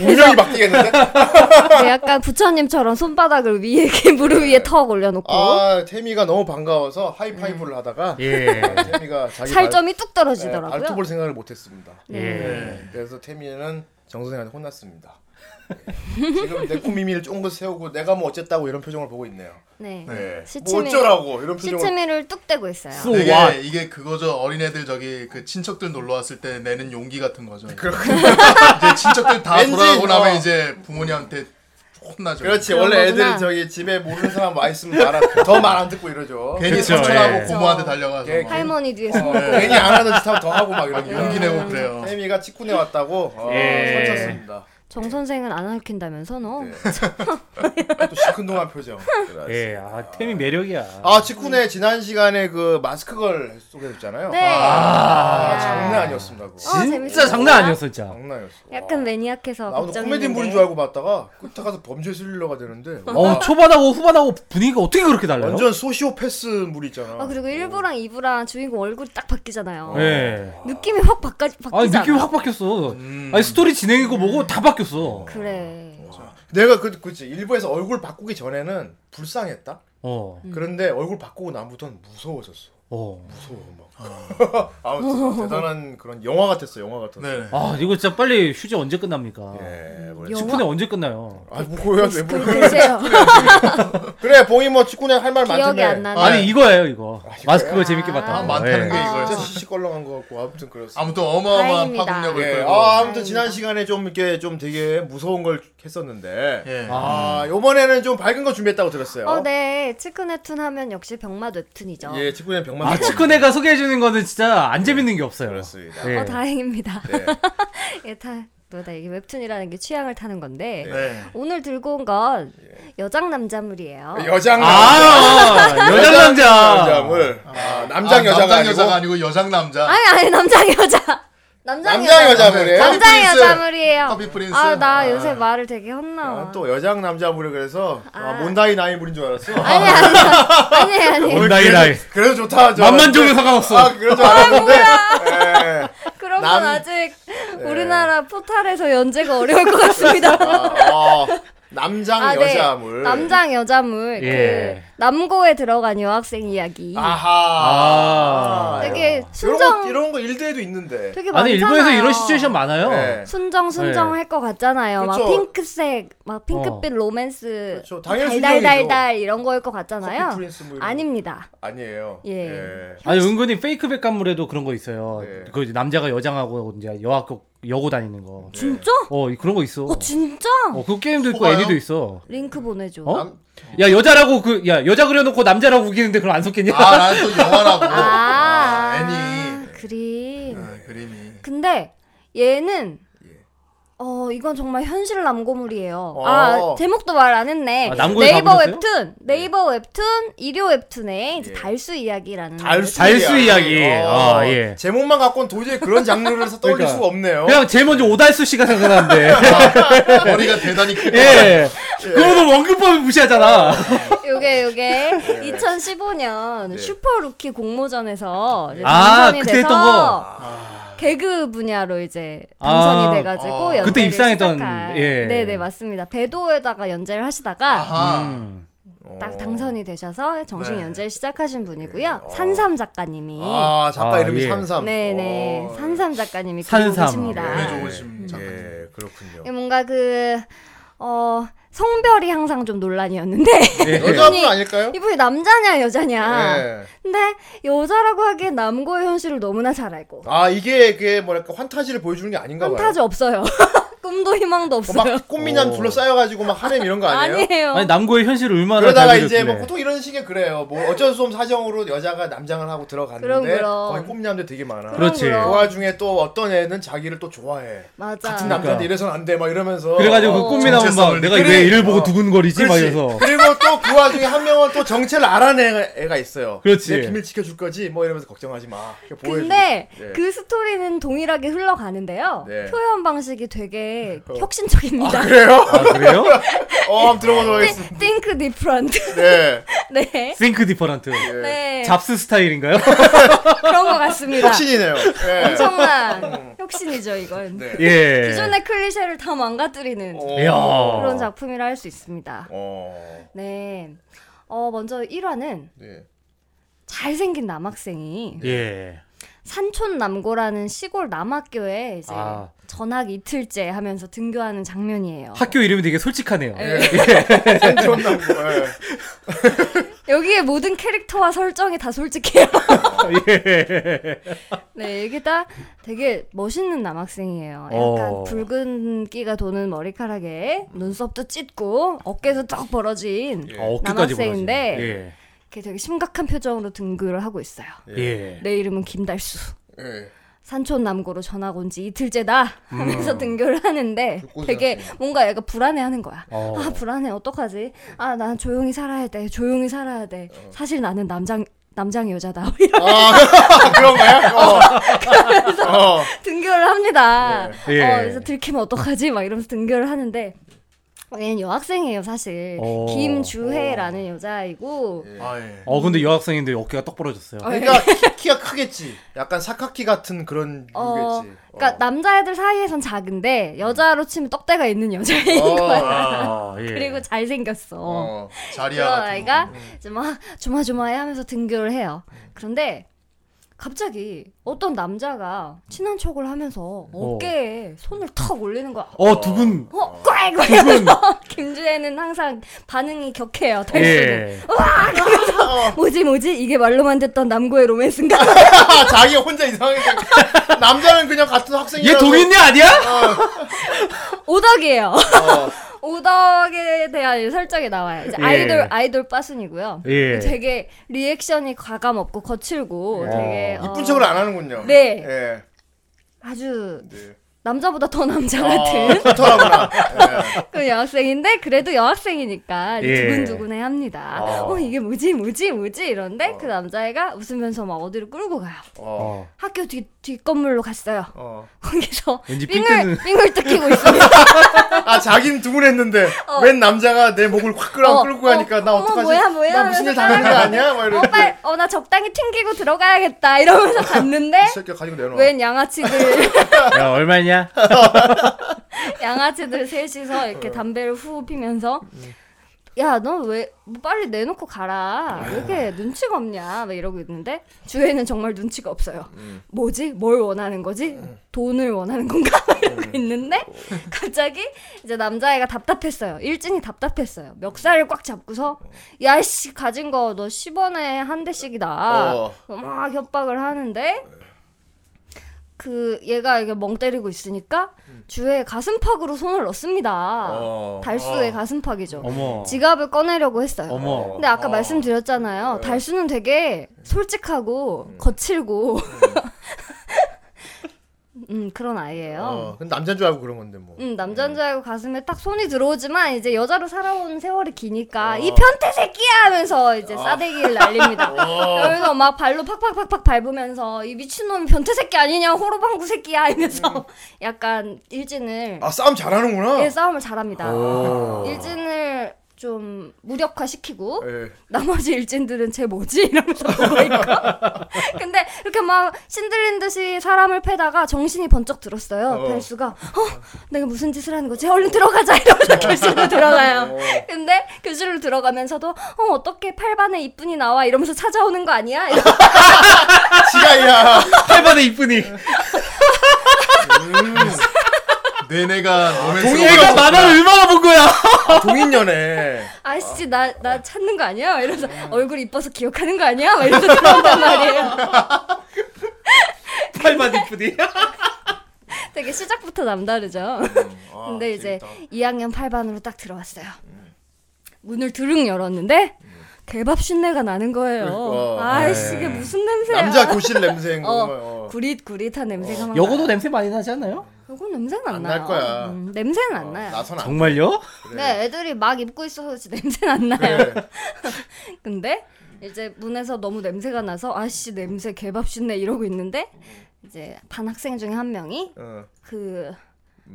운명이 바뀌겠는데? 네, 약간 부처님 처럼 손바닥을 위에 이렇게 무릎 위에 턱 올려놓고 아, 태미가 너무 반가워서 하이파이브를 하다가. 예. 태미가 자기 살점이 뚝 발, 떨어지더라고요. 네, 발톱을 생각을 못했습니다. 네. 예. 그래서 태미는 정 선생한테 혼났습니다. 네. 지금 내 코미미를 쫑긋 세우고 내가 뭐 어쨌다고 이런 표정을 보고 있네요. 네. 네. 뭐 시치미 어쩌라고 이런 표정을. 시치미를 뚝 떼고 있어요. 수- 되게 와. 이게 그거죠. 어린애들 저기 그 친척들 놀러 왔을 때 내는 용기 같은 거죠. 그렇군요. 이제 친척들 다 왠지, 돌아가고 나면 어. 이제 부모님한테 혼나죠. 그렇지 원래 거구나. 애들 저기 집에 모르는 사람 와 있으면 더 말 안 듣고 이러죠. 괜히 삼촌하고 예. 부모한테 달려가서 걔- 막 할머니 뒤에서 어, 괜히 안 하는 짓 하고 더 하고 막 이런 용기 내고 그래요. 태미가 치쿠네 왔다고 어, 예. 설쳤습니다. 정 선생은 안 핥힌다면서 너. 네. 또 시큰둥한 표정. 예, 아, 태미 매력이야. 아 치쿠네 지난 시간에 그 마스크 걸 소개했잖아요. 네. 아, 장난 아니었습니다. 그거. 어, 진짜 재밌었어요. 장난 아니었어, 진짜. 장난이었어. 약간 매니악해서 나 오늘. 코미디 물인 줄 알고 봤다가 끝에 가서 범죄 스릴러가 되는데 어, 초반하고 후반하고 분위기가 어떻게 그렇게 달라요? 완전 소시오패스 물 있잖아. 아 그리고 1부랑 2부랑 주인공 얼굴이 딱 바뀌잖아요. 예. 느낌이 확 바뀌, 바뀌잖아. 아니, 느낌이 확 바뀌었어. 아니, 스토리 진행이고 뭐고 다 바뀌 었어. 그래. 내가 그 그치 일부에서 얼굴 바꾸기 전에는 불쌍했다. 어, 그런데 얼굴 바꾸고 나부터는 무서워졌어. 어. 무서워 막. 아무튼 대단한 그런 영화 같았어. 영화 같았어. 네. 아, 이거 진짜 빨리 휴지 언제 끝납니까? 예, 뭐래. 영화- 치쿠네 언제 끝나요? 아, 뭐 그거야 왜 뭐. 글쎄요. 그래, 봉이 뭐 직군에 할 말 많던데. 기억이 안 나네. 아니, 이거예요, 이거. 이거야? 마스크 거 재밌게 봤다. 아, 많다는 게 진짜 이거였어. 시시껄렁한 거 같고 아무튼 그렇습니다. 아무튼 어마어마한 다행입니다. 파급력을 예, 끌고. 아, 아무튼 지난 시간에 좀 이렇게 좀 되게 무서운 걸 했었는데, 예. 아, 요번에는 좀 밝은 거 준비했다고 들었어요. 어, 네. 치크네툰 하면 역시 병맛 웹툰이죠. 예, 직군에 병만. 아, 치쿠네가 소개해 주는 거는 진짜 안 재밌는 게 없어요. 그렇습니다. 예. 어, 다행입니다. 네. 예, 다, 뭐다, 이게 웹툰이라는 게 취향을 타는 건데. 네. 오늘 들고 온 건 여장 남자물이에요. 여장 아, 여자 남자. 남자물. 아, 남장 아, 여자가 남장 아니고 여자가 아니고 여장 남자. 아니, 아니, 남장 여자. 남장 남장 여자. 여자물이에요. 남- 남장 프린스. 여자물이에요. 커피 프린스. 아, 나 아. 요새 말을 되게 헛나와. 아, 또 여장 남자물이 그래서 아, 아. 몬다이 나이물인 줄 알았어. 아니, 아니, 아니, 아니. 오늘 나이, 그래도- 나이. 그래도 좋다. 저- 만만종에 상관없어. 아, 그런 줄 알았는데. 예. 그런 남- 건 아직 우리나라 포탈에서 연재가 어려울 것 같습니다. 아, 어, 남장 아, 네. 여자물. 남장 여자물. 예. 그 남고에 들어간 여학생 이야기. 아하. 아. 되게 이런 순정 거, 이런 거 일대에도 있는데. 되게 많잖아요. 아니, 일본에서 이런 situation 많아요. 네. 순정 순정 네. 할것 같잖아요. 막 그쵸. 핑크색, 막 핑크빛 로맨스, 그쵸. 당연히 달달달달 이런 거일 것 같잖아요. 뭐 이런 거. 아닙니다. 아니에요. 예. 아니, 은근히 fake 백합물에도 그런 거 있어요. 네. 그 남자가 여장하고 이제 여학교 여고 다니는 거. 네. 진짜? 어 그런 거 있어. 어 진짜? 어그 게임도 있고 속아요? 애니도 있어. 링크 보내줘. 어? 남- 야 여자라고 그 야 여자 그려놓고 남자라고 우기는데 그럼 안 섞겠냐? 아또 영화라고. 아, 아, 애니. 그림. 어, 그림이. 근데 얘는 어 이건 정말 현실 남고물이에요. 어. 아 제목도 말 안 했네. 아, 남고에 네이버 가보셨어요? 웹툰, 네이버 웹툰, 일요 웹툰의 이제 예. 달수 이야기라는 달수, 달수 이야기. 아, 예. 제목만 갖고는 도저히 그런 장르를 떠올릴 그러니까. 수가 없네요. 그냥 제일 먼저 오달수 씨가 생각나는데. 머리가 대단히 크다. 예. 그거도 원근법을 무시하잖아. 요게 요게 네. 2015년 슈퍼 루키 공모전에서 아, 당선이 그때 돼서 했던 거. 개그 분야로 이제 당선이 아, 돼가지고 아. 연재를 그때 입상했던, 예. 네네 맞습니다 베도에다가 연재를 하시다가 아하. 음. 딱 당선이 되셔서 정식 네. 연재를 시작하신 분이고요 산삼 작가님이 아 작가 아, 이름이 예. 삼삼. 네네 어, 산삼 작가님이 산삼. 그리고 계십니다 몸에 좋으신 작가님. 예, 그렇군요. 이게 뭔가 그 어, 성별이 항상 좀 논란이었는데 예. 여자분 아닐까요? 이분이 남자냐 여자냐 예. 근데 여자라고 하기엔 남고의 현실을 너무나 잘 알고 아 이게 그게 뭐랄까 환타지를 보여주는 게 아닌가 봐요. 판타지 없어요 꿈도 희망도 뭐 없어요 막 꽃미남 어. 둘러싸여가지고 막 하렘 이런 거 아니에요? 아니에요 아니 남고의 현실을 얼마나 그러다가 잘 이제. 뭐 보통 이런 식의 그래요. 뭐 어쩔 수 없는 사정으로 여자가 남장을 하고 들어갔는데 그럼, 그럼. 거기 꽃미남들 되게 많아. 그렇지. 그. 와중에 또 어떤 애는 자기를 또 좋아해. 맞아 같은 남자인데 이래서는 안 돼. 막 이러면서. 그래가지고 어. 그 꽃미남은 막 내가 느끼는- 왜 이를 보고 어. 두근거리지 막 그렇지. 이래서 그리고 또 그 와중에 한 명은 또 정체를 알아낸 애가 있어요. 그렇지. 내 비밀 지켜줄 거지? 뭐 이러면서 걱정하지 마. 근데 예. 그 스토리는 동일하게 흘러가는데요 네. 표현 방식이 되게 혁신적입니다 그래요? 아 그래요? 어, 한번 들어보도록 하겠습니다. Think different 네. 네 싱크 디퍼런트 네. 잡스 스타일인가요? 그런 것 같습니다 혁신이네요. 예. 엄청난 혁신이죠 이건 네. 예. 기존의 클리셰를 다 망가뜨리는 어. 이야. 그런 작품이라 할 수 있습니다 어. 네. 어, 먼저 1화는 네. 잘생긴 남학생이 예. 산촌 남고라는 시골 남학교에 이제 아. 전학 이틀째 하면서 등교하는 장면이에요. 학교 이름이 되게 솔직하네요. 생존 남고. 예. 여기에 모든 캐릭터와 설정이 다 솔직해요. 예. 네, 이게 다 되게 멋있는 남학생이에요. 약간 어. 붉은기가 도는 머리카락에 눈썹도 찢고 어깨도 딱 벌어진 어, 어깨까지 남학생인데 벌어지네. 이렇게 되게 심각한 표정으로 등교를 하고 있어요. 예. 예. 내 이름은 김달수. 예. 산촌 남고로 전학 온 지 이틀째다 하면서 음. 등교를 하는데 되게 뭔가 얘가 불안해하는 거야. 어. 아 불안해 어떡하지? 아 난 조용히 살아야 돼. 조용히 살아야 돼. 어. 사실 나는 남장 남장 여자다. 아, 그런 거야? 어. 어. 등교를 합니다. 예. 어, 그래서 들키면 어떡하지? 막 이러면서 등교를 하는데 얘는 여학생이에요 사실. 어. 김주혜라는 여자이고 아 예. 어 근데 여학생인데 어깨가 떡 벌어졌어요. 그러니까 키, 키가 크겠지. 약간 사카키 같은 그런 어, 류겠지. 그러니까 남자애들 사이에선 작은데 여자로 치면 떡대가 있는 여자인 어. 거야. 아, 예. 그리고 잘생겼어. 어. 자리야 그런 같은 아이가 거. 이제 막 조마조마해 하면서 등교를 해요. 그런데 갑자기 어떤 남자가 친한 척을 하면서 어깨에 손을 턱 올리는 거야. 어 두근. 어, 꽉! 이러면서 김주혜는 항상 반응이 격해요. 달수는. 예. 뭐지 뭐지 이게 말로만 듣던 남고의 로맨스인가? 아, 자기가 혼자 이상하게 생각- 남자는 그냥 같은 얘 학생이라고. 동인녀 아니야? 오덕이에요. 어. 오덕에 대한 설정이 나와요. 이제 예. 아이돌 아이돌 빠순이고요. 예. 되게 리액션이 과감 없고 거칠고 되게 이쁜 어, 척을 안 하는군요. 네. 예. 아주 네. 남자보다 더 남자 아, 같은 좋더라구나. 예. 그 여학생인데 그래도 여학생이니까 예. 두근두근해 합니다. 어. 어. 이게 뭐지 뭐지 뭐지 이런데 그 남자애가 웃으면서 막 어디로 끌고 가요. 어. 학교 뒤 뒷건물로 갔어요. 어. 거기서 뜯는- 삥을 뜯기고 있습니다. 아, 자기는 두근했는데, 웬 남자가 내 목을 확 끌어 어, 끌고 가니까, 나 어머, 어떡하지? 뭐야, 뭐야 나 무슨 일 당한 거. 아니야? 막 어, 이러는데. 빨, 어, 나 적당히 튕기고 들어가야겠다 이러면서 갔는데 이 새끼 가지고 내놔. 웬 양아치들 야 얼마냐? 양아치들 셋이서 이렇게 담배를 후 피면서 야 너 왜 빨리 내놓고 가라. 왜 이렇게 눈치가 없냐. 막 이러고 있는데 주혜는 정말 눈치가 없어요. 뭐지? 뭘 원하는 거지? 돈을 원하는 건가? 막 이러고 있는데 갑자기 이제 남자애가 답답했어요. 일진이 답답했어요. 멱살을 꽉 잡고서 야 씨 가진 거 너 10원에 한 대씩이다. 어. 막 협박을 하는데 그 얘가 이게 멍 때리고 있으니까 주에 가슴팍으로 손을 넣습니다. 어. 달수의 가슴팍이죠. 어머. 지갑을 꺼내려고 했어요. 어머. 근데 아까 말씀드렸잖아요. 달수는 되게 솔직하고 거칠고 음, 그런 아이예요. 어, 근데 남자인 줄 알고 그런 건데 뭐. 음, 남자인 줄 알고 가슴에 딱 손이 들어오지만 이제 여자로 살아온 세월이 기니까 어. 이 변태 새끼야 하면서 이제 싸대기를 날립니다. 어. 여기서 막 발로 팍팍팍팍 밟으면서 이 미친놈이 변태 새끼 아니냐 호로방구 새끼야 이러면서 약간 일진을 아 싸움 잘하는구나. 예, 싸움을 잘합니다. 오. 일진을 좀 무력화시키고 예. 나머지 일진들은 쟤 뭐지? 이러면서 보고 있고 근데 이렇게 막 신들린 듯이 사람을 패다가 정신이 번쩍 들었어요. 어. 달수가 어? 내가 무슨 짓을 하는 거지? 얼른 들어가자. 이러면서 교실로 들어가요. 근데 교실로 들어가면서도 어 어떻게 8반에 이쁜이 나와? 이러면서 찾아오는 거 아니야? 지가야. 8반의 이쁜이. 내내가 로맨스. 얘가 만화를 얼마나 본 거야? 동인 연애. 아씨 나 나 찾는 거 아니야 이러면서 얼굴 이뻐서 기억하는 거 아니야 막 이러면서 들어온단 말이에요 8반 이쁜이. 되게 시작부터 남다르죠 아, 근데 이제 재밌다. 2학년 8반으로 딱 들어왔어요. 문을 드릉 열었는데 개밥 쉰내가 나는 거예요. 어, 아이씨 네. 이게 무슨 냄새야? 남자 교실 냄새인 거. 어, 어. 구릿구릿한 냄새가 막. 여고도 나요. 냄새 많이 나지 않나요? 요거 냄새는 안, 안 나요. 날 거야. 음, 냄새는 안 어, 나요. 나선 안. 정말요? 그래. 네, 애들이 막 입고 있어서 그렇지 냄새는 안 나요. 그래. 근데 이제 문에서 너무 냄새가 나서 아씨 냄새 개밥 쉰내 이러고 있는데 이제 반 학생 중에 한 명이 어. 그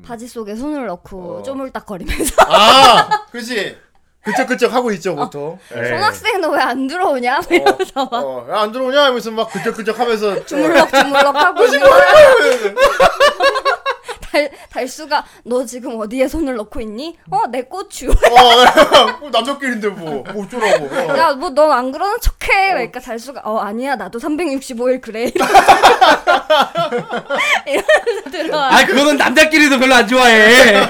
바지 속에 손을 넣고 어. 쪼물딱거리면서 아, 그지. 그쩍그쩍 하고 있죠 보통. 예. 손학생 너 왜 안 들어오냐? 막 이러면서 막 어, 야, 안 들어오냐? 하면서 막 그쩍그쩍 하면서 주물럭 주물럭 하고 있는 거야. 달 달수가 너 지금 어디에 손을 넣고 있니? 어 내 고추. 어, 남자끼리인데 뭐, 뭐 어쩌라고. 어. 야 뭐 넌 안 그러는 척해. 그러니까 달수가 어 아니야 나도 365일 그래. 이러면서 들어와. 아 그거는 남자끼리도 별로 안 좋아해.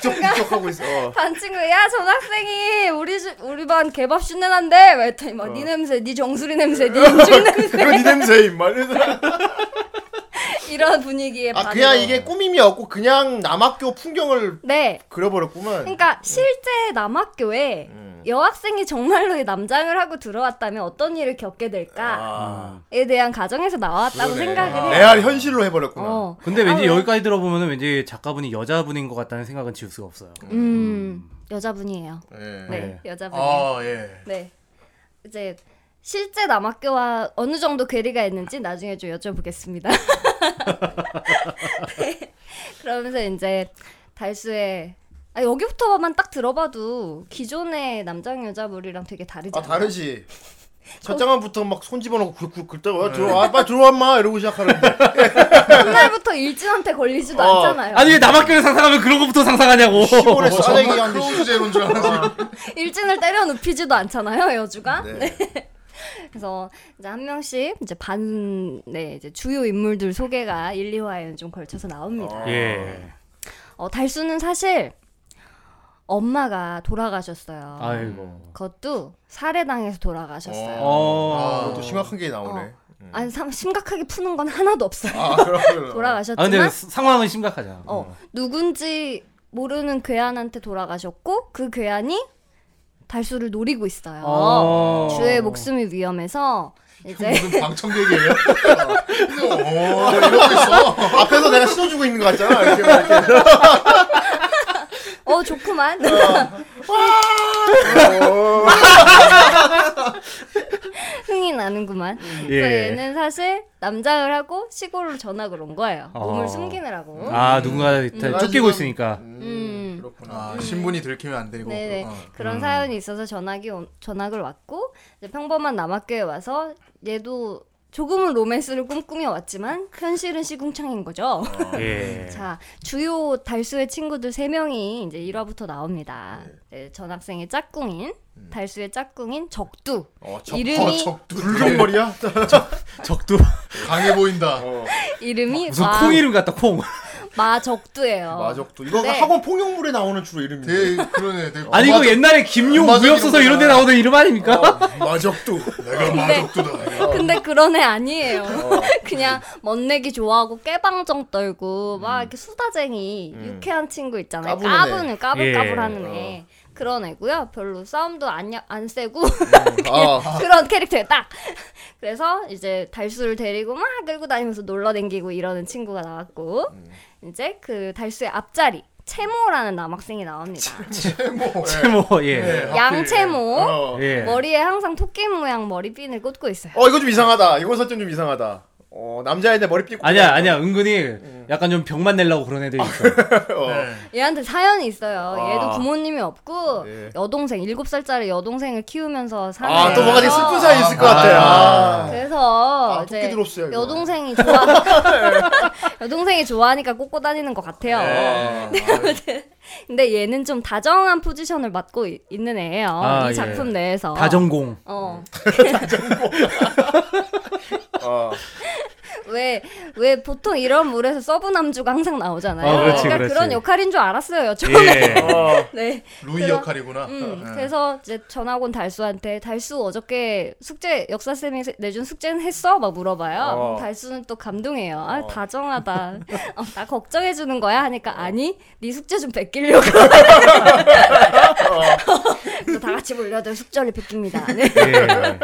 그쩍그쩍 하고 있어. 어. 반 친구 야 전학생이 우리 집- 우리 반 개밥 쉰내 난대. 막 했더니 막네 냄새, 네 정수리 냄새, 네 인중 냄새 니 냄새 임마. 이런 분위기에 아 반으로. 그냥 이게 꾸밈이었고 그냥 남학교 풍경을 네. 그려버렸구만. 그러니까 실제 남학교에 음. 여학생이 정말로 이 남장을 하고 들어왔다면 어떤 일을 겪게 될까에 아, 대한 가정에서 나왔다고 그러네. 생각을 해요. 레알 현실로 해버렸구나. 어. 근데 왠지 아, 왜? 여기까지 들어보면 왠지 작가분이 여자분인 것 같다는 생각은 지울 수가 없어요. 음 여자분이에요. 예. 네, 네. 여자분이에요. 아 예. 네. 이제 실제 남학교와 어느 정도 괴리가 있는지 나중에 좀 여쭤보겠습니다. 네. 그러면서 이제 달수의 아, 여기부터만 딱 들어봐도 기존의 남장 여자물이랑 되게 다르지 아? 다르지. 첫 장면부터 막 손 집어넣고 긁다가 야, 들어와 빨리 들어와 마 이러고 시작하는데 첫날부터 일진한테 걸리지도 어. 않잖아요. 아니 왜 남학교를 상상하면 그런 것부터 상상하냐고. 시골에 어, 싸대기 한 제로인 줄 알았지. 일진을 때려 눕히지도 않잖아요, 여주가. 네. 그래서 이제 한 명씩 이제 반, 네, 이제 주요 인물들 소개가 1, 2화에는 좀 걸쳐서 나옵니다. 예. 어, 달수는 사실 엄마가 돌아가셨어요. 아이고. 그것도 살해당해서 돌아가셨어요. 어. 또 심각한 게 나오네. 아니, 참 심각하게 푸는 건 하나도 없어요. 아 그렇구나. 아 돌아가셨지만 근데 스- 상황은 심각하죠. 어, 누군지 모르는 괴한한테 돌아가셨고 그 괴한이 달수를 노리고 있어요. 어. 주의 목숨이 위험해서 이제 무슨 방청객이에요? 어, 이러고 있어. 앞에서 내가 신어주고 있는 거 같잖아. 이렇게. 어 좋구만. 흥이 나는구만. 예. 그래서 얘는 사실 남장을 하고 시골로 전학을 온 거예요. 어. 몸을 숨기느라고. 아 누군가 다 쫓기고 있으니까. 음. 그렇구나. 아, 신분이 들키면 안 되고. 네네 어. 그런 사연이 있어서 전학이 온- 전학을 왔고 이제 평범한 남학교에 와서 얘도 조금은 로맨스를 꿈꾸며 왔지만 현실은 시궁창인 거죠. 예. 자 주요 달수의 친구들 세 명이 이제 1화부터 나옵니다. 네, 전학생의 짝꿍인 달수의 짝꿍인 적두 어, 적, 이름이 어, 적두 불경머리야? 적도 강해 보인다. 어, 이름이 무슨 마, 콩 이름 같다 콩. 마적두예요. 마적도. 이거 네. 학원 폭력물에 나오는 주로 이름인데. 되게 그러네. 되게 아니 이거 옛날에 김용 무협소설 이런 데. 나오던 이름 아닙니까? 마적도. 내가 마적두다. 근데 그런 애 아니에요. 그냥 멋내기 좋아하고 깨방정 떨고 막 이렇게 수다쟁이 유쾌한 친구 있잖아요. 까부는 까불까불하는 예. 애. 그런 애고요. 별로 싸움도 안, 야- 안 세고 어. 그런 캐릭터예요. 딱. 그래서 이제 달수를 데리고 막 끌고 다니면서 놀러 댕기고 이러는 친구가 나왔고 이제 그 달수의 앞자리 채모라는 남학생이 나옵니다. 채모 예. 네, 양채모 어. 예. 머리에 항상 토끼 모양 머리핀을 꽂고 있어요. 어 이거 좀 이상하다. 이거 설정 좀 이상하다. 어 남자인데 머리 삐고. 아니야 아니야 은근히 약간 좀 병만 내려고 그런 애들이 있어. 어. 네. 얘한테 사연이 있어요. 아. 얘도 부모님이 없고 예. 여동생 7살짜리 여동생을 키우면서 사는 아또 뭔가 되게 슬픈 애라서 사연 있을 것 같아. 아. 그래서 아, 이제 이거. 여동생이 좋아 여동생이 좋아하니까 꽂고 다니는 것 같아요. 네. 근데 얘는 좀 다정한 포지션을 맡고 이- 있는 애예요. 아, 이 예. 작품 내에서. 다전공. 어. 어. 왜, 왜 보통 이런 물에서 sub 남주가 항상 나오잖아요. 어, 그렇지, 그러니까 그렇지. 그런 역할인 줄 알았어요, 처음에. 예. 어. 네. 루이 그럼- 역할이구나. 음, 네. 그래서 이제 전학 온 달수한테 달수 어저께 숙제 역사 쌤이 세- 내준 숙제는 했어? 막 물어봐요. 어. 달수는 또 감동해요. 아 다정하다. 어, 나 걱정해 주는 거야 하니까 아니 네 숙제 좀 베끼려고. 그래서 다 같이 몰려들 숙제를 베낍니다. 네. 예.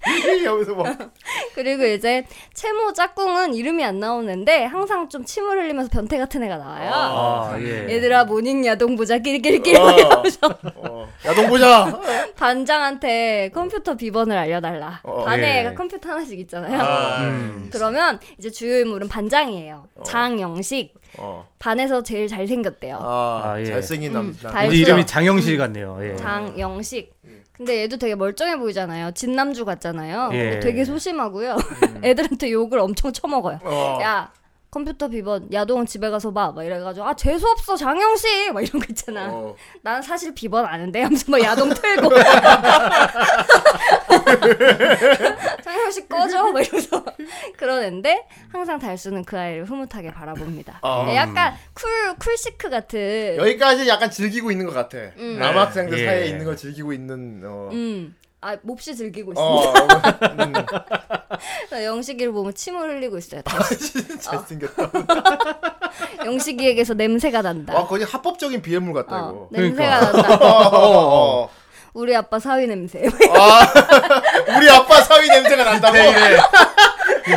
여기서 뭐. 그리고 이제 채모 짝꿍은 이름이 안 나오는데 항상 좀 침을 흘리면서 변태 같은 애가 나와요. 아 예. 얘들아 morning 야동 보자 끼리끼리끼리 어. 어. 야동 보자. 반장한테 컴퓨터 비번을 알려달라. 어, 반에 예. 컴퓨터 하나씩 있잖아요. 아, 음. 그러면 이제 주요 인물은 반장이에요. 장영식. 어. 반에서 제일 잘생겼대요. 아, 아, 예. 잘생긴 남. 음, 남- 이제 이름이 장영실 같네요. 예. 장영식. 근데 얘도 되게 멀쩡해 보이잖아요. 진남주 같잖아요. 예. 되게 소심하고요. 애들한테 욕을 엄청 쳐먹어요. 어. 야 컴퓨터 비번 야동은 집에 가서 봐. 막 이래가지고 아 재수 없어 장영식 막 이런 거 있잖아. 어. 난 사실 비번 아는데 하면서 막 야동 틀고 장영식 꺼져 막 이러면서 그러는데 항상 달수는 그 아이를 흐뭇하게 바라봅니다. 아. 네, 약간 쿨 쿨시크 같은 여기까지 약간 즐기고 있는 것 같아. 음. 남학생들 예. 사이에 있는 걸 즐기고 있는. 어. 음. 아 몹시 즐기고 있습니다. 어. 음. 영식이를 보면 침을 흘리고 있어요. 달수. 잘생겼다. 영식이에게서 냄새가 난다. 와 거의 합법적인 비행물 같다 어, 이거. 냄새가 난다. 어. 어. 우리 아빠 사위 냄새. 아, 우리 아빠 사위 냄새가 난다고. 네,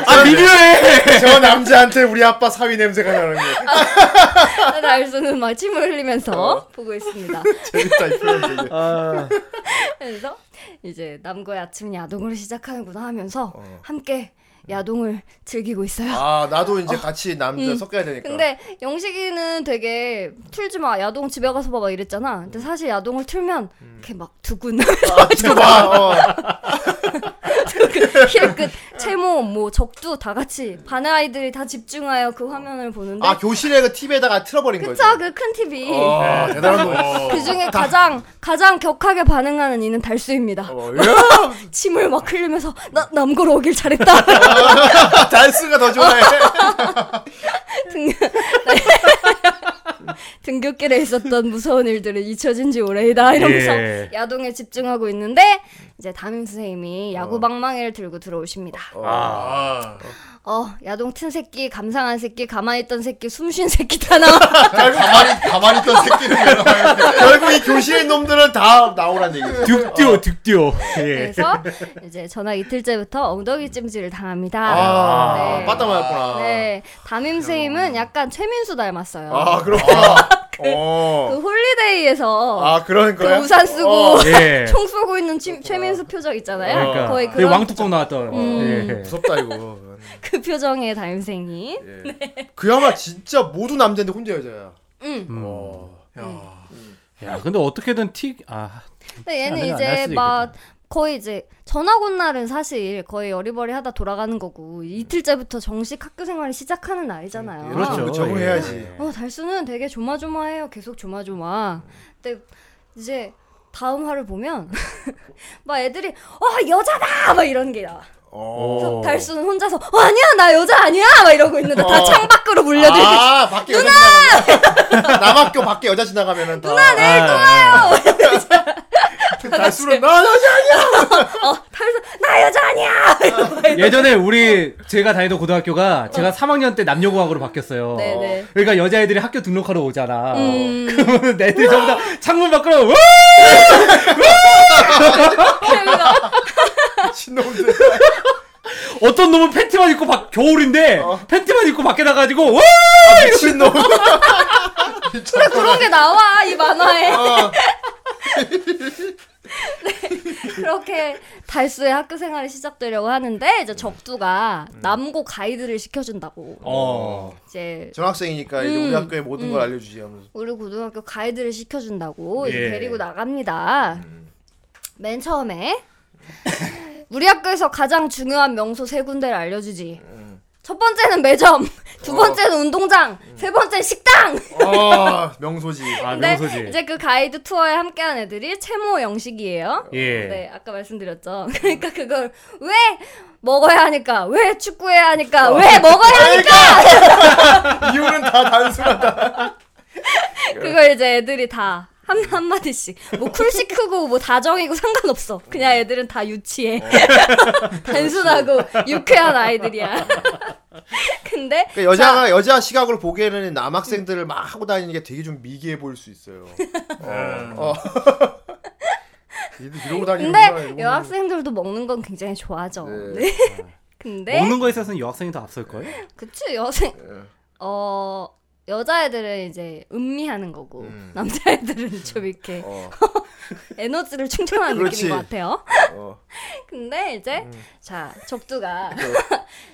아 비교해. 저 남자한테 우리 아빠 사위 냄새가 나는 거. 달수는 막 침을 흘리면서 어. 보고 있습니다. 재밌다 이 표현. 아, 그래서 이제 남과의 아침 야동을 시작하는구나 하면서 어. 함께 야동을 즐기고 있어요. 아 나도 이제 같이 남자 음. 섞여야 되니까. 근데 영식이는 되게 틀지 마 야동 집에 가서 봐봐 이랬잖아. 근데 사실 야동을 틀면 이렇게 막 두근 아 지금 봐. 어. 힐끝 채모 뭐 적두 다 같이 반의 아이들이 다 집중하여 그 화면을 보는데 아 교실에 그 TV에다가 틀어버린 거지. 그쵸 그큰 TV 어, 대단한 거. 그 중에 가장 가장 격하게 반응하는 이는 달수입니다. 어, 야, 침을 막 흘리면서 나 남고로 오길 잘했다. 달스가 더 좋아해. 등, 등굣길에 있었던 무서운 일들은 잊혀진 지 오래이다 이러면서 예. 야동에 집중하고 있는데 이제 담임 선생님이 야구 방망이를 들고 들어오십니다. 아, 어 야동 튼 새끼 감상한 새끼 가만히 있던 새끼 숨 쉰 새끼 다 나와. 가만히 가만히 있던 나와요? 결국 이 교실에 있는 놈들은 다 나오란 얘기지. 득듀오 득듀오. 예. 그래서 이제 전화 이틀째부터 엉덩이 찜질을 당합니다. 아, 네. 빠따 맞았구나. 네, 담임 선생님은 약간 최민수 닮았어요. 아 그렇구나. 어. 그 홀리데이에서 아 그런 그 거야? 우산 쓰고 어. 예. 총 쏘고 있는 치- 최민수 표정 있잖아요. 그러니까 거의 그 왕뚜껑 나왔던. 음. 예. 무섭다 이거. 그 표정의 선생님. 예. 그야말로 진짜 모두 남자인데 혼자 여자야. 음. 어. 야, 근데 어떻게든 티 아. 근데 얘는 안할 이제 막 있겠다. 거의 이제 전학 온 날은 사실 거의 어리버리 하다 돌아가는 거고 이틀째부터 정식 학교 생활을 시작하는 날이잖아요. 그렇죠. 그 적응해야지. 어 달수는 되게 조마조마해요. 계속 조마조마. 근데 이제 다음 화를 보면 막 애들이 어 여자다 막 이런 게 나와. 어. 달수는 혼자서 어 아니야 나 여자 아니야 막 이러고 있는데 다 어. 창밖으로 물려들고 아 밖에 여자 지나가면 남학교 밖에 여자 지나가면은 다 누나 내일 또 와요. 달수는 나 여자 아니야. 어 달수 나나 여자 아니야. 예전에 우리 제가 다니던 고등학교가 제가 3학년 때 남녀공학으로 바뀌었어요. 네네. 그러니까 여자애들이 학교 등록하러 오잖아. 음. 그러면 애들이 전부 다 창문 밖으로 와! 신놈들. 어떤 놈은 팬티만 입고 밖 겨울인데 팬티만 입고 밖에 나가지고 와! 미친놈. 근데 그런 게 나와 이 만화에. 어. 그렇게 달수의 학교 생활이 시작되려고 하는데 이제 적두가 남고 가이드를 시켜준다고. 어. 이제 전학생이니까 이제 음, 우리 학교의 모든 걸 음. 알려주지 하면서. 우리 고등학교 가이드를 시켜준다고 이제 예. 데리고 나갑니다. 맨 처음에 우리 학교에서 가장 중요한 명소 세 군데를 알려주지. 첫 번째는 매점, 두 번째는 운동장, 세 번째는 식당. 아 명소지. 아, 명소지. 이제 그 가이드 투어에 함께한 애들이 채모 영식이에요. 예. 네, 아까 말씀드렸죠. 그러니까 그걸 왜 먹어야 하니까, 왜 축구해야 하니까, 왜 먹어야 하니까. 이유는 다 단순하다. 그걸 이제 애들이 다. 한, 한마디씩. 뭐, 쿨시 크고, 뭐, 다정이고 상관없어. 그냥 애들은 다 유치해. 단순하고, 유쾌한 아이들이야. 근데. 그러니까 여자가 여자 시각으로 보기에는 남학생들을 막 하고 다니는 게 되게 좀 미개해 보일 수 있어요. 어. 어. 이러고 근데 다니는구나. 이러고 여학생들도 먹는 건 굉장히 좋아하죠. 네. 네. 근데. 먹는 거에 있어서는 여학생이 더 앞설 걸? 그치, 여생. 네. 어, 여자애들은 이제 음미하는 거고, 음. 남자애들은 좀 이렇게 어. 에너지를 충전하는 그렇지. 느낌인 것 같아요. 어. 근데 이제 음. 자 적두가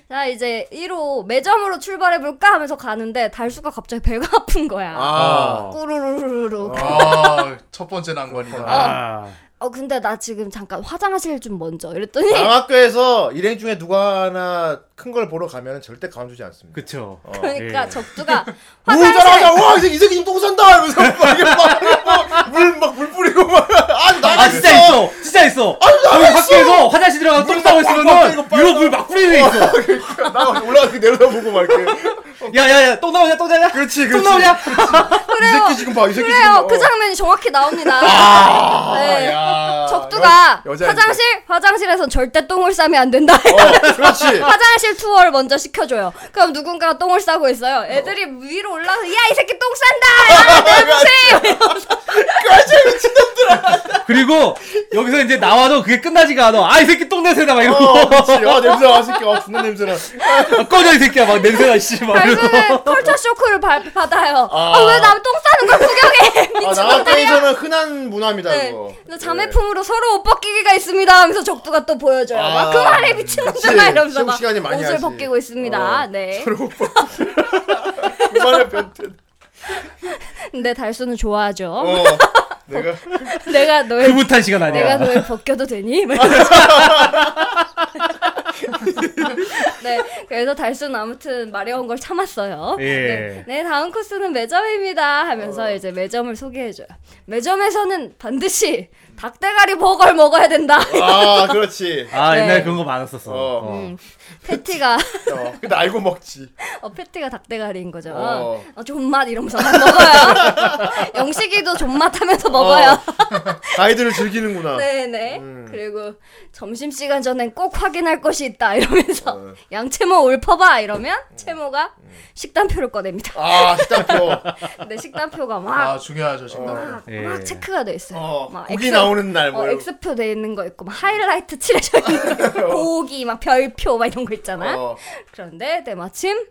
자 이제 1호 매점으로 출발해 볼까 하면서 가는데 달수가 갑자기 배가 아픈 거야. 아. 꾸르르르르. 아, 첫 번째 난관이다. 아. 어 근데 나 지금 잠깐 화장실 좀 먼저 이랬더니 남학교에서 일행 중에 누가 하나 큰 걸 보러 가면 절대 가만두지 않습니다. 그쵸. 어. 그러니까 예. 적두가 화장실 와, 이 새끼, 이 새끼 똥 산다! 이러면서 막, 이게 막, 물, 막, 물 뿌리고 막, 아, 아 진짜 있어 진짜 있어 여기 밖에서 화장실 들어가서 똥 싸고 있으면은 유로 물막 뿌리는 애 있어 나 올라가서 내려다보고 막 이렇게. 야야야 똥 나오냐 똥 나오냐 그렇지, 똥 그렇지. 나오냐 이 새끼 지금 봐, 이 새끼 지금. 그래요 봐. 그 장면이 정확히 나옵니다. 아, 네. 야. 적두가 여- 여자애들. 화장실 화장실에선 절대 똥을 싸면 안 된다. 어, 그렇지. 화장실 투어를 먼저 시켜줘요. 그럼 누군가가 똥을 싸고 있어요. 애들이 위로 올라서 야 이 새끼 똥 싼다. 야 내보세요. 그리고 여기서 이제 나와도 그게 끝나지가 않아 아 이 새끼 똥 냄새나 막 이러고 어, 그렇지. 아, 냄새나, 이 새끼. 아, 존나 냄새나. 아, 꺼져 이 새끼야 막 냄새나 씨 막 이러고 결국은 컬처 쇼크를 받- 받아요. 아. 아 왜남 똥 싸는 걸 구경해? 아, 미친놈들이야. 남학교에서는 흔한 문화입니다, 네. 그거. 그래서 자매품으로 서로 옷 벗기기가 있습니다 하면서 적두가 또 보여줘요. 아, 막 그만해 미친놈들아. 이러면서 막 시간이 많이 옷을 하지. 벗기고 있습니다. 어. 네. 그만해, 변태. 근데 달수는 좋아하죠. 어. 내가. 내가 너의 흐뭇한 시간 아니야 내가 너를 벗겨도 되니? 네, 그래서 달수는 아무튼 마려운 걸 참았어요. 예. 네, 네, 다음 코스는 매점입니다 하면서 이제 매점을 소개해줘요. 매점에서는 반드시 닭대가리 버거를 먹어야 된다. 아, 그렇지. 아 네. 옛날에 그런 거 많았었어 어. 어. 음, 패티가 어, 근데 알고 먹지. 어, 패티가 닭대가리인 거죠. 어. 어, 존맛 이러면서 막 먹어요. 영식이도 존맛 하면서 먹어요. 아이들을 즐기는구나. 네네. 음. 그리고 점심 시간 전엔 꼭 확인할 것이 있다 이러면서 어. 양채모 올퍼봐 이러면 채모가 식단표를 꺼냅니다. 아, 식단표. 근데 식단표가 아, 막, 중요하죠, 식단. 막, 예. 막 체크가 돼 있어요. 어, 막 고기 엑셀- 나오는 날, 뭐. 어, X표 돼 있는 거 있고 막 하이라이트 칠해져 있는 거 고기 막 별표 막 이런 거 있잖아. 어. 그런데 때마침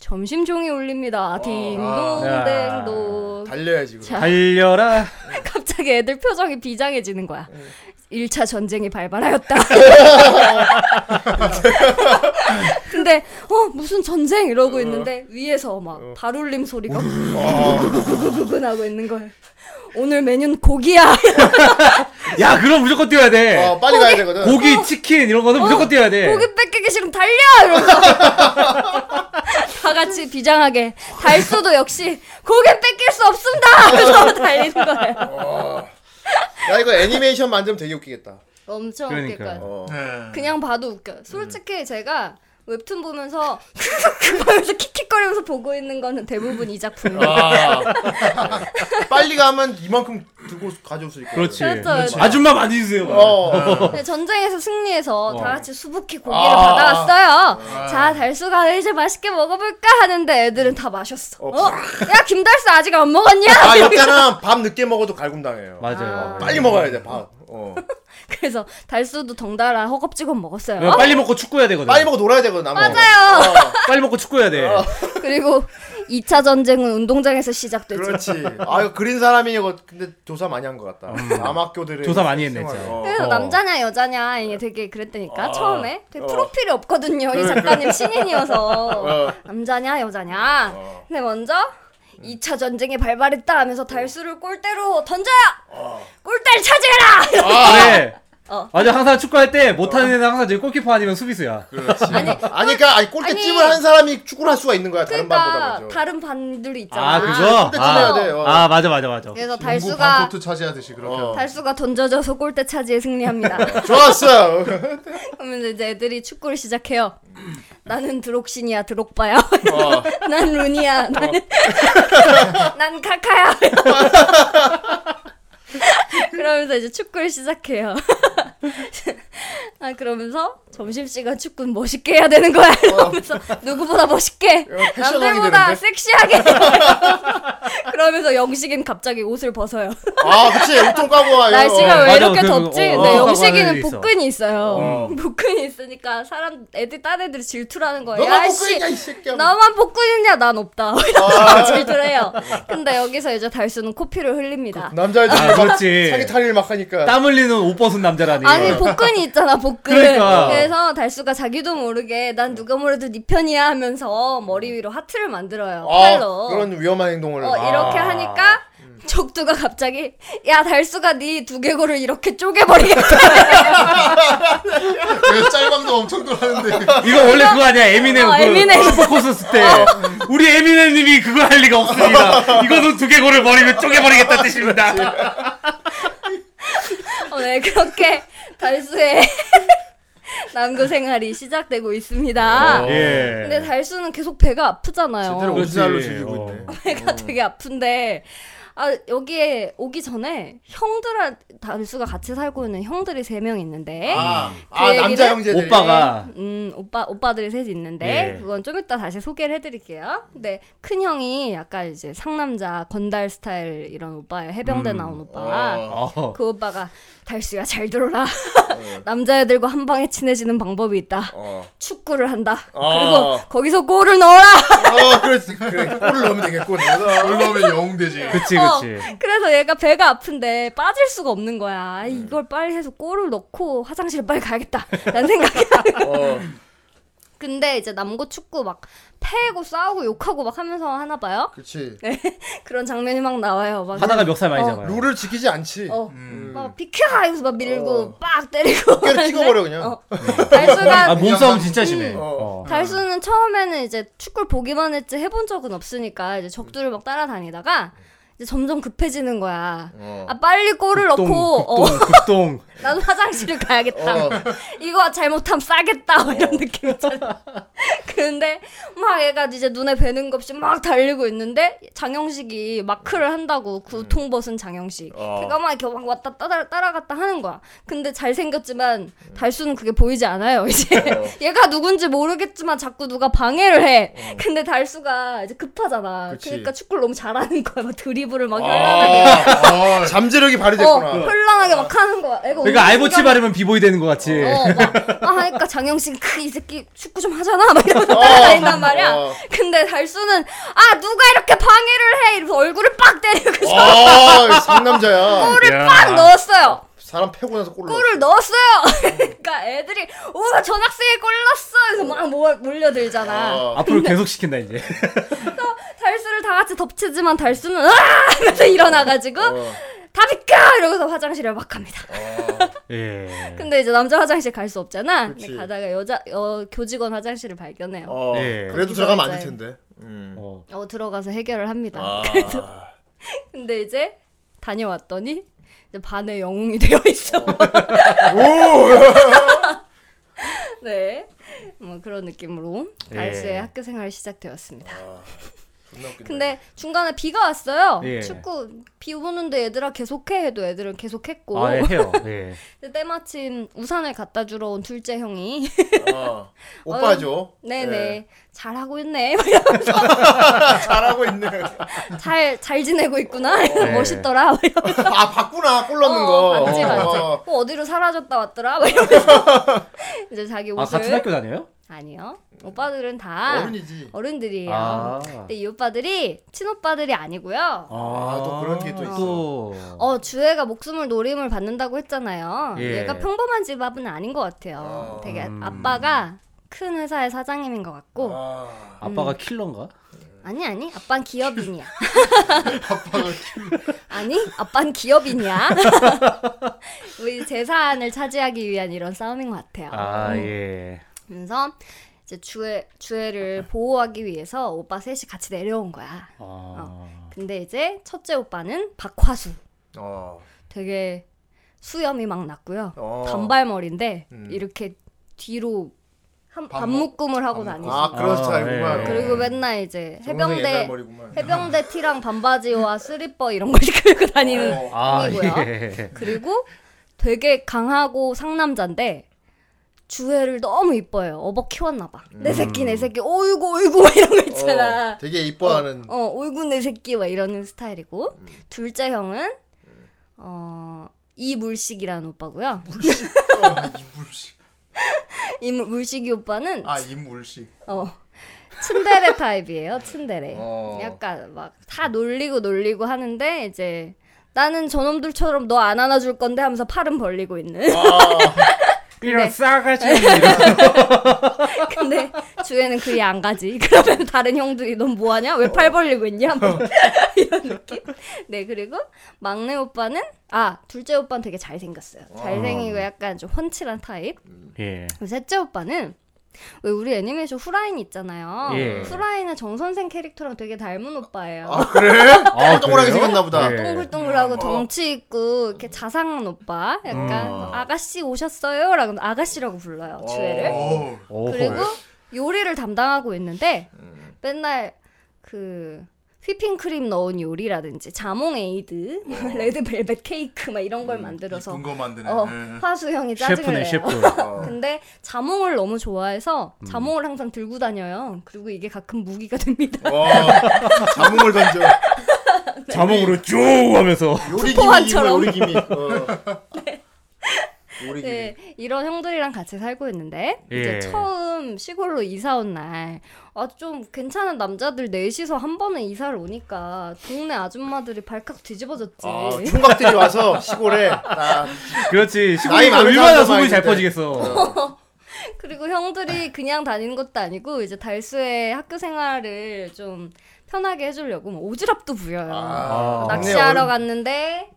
점심 종이 울립니다. 아. 딩동댕동. 달려야지, 그럼. 자, 달려라 갑자기 애들 표정이 비장해지는 거야. 1차 전쟁이 발발하였다. 근데 어 무슨 전쟁 이러고 있는데 위에서 막 발울림 소리가 구구구구구구 나고 있는 거예요. 오늘 메뉴는 고기야. 야 그럼 무조건 뛰어야 돼 어, 빨리 가야 되거든. 고기 치킨 이런 거는 무조건 뛰어야 돼 고기 뺏기기 싫으면 달려 이러면서 다 같이 비장하게 달수도 역시 고기 뺏길 수 없습니다. 그래서 달리는 거예요. 야, 이거 애니메이션 만들면 되게 웃기겠다. 엄청 그러니까. 웃길 거예요. 어. 네. 그냥 봐도 웃겨요. 솔직히 제가 웹툰 보면서 하면서 킥킥거리는 낄낄거리면서 보고 있는 거는 대부분 이 작품. 아. 빨리 가면 이만큼 들고 가져올 수 있고. 그렇지. 그렇죠, 그렇죠. 아줌마 많이 주세요. 어. 네, 전쟁에서 승리해서 어. 다 같이 수북히 고기를 아. 받아왔어요. 자, 달수가 이제 맛있게 먹어볼까 하는데 애들은 다 마셨어. 어? 야, 김달수 아직 안 먹었냐? 아, 여자는 밥 늦게 먹어도 갈굼 당해요. 맞아요. 빨리 먹어야 돼, 밥. 어. 그래서 달수도 덩달아 허겁지겁 먹었어요. 야, 빨리 먹고 축구해야 되거든. 빨리 먹고 놀아야 되거든, 나무. 맞아요. 어, 빨리 먹고 축구해야 돼. 그리고 2차 전쟁은 운동장에서 시작됐죠. 그렇지. 아, 이거 그린 사람이 이거 근데 조사 많이 한 것 같다. 남학교들의 조사 많이 했네. 어. 그래서 어. 남자냐 여자냐 이게 되게 그랬다니까 아. 처음에 되게 어. 프로필이 없거든요 이 작가님 신인이어서 어. 남자냐 여자냐 어. 근데 먼저 2차 전쟁이 발발했다 하면서 달수를 골대로 던져요 어. 골대를 차지해라 그래. 어. 맞아 항상 축구할 때 못하는 애는 항상 저기 골키퍼 아니면 수비수야. 아니 아니, 그러니까 아니, 골대찜을 아니. 한 사람이 축구를 할 수가 있는 거야, 다른 반보다 그러니까 먼저. 다른 반들이 있잖아 아. 골대 찔러야 돼, 어. 아 맞아 맞아 맞아. 그래서 달수가 반코트 차지하듯이 그렇게. 어. 달수가 던져져서 골대 차지에 승리합니다 좋았어. 그러면 이제 애들이 축구를 시작해요 나는 드록신이야 드록바야 어. 난 루니야 나는 난 카카야 그러면서 이제 축구를 시작해요 아 그러면서 점심시간 축구는 멋있게 해야 되는 거야 이러면서 누구보다 멋있게 남들보다? 섹시하게 그러면서 영식이는 갑자기 옷을 벗어요 아, 그치. 옷통 까고 와요. 날씨가 왜 맞아, 이렇게 그, 덥지? 어, 근데 어, 영식이는 있어. 복근이 있어요. 어. 복근이 있으니까 사람 애들 딴 애들이 질투라는 거예요. 너만 복근이냐, 이 새끼야. 나만 복근이냐? 난 없다. 아. 이러면서 질투해요. 근데 여기서 이제 달수는 코피를 흘립니다. 남자애들이 아막 그렇지. 사기 탈일 막 하니까. 땀 흘리는 옷 벗은 남자라니. 아니 복근이 있잖아 복근. 그러니까. 그래서 달수가 자기도 모르게 난 누가 뭐래도 네 편이야 하면서 머리 위로 하트를 만들어요 아, 팔로. 그런 위험한 행동을. 어, 이렇게 아. 하니까 적두가 갑자기 야 달수가 네 두개골을 이렇게 쪼개버리겠다. 왜 짤방도 엄청 돌았는데. 이거 원래 그거 아니야 에미넴 어, 그 에미넴. 슈퍼코스 때 우리 에미넴님이 그거 할 리가 없습니다. 이거는 두개골을 버리면 쪼개버리겠다는 뜻입니다. 어, 네 그렇게 달수의 남구 생활이 시작되고 있습니다. 예. 근데 달수는 계속 배가 아프잖아요. 제대로 그렇지. 오리지널로 즐기고 어. 있네. 배가 되게 아픈데 아 여기에 오기 전에 형들한 달수가 같이 살고 있는 형들이 세 명 있는데 아, 그 아 남자 얘기는- 형제들. 오빠가 음 오빠 오빠들이 셋이 있는데 예. 그건 좀 이따 다시 소개를 해드릴게요. 근데 큰 형이 약간 이제 상남자 건달 스타일 이런 오빠예요. 해병대 음. 나온 오빠. 어. 어. 그 오빠가 달수야 잘 들어라. 남자애들과 한 방에 친해지는 방법이 있다. 어. 축구를 한다. 어. 그리고 거기서 골을 넣어라. 어, 그렇지. 그래. 골을 넣으면 되겠군. 그래서 올라오면 영웅 되지. 그치 어, 그치. 그래서 얘가 배가 아픈데 빠질 수가 없는 거야. 아, 이걸 빨리 해서 골을 넣고 화장실 빨리 가야겠다. 라는 생각이 어. 근데 이제 남고 축구 막 패고 싸우고 욕하고 막 하면서 하나 봐요. 그렇지. 그런 장면이 막 나와요. 막 하다가 멱살 많이 어. 잡아요. 룰을 지키지 않지. 어, 음. 막 비켜 이러면서 막 밀고 어. 빡 때리고. 하는데 찍어버려 그냥. 어. 달수가 아 몸싸움 진짜 심해. 음. 어. 달수는 처음에는 이제 축구를 보기만 했지 해본 적은 없으니까 이제 적두를 막 따라다니다가 이제 점점 급해지는 거야. 어. 아 빨리 골을 극동 넣고 어, 극동 극동. 나도 화장실을 가야겠다. 어. 이거 잘못하면 싸겠다 뭐 이런 느낌 있잖아. 그런데 막 얘가 이제 눈에 뵈는 것 없이 막 달리고 있는데 장영식이 마크를 한다고 구통 벗은 장영식. 어. 걔가 막 이렇게 막 왔다 따라, 따라갔다 하는 거야. 근데 잘생겼지만 달수는 그게 보이지 않아요. 이제 어. 얘가 누군지 모르겠지만 자꾸 누가 방해를 해. 근데 달수가 이제 급하잖아. 어. 그치. 그러니까 축구를 너무 잘하는 거야. 막 드 리블을 막 현란하게. 아, 잠재력이 어, 발휘됐구나. 현란하게 막 하는 거야. 애가 그러니까 알보치 움직임이 바르면 비보이 되는 것 같이. 어, 막, 아, 하니까 장영식, 크, 이 새끼 축구 좀 하잖아. 막 이러면서 따라다닌단 말이야. 어. 근데 달수는, 아, 누가 이렇게 방해를 해! 이러면서 얼굴을 빡 때리고 아, 상남자야. 골을 야. 빡 넣었어요. 사람 패고 나서 골을 골을 넣었어요. 그러니까 애들이, 오, 전학생이 골 넣었어! 그래서 막 몰, 몰려들잖아. 어. 앞으로 계속 시킨다 이제. 달수를 다 같이 덮치지만 달수는, 아! 하면서 일어나가지고, 어. 다 비켜! 이러고서 화장실에 막 갑니다. 예. 근데 이제 남자 화장실 갈 수 없잖아. 근데. 가다가 여자, 어, 교직원 화장실을 발견해요. 어. 예. 그래도 들어가면 안 될 텐데. 음. 어. 어, 들어가서 해결을 합니다. 아. 그래서 근데 이제 다녀왔더니 반의 영웅이 되어 있어. 네. 뭐 그런 느낌으로 예. 달수의 학교 생활이 시작되었습니다. 웃긴다. 근데 중간에 비가 왔어요. 예. 축구 비 오는데 얘들아 계속해 해도 애들은 계속했고 아, 예, 해요. 예. 근데 때마침 우산을 갖다 주러 온 둘째 형이 어, 오빠죠. 네네 예. 잘하고 있네 잘하고 있네. 잘 잘 지내고 있구나 멋있더라 막 이러면서. 아 봤구나 골 넣는 어, 거. 봤지 봤지 어. 어, 어디로 사라졌다 왔더라 이러면서 이제 자기 옷을 아, 같은 학교 다녀요? 아니요 오빠들은 다 어른이지. 어른들이에요 아. 근데 이 오빠들이 친오빠들이 아니고요 아, 또 그런 게 또 있어. 또. 어 주애가 목숨을 노림을 받는다고 했잖아요. 예. 얘가 평범한 집밥은 아닌 것 같아요. 어. 되게 음. 아빠가 큰 회사의 사장님인 것 같고 아, 아빠가 킬러인가? 아니 아니 아빠는 기업인이야. 아니 아빠는 기업인이야. 우리 재산을 차지하기 위한 이런 싸움인 것 같아요. 아, 예. 그래서 이제 주애 주애를 보호하기 위해서 오빠 셋이 같이 내려온 거야. 아. 근데 이제 첫째 오빠는 박화수. 어. 되게 수염이 막 났고요. 어. 단발머리인데 음. 이렇게 뒤로 한 반묶- 반묶음을 하고 다니지. 아 그런 아, 스타일구만. 예. 그리고 맨날 이제 해병대. 해병대 티랑 반바지와 슬리퍼 이런 걸 끌고 다니는 아, 형이고요. 예. 그리고 되게 강하고 상남자인데 주애를 너무 이뻐해요. 어버 키웠나 봐. 내 새끼 내 새끼 어이구 어이구 막 이런 거 있잖아. 어, 되게 이뻐하는. 어, 어이구 내 새끼 막 이러는 스타일이고 둘째 형은 어 이물식이라는 오빠고요. 이물식. 이물식이 오빠는 아 이물식. 어 츤데레 타입이에요. 츤데레. 어. 약간 막 다 놀리고 놀리고 하는데 이제 나는 저놈들처럼 너 안 안아줄 건데 하면서 팔은 벌리고 있는. 이런 싸가지. 근데 주에는 그리 안 가지. 그러면 다른 형들이 넌 뭐하냐? 왜 팔 벌리고 있냐? 뭐 이런 느낌. 네 그리고 막내 오빠는 아 둘째 오빠는 되게 잘생겼어요. 잘생기고 약간 좀 훤칠한 타입. 예. 그리고 셋째 오빠는 왜 우리 애니메이션 후라인 있잖아요. 예. 후라인은 정선생 캐릭터랑 되게 닮은 오빠예요. 아 그래? 아, 동그랗게? 생겼나 보다. 예. 동글동글하고 덩치 있고 이렇게 자상한 오빠. 약간 음. 아가씨 오셨어요? 라고 하면 아가씨라고 불러요. 주애를. 오. 오호. 그리고 요리를 담당하고 있는데 맨날 그 휘핑크림 넣은 요리라든지 자몽 에이드, red velvet 케이크 막 이런 걸 만들어서 거 만드네. 어, 예. 화수 형이 짜증을 셰프네, 내요. 셰프. 근데 자몽을 너무 좋아해서 음. 자몽을 항상 들고 다녀요. 그리고 이게 가끔 무기가 됩니다. 와 자몽을 던져. 자몽으로 쭉 하면서 요리 기미 포환처럼. 요리 기미. 어. 기미. 네, 이런 형들이랑 같이 살고 있는데 이제 예. 처음 시골로 이사 온 날, 아 좀 괜찮은 남자들 넷이서 한 번에 이사를 오니까 동네 아줌마들이 발칵 뒤집어졌지. 아, 총각들이 와서 시골에 딱 그렇지. 나이 시골이 얼마나 소문이 잘. 퍼지겠어. 그리고 형들이 그냥 다니는 것도 아니고 이제 달수의 학교 생활을 좀 편하게 해주려고 뭐 오지랖도 부려요. 아. 낚시하러 어른- 갔는데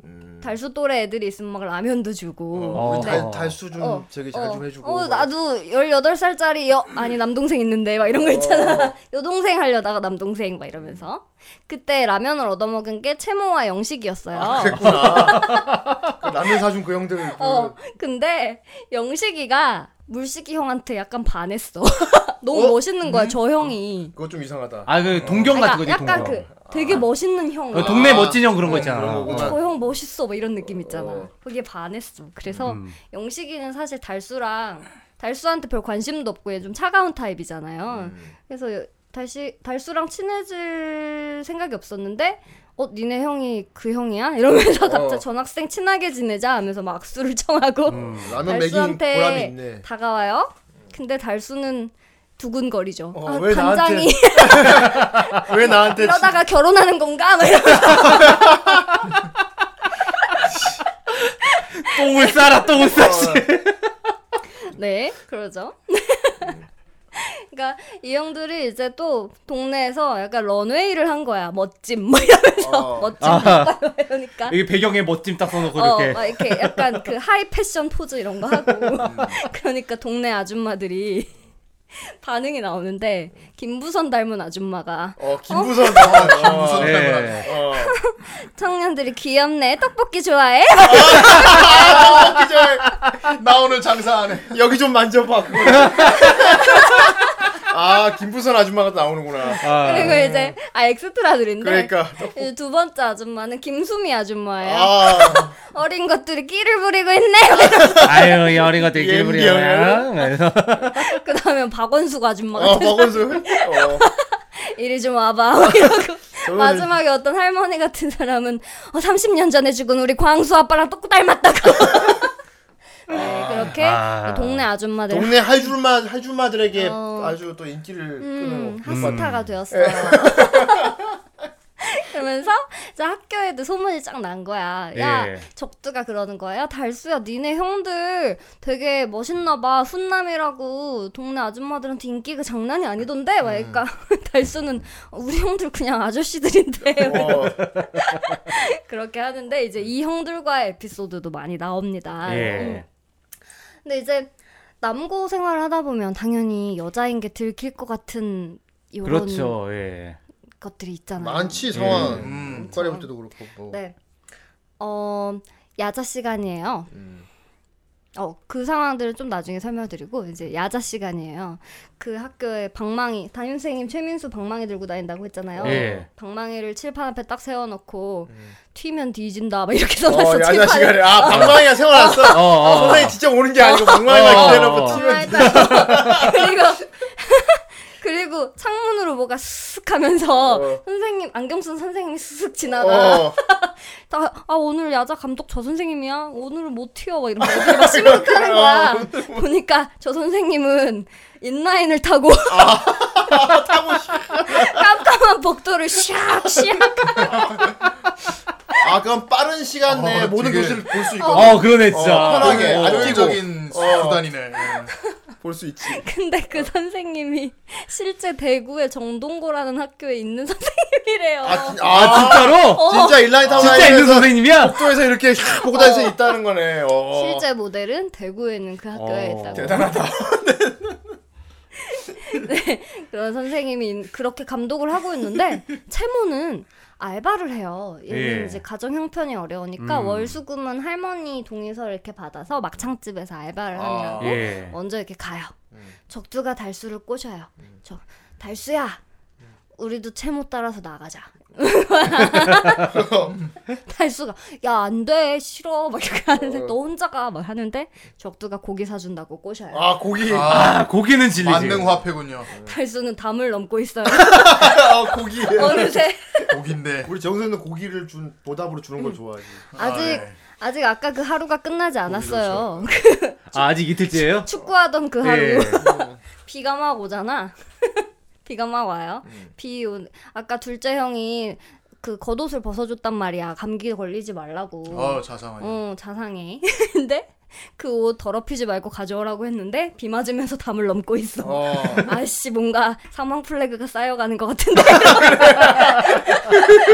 달수 또래 애들이 있으면 막 라면도 주고. 어. 근데 달, 달수 좀 어, 저기 잘좀 어, 해주고. 어, 나도 18살짜리 여 아니 남동생 있는데 막 이런 거 있잖아. 여동생 하려다가 남동생 막 이러면서. 그때 라면을 얻어먹은 게 채모와 영식이었어요. 아, 그랬구나. 그 라면 사준 그 형들. 그, 어, 근데 영식이가 물식이 형한테 약간 반했어. 너무 어? 멋있는 거야, 저 형이. 그거 좀 이상하다. 아, 그 동경 같은 거지, 약간 동경. 그 되게 멋있는 형. 어, 동네 멋진 형 그런 거 어, 있잖아. 거구나. 저형 멋있어, 뭐 이런 느낌 있잖아. 어. 거기에 반했어. 그래서 음. 영식이는 사실 달수랑 달수한테 별 관심도 없고 얘 좀 차가운 타입이잖아요. 음. 그래서 달시 달수랑 친해질 생각이 없었는데 어 니네 형이 그 형이야 이러면서 갑자기 어. 전학생 친하게 지내자 하면서 막 악수를 청하고 음, 달수한테. 다가와요. 근데 달수는 두근거리죠. 어, 아, 왜 단장이 왜 나한테 이러다가 결혼하는 건가? 막 이러면서 똥을 싸라, 똥을 싸. 씨. 네, 그러죠. 그러니까 이 형들이 이제 또 동네에서 약간 런웨이를 한 거야. 멋짐 뭐 이러면서 어. 멋짐 아. 이러니까 여기 배경에 멋짐 딱 써놓고 어, 이렇게. 막 이렇게 약간 그 high fashion 포즈 이런 거 하고 그러니까 동네 아줌마들이 반응이 나오는데 김부선 닮은 아줌마가 어 김부선 닮아. 김부선 예. 어. 청년들이 귀엽네 떡볶이 좋아해? 아, 기절. 나 오늘 장사 안 해. 여기 좀 만져봐. 아 김부선 아줌마가 나오는구나. 아, 그리고 이제 아 엑스트라들인데 그러니까 이제 두 번째 아줌마는 김수미 아줌마예요. 아 어린 것들이 끼를 부리고 있네. 아유 이 어린 것들 예, 기부려. 그래서 그다음에 박원숙 아줌마가 어, 박원수. 어. 이리 좀 와봐 뭐 이러고 마지막에 어떤 할머니 같은 사람은 어, 30년 전에 죽은 우리 광수 아빠랑 똑 닮았다고 네, 그렇게 아. 동네 아줌마들 동네 할줄마 할줄마들에게 어. 아주 또 인기를 음, 끄는. 핫스타가 되었어요. 그러면서 이제 학교에도 소문이 쫙 난 거야. 야, 예. 적두가 그러는 거야. 달수야, 니네 형들 되게 멋있나 봐. 훈남이라고 동네 아줌마들한테 인기가 장난이 아니던데. 막 그러니까 달수는 우리 형들 그냥 아저씨들인데. 어. 그렇게 하는데 이제 이 형들과의 에피소드도 많이 나옵니다. 음. 예. 근데 이제 남고 생활을 하다 보면 당연히 여자인 게 들킬 것 같은 이런 그렇죠. 예. 것들이 있잖아요. 많지 상황. 음. 과래 볼 때도 그렇고. 뭐. 네. 어, 야자 시간이에요. 음. 어, 그 상황들은 좀 나중에 설명드리고 이제 야자 시간이에요. 그 학교에 방망이 담임 선생님 최민수 방망이 들고 다닌다고 했잖아요. 예. 방망이를 칠판 앞에 딱 세워놓고 튀면 뒤진다 막 이렇게 써놨어. 어, 야자. 시간에 아 방망이가 세워놨어. 어, 어. 선생님 진짜 오는 게 아니고 방망이가 어, 기대놓고 어. 튀면 방망이 딱- 그리고 그리고 창문으로 뭐가 쓱 하면서 어. 선생님 안경 쓴 선생님이 쓱 지나가. 어. 다, 아 오늘 야자 감독 저 선생님이야 오늘은 못 튀어 막 이러면서 애들이 막 시무룩하는 어, 거야 보니까 저 선생님은 인라인을 타고 아. 깜깜한 복도를 샥샥 아 그럼 빠른 시간 내에 어, 모든 되게- 도시를 볼수 있고 어 그러네 진짜. 어, 편하게. 어. 안 뛰고. 효율적인 어. 수단이네. 예. 볼수 있지. 근데 그 선생님이 실제 대구의 정동고라는 학교에 있는 선생님이래요 아, 진- 아 아 진짜로? 진짜 인라인 타고 진짜 있는 선생님이야? 복도에서 이렇게 샥 보고 다닐 수 있다는 거네. 어. 실제 모델은 대구에 있는 그 학교에 어. 있다고 대단하다. 그런 선생님이 그렇게 감독을 하고 있는데 채모는 알바를 해요. 얘는 예. 이제 가정 형편이 어려우니까 음. 월수금은 할머니 동의서를 이렇게 받아서 막창집에서 알바를 아. 하느라고 예. 먼저 이렇게 가요. 음. 적두가 달수를 꼬셔요. 저 달수야, 우리도 채모 따라서 나가자. 달수가 야 안 돼 싫어 막 이렇게 하는데 너 혼자 가 막 하는데 적두가 고기 사준다고 꼬셔요. 아 고기. 아, 아 고기는 진리지. 만능 화폐군요. 달수는 담을 넘고 있어요. 아 고기. 어느새 고기인데. 우리 정선은 고기를 준 보답으로 주는 걸 좋아하지. 아직 네. 아직 아까 그 하루가 끝나지 않았어요. 아, 아직 이틀째예요? 축구하던 그 하루 예. 비가 막 오잖아. 비가 막 와요. 음. 비 오. 아까 둘째 형이 그 겉옷을 벗어줬단 말이야. 감기 걸리지 말라고. 어 자상하네. 어 자상해. 근데 그 옷 더럽히지 말고 가져오라고 했는데 비 맞으면서 담을 넘고 있어. 어. 아씨 뭔가 사망 플래그가 쌓여가는 것 같은데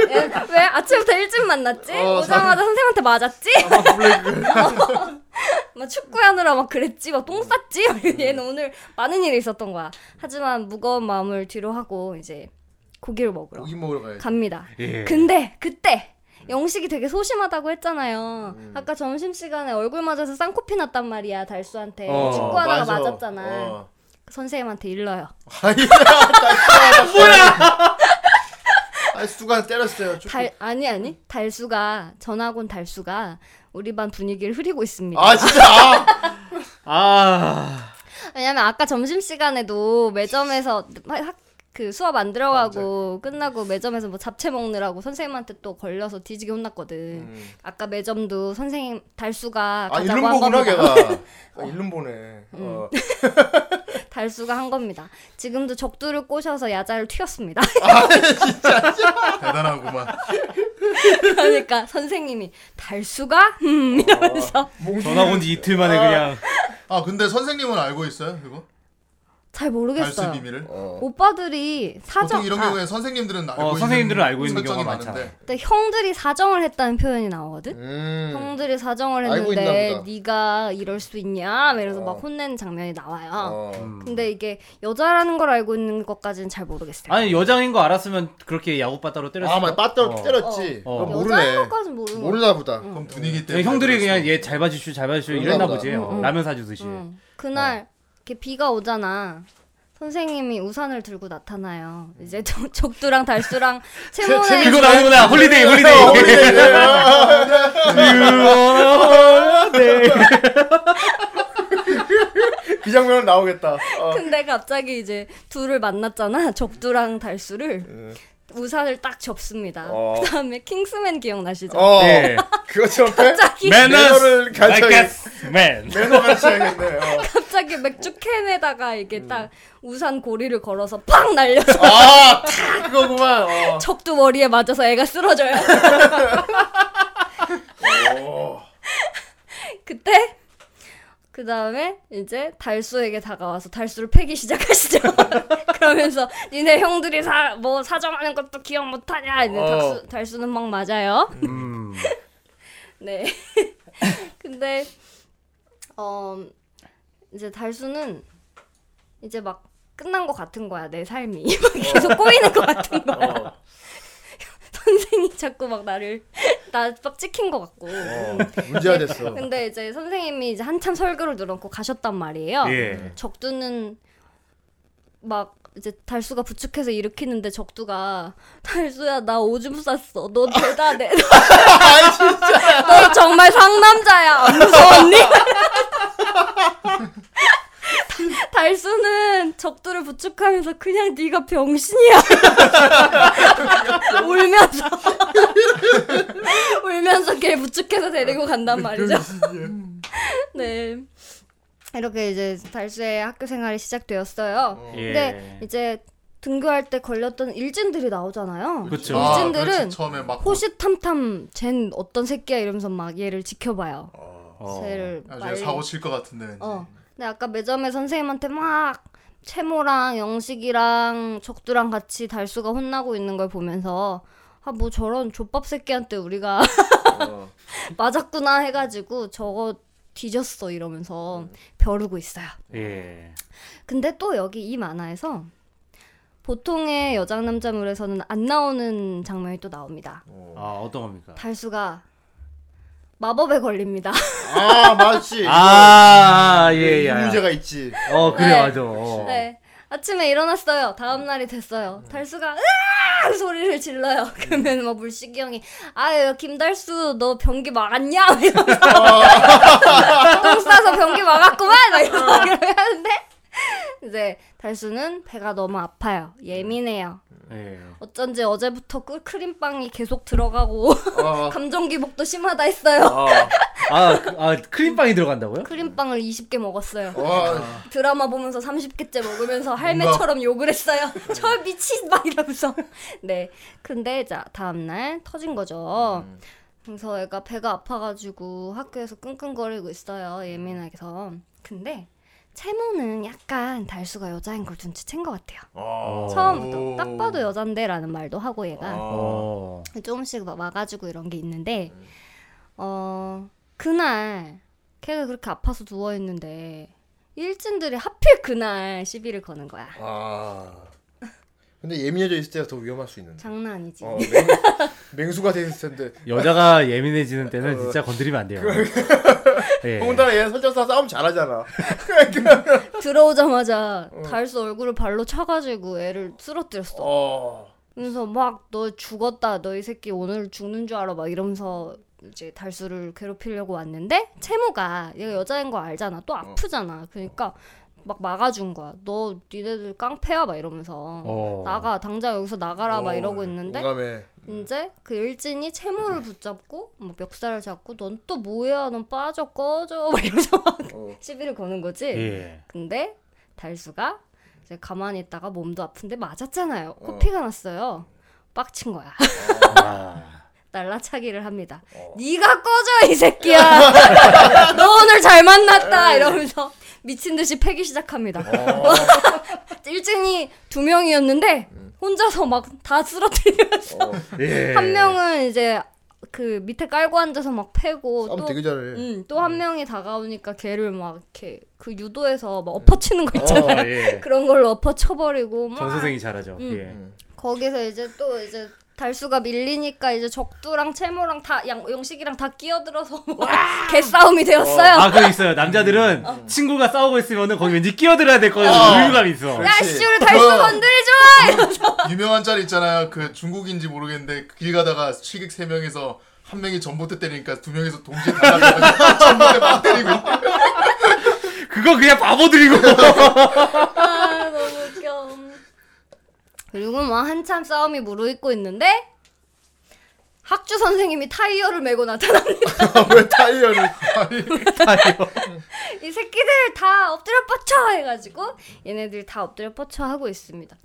예, 왜 아침부터 일찍 만났지? 어, 오자마자 선생님한테 맞았지? 어, 막 축구하느라 막 그랬지? 막 똥 쌌지? 얘는 오늘 많은 일이 있었던 거야 하지만 무거운 마음을 뒤로 하고 이제 고기를 먹으러 고기 먹으러. 갑니다 예. 근데 그때 영식이 되게 소심하다고 했잖아요. 음. 아까 점심 시간에 얼굴 맞아서 쌍코피 났단 말이야 달수한테 어, 축구하다가 맞아. 맞았잖아. 어. 선생님한테 일러요. 아니다. 뭐야? 아 수가 때렸어요. 축구. 달 아니 아니 달수가 전학온 달수가 우리 반 분위기를 흐리고 있습니다. 아 진짜. 아. 아. 왜냐면 아까 점심 시간에도 매점에서 학- 그 수업 안 들어가고 끝나고 매점에서 뭐 잡채 먹느라고 선생님한테 또 걸려서 뒤지게 혼났거든. 음. 아까 매점도 선생님 달수가 아 가자고 일름 한 보구나 겁니다. 걔가. 아, 일름 보네. 어. 달수가 한 겁니다. 지금도 적두를 꼬셔서 야자를 튀었습니다. 대단하구만. 그러니까 선생님이 달수가 음 이러면서 전화 온 지 이틀 만에 그냥 아 근데 선생님은 알고 있어요 그거? 잘 모르겠어요. 비밀을? 어. 오빠들이 사정 보통 이런 아, 경우에 선생님들은 알고 어, 있는 선생님들은 알고 있는 경우가 많잖아. 많은데 근데 형들이 사정을 했다는 표현이 나오거든. 음. 형들이 사정을 했는데. 네가 이럴 수 있냐? 이러면서 어. 막 혼내는 장면이 나와요. 어. 음. 근데 이게 여자라는 걸 알고 있는 것까지는 잘 모르겠어요. 아니 여장인 거 알았으면 그렇게 야구바따로 때렸어. 아, 맞 빠져 어. 때렸지. 어. 여자인 모르네. 것까지는 모르는 거. 모르나 보다. 그럼 분위기 네, 때문에 형들이 그럴 그냥 수- 얘잘 봐주시오 잘 봐주시오 이랬나 보다. 보지. 라면 사주듯이. 응. 그날 이렇게 비가 오잖아. 선생님이 우산을 들고 나타나요. 이제 적- 적두랑 달수랑 채모네 그거 나오는구나. 홀리데이, 홀리데이. 네. 그 장면은 나오겠다. 어. 근데 갑자기 이제 둘을 만났잖아. 적두랑 달수를 우산을 딱 접습니다. 어. 그다음에 킹스맨 기억나시죠? 어. 네. 그것처럼 갑자기 매너를 Like 가르쳐야겠. a man. 매너 가르쳐야겠네. 어. 갑자기 맥주 캔에다가 이게 딱 우산 고리를 걸어서 팍 날려서 아, 다 그거구만. 어. 적두 머리에 맞아서 애가 쓰러져요. 오. 그때 그 다음에 이제 달수에게 다가와서 달수를 패기 시작하시죠. 그러면서 니네 형들이 사 뭐 사정하는 것도 기억 못하냐. 이제 어. 달수, 달수는 막 맞아요. 음. 네. 근데 어 이제 달수는 이제 막 끝난 것 같은 거야 내 삶이 막 계속 꼬이는 것 같은 거야. 어. 선생이 자꾸 막 나를 나빡 찍힌 것 같고. 어. 문제가 됐어. 근데 이제 선생님이 이제 한참 설교를 들었고 가셨단 말이에요. 예. 적두는 막 이제 달수가 부축해서 일으키는데 적두가 달수야 나 오줌 쌌어. 너 대단해. 너 정말 상남자야. 안 무서웠니? 달수는 적두를 부축하면서 그냥 네가 병신이야. 울면서 울면서 걔 부축해서 데리고 간단 말이죠. 네. 이렇게 이제 달수의 학교 생활이 시작되었어요. 예. 근데 이제 등교할 때 걸렸던 일진들이 나오잖아요. 그쵸. 아, 일진들은 막 호시탐탐 쟨 어떤 새끼야 이러면서 막 얘를 지켜봐요. 어. 쟤를 나중에 빨리. 사고 칠 것 같은데. 어. 근데 아까 매점에 선생님한테 막 채모랑 영식이랑 적두랑 같이 달수가 혼나고 있는 걸 보면서 아 뭐 저런 족밥 새끼한테 우리가 어. 맞았구나 해가지고 저거 뒤졌어 이러면서 벼르고 있어요. 예. 근데 또 여기 이 만화에서 보통의 여장 남자물에서는 안 나오는 장면이 또 나옵니다. 아, 어떤 겁니까? 달수가 마법에 걸립니다. 아, 맞지. 아, 예, 이 예. 문제가 있지. 어, 그래, 네. 맞아. 어. 네. 아침에 일어났어요. 다음 날이 됐어요. 달수가 으아 소리를 질러요. 그러면 막 물식이 형이 아유 김달수 너 변기 막았냐? 이러면서 똥 싸서 변기 막았구만. 막 이러면서 하는데 이제 달수는 배가 너무 아파요. 예민해요. 예. 어쩐지 어제부터 꿀 크림빵이 계속 들어가고 어. 감정 기복도 심하다 했어요. 어. 아, 그- 아, 크림빵이 들어간다고요? 크림빵을 20개 먹었어요. 와, 드라마 보면서 30개째 먹으면서 할매처럼 욕을 했어요. 저 미친 막 이러면서. 네. 근데 자 다음날 터진 거죠. 그래서 애가 배가 아파가지고 학교에서 끙끙거리고 있어요. 예민하게서. 근데 채모는 약간 달수가 여자인 걸 눈치챈 것 같아요. 어. 처음부터 딱 봐도 여잔데라는 말도 하고 얘가 어. 조금씩 와- 와가지고 이런 게 있는데 어 그날 걔가 그렇게 아파서 누워 있는데 일진들이 하필 그날 시비를 거는 거야. 아. 근데 예민해져 있을 때가 더 위험할 수 있는데. 장난 아니지. 어, 맹, 맹수가 돼 있을 텐데. 여자가 예민해지는 때는 진짜 건드리면 안 돼요. 예. 더군다나 얘는 설정사 싸움 잘하잖아. 들어오자마자 달수 얼굴을 발로 차가지고 애를 쓰러뜨렸어. 어. 그래서 막 너 죽었다. 너 이 새끼 오늘 죽는 줄 알아. 막 이러면서 이제 달수를 괴롭히려고 왔는데 채모가 얘가 여자인 거 알잖아. 또 아프잖아. 그러니까 막 막아준 거야. 너 니네들 깡패야 막 이러면서 어. 나가 당장 여기서 나가라 막 어, 이러고 있는데 공감해. 이제 그 일진이 채모를 붙잡고 뭐 멱살을 잡고 넌 또 뭐야 넌 빠져 꺼져 막 이러면서 막 어. 시비를 거는 거지. 예. 근데 달수가 이제 가만히 있다가 몸도 아픈데 맞았잖아요. 코피가 났어요. 빡친 거야. 아. 날라차기를 합니다. 네가 꺼져 이 새끼야. 너 오늘 잘 만났다 이러면서 미친 듯이 패기 시작합니다. 일진이 두 명이었는데 혼자서 막 다 쓰러뜨리면서 어. 예. 한 명은 이제 그 밑에 깔고 앉아서 막 패고 싸움 되게 또 잘해. 음, 또한 명이 다가오니까 걔를 막 이렇게 그 유도에서 막 엎어치는 거 있잖아요. 어, 예. 그런 걸로 엎어쳐버리고 막정 선생이 잘하죠. 음. 예. 거기서 이제 또 이제 달수가 밀리니까 이제 적두랑 채모랑 다 양, 영식이랑 다 끼어들어서 개싸움이 되었어요. 아, 그거 있어요. 남자들은 친구가 싸우고 있으면은 거기 왠지 끼어들어야 될 거예요. 어. 의무감이 있어. 야, 씨, 우리 달수 그거- 건드리지 마! 유명한 짤 있잖아요. 그 중국인지 모르겠는데 길 가다가 취객 세 명에서 한 명이 전봇대 때리니까 두 명에서 동시에 달라가지고 전봇대 막 때리고. 그거 그냥 바보들이고. 아, 너무. 그리고 뭐 한참 싸움이 무르익고 있는데 학주 선생님이 타이어를 메고 나타납니다. 왜 타이어를 이 새끼들 다 엎드려 뻗쳐 해가지고 얘네들 다 엎드려 뻗쳐 하고 있습니다.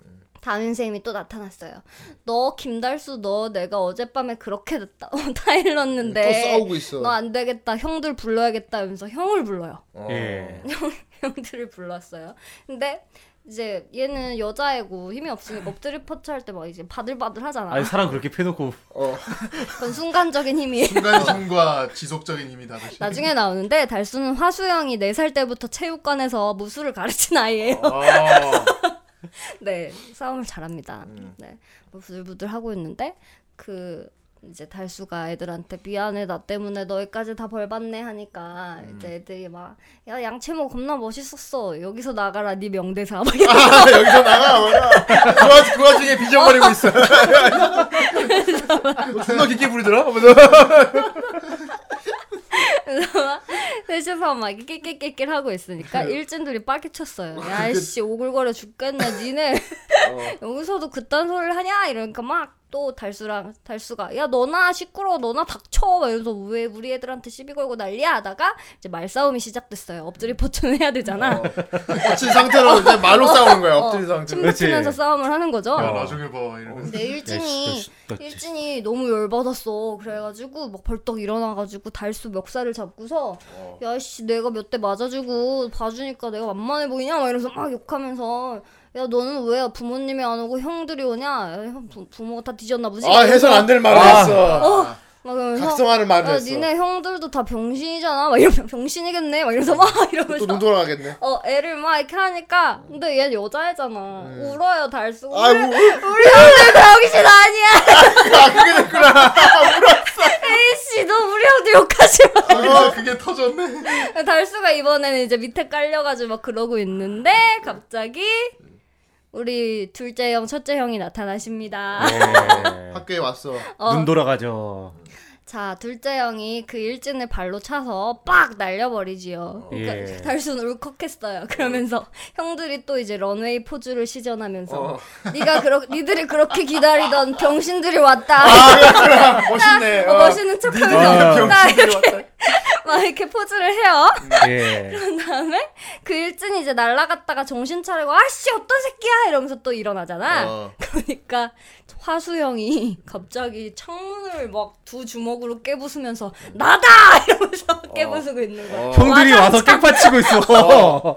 담임 선생님이 또 나타났어요. 너 김달수 너 내가 어젯밤에 그렇게 됐다. 어, 타일 넣었는데 또 싸우고 있어. 너 안 되겠다. 형들 불러야겠다 하면서 형을 불러요. 어. 예. 형들을 불렀어요. 근데 이제 얘는 여자애고 힘이 없으니까 엎드려 뻗쳐 할때 막 이제 바들바들 하잖아. 아니 사람 그렇게 패놓고 그건 순간적인 힘이 순간 힘과 지속적인 힘이 다르시. 나중에 나오는데 달수는 화수영이 4살 때부터 체육관에서 무술을 가르친 아이예요. 아. 네, 싸움을 잘합니다. 네, 뭐 부들부들 하고 있는데 그 이제 달수가 애들한테 미안해 나 때문에 너희까지 다 벌 받네 하니까 이제 애들이 막 야 양채모 겁나 멋있었어 여기서 나가라 네 명대사 막 아, 여기서 나가. 그, 와, 그 와중에 빈정거리고 있어. 존나 깊게 부르더라. 셋이서 막 낄낄낄낄 하고 있으니까 일진들이 빠개 쳤어요. 야씨 오글거려 죽겠네 니네 여기서도 그딴 소리를 하냐 이러니까 막 또 달수랑 달수가 야 너나 시끄러워 너나 닥쳐 막 이러면서 왜 우리 애들한테 시비 걸고 난리야 하다가 이제 말싸움이 시작됐어요. 엎드리 퍼트는 해야 되잖아. 엎친 상태로 이제 말로 싸우는 거야. 엎드린 어, 상태로. 침 붙이면서 싸움을 하는 거죠. 야 나중에 봐 이러면서. 근데 일진이 일진이 너무 열받았어. 그래가지고 막 벌떡 일어나가지고 달수 멱살을 잡고서 야씨 내가 몇 대 맞아주고 봐주니까 내가 만만해 보이냐 막 이러면서 막 욕하면서 야 너는 왜 부모님이 안 오고 형들이 오냐? 야, 형 부, 부모가 다 뒤졌나 보지? 아, 해선 안 될 말을 아. 했어. 막 그러면서 각성하는 말을 야 했어. 니네 형들도 다 병신이잖아. 막 이러면 병신이겠네? 막 이러면서 막또 이러면서. 눈 돌아가겠네. 어 애를 막 이렇게 하니까 근데 얘 여자애잖아. 울어요 달수 아, 우리, 우- 우리 형들 병신 아니야? 아, 그게 됐구나. 에이 씨 너 우리 형들 욕하지 마. 거기서 그게 터졌네. 달수가 이번에는 이제 밑에 깔려가지고 막 그러고 있는데 갑자기 우리 둘째 형, 첫째 형이 나타나십니다. 예. 학교에 왔어. 어, 눈 돌아가죠. 자, 둘째 형이 그 일진을 발로 차서 빡 날려버리지요. 그러니까 예. 달수는 울컥했어요. 그러면서 형들이 또 이제 런웨이 포즈를 시전하면서 어. 네가 그렇 니들이 그렇게 기다리던 병신들이 왔다. 아. 멋있네. 어, 어. 멋있는 척하면서 아. 나 병신들이 이렇게 막 이렇게 포즈를 해요. 예. 그런 다음에 그 일진이 이제 날라갔다가 정신 차리고 아씨 어떤 새끼야 이러면서 또 일어나잖아. 어. 그러니까 화수형이 갑자기 창문을 막 두 주먹으로 깨부수면서 나다 이러면서 깨부수고 있는 거야. 형들이 와서 깽판치고 있어.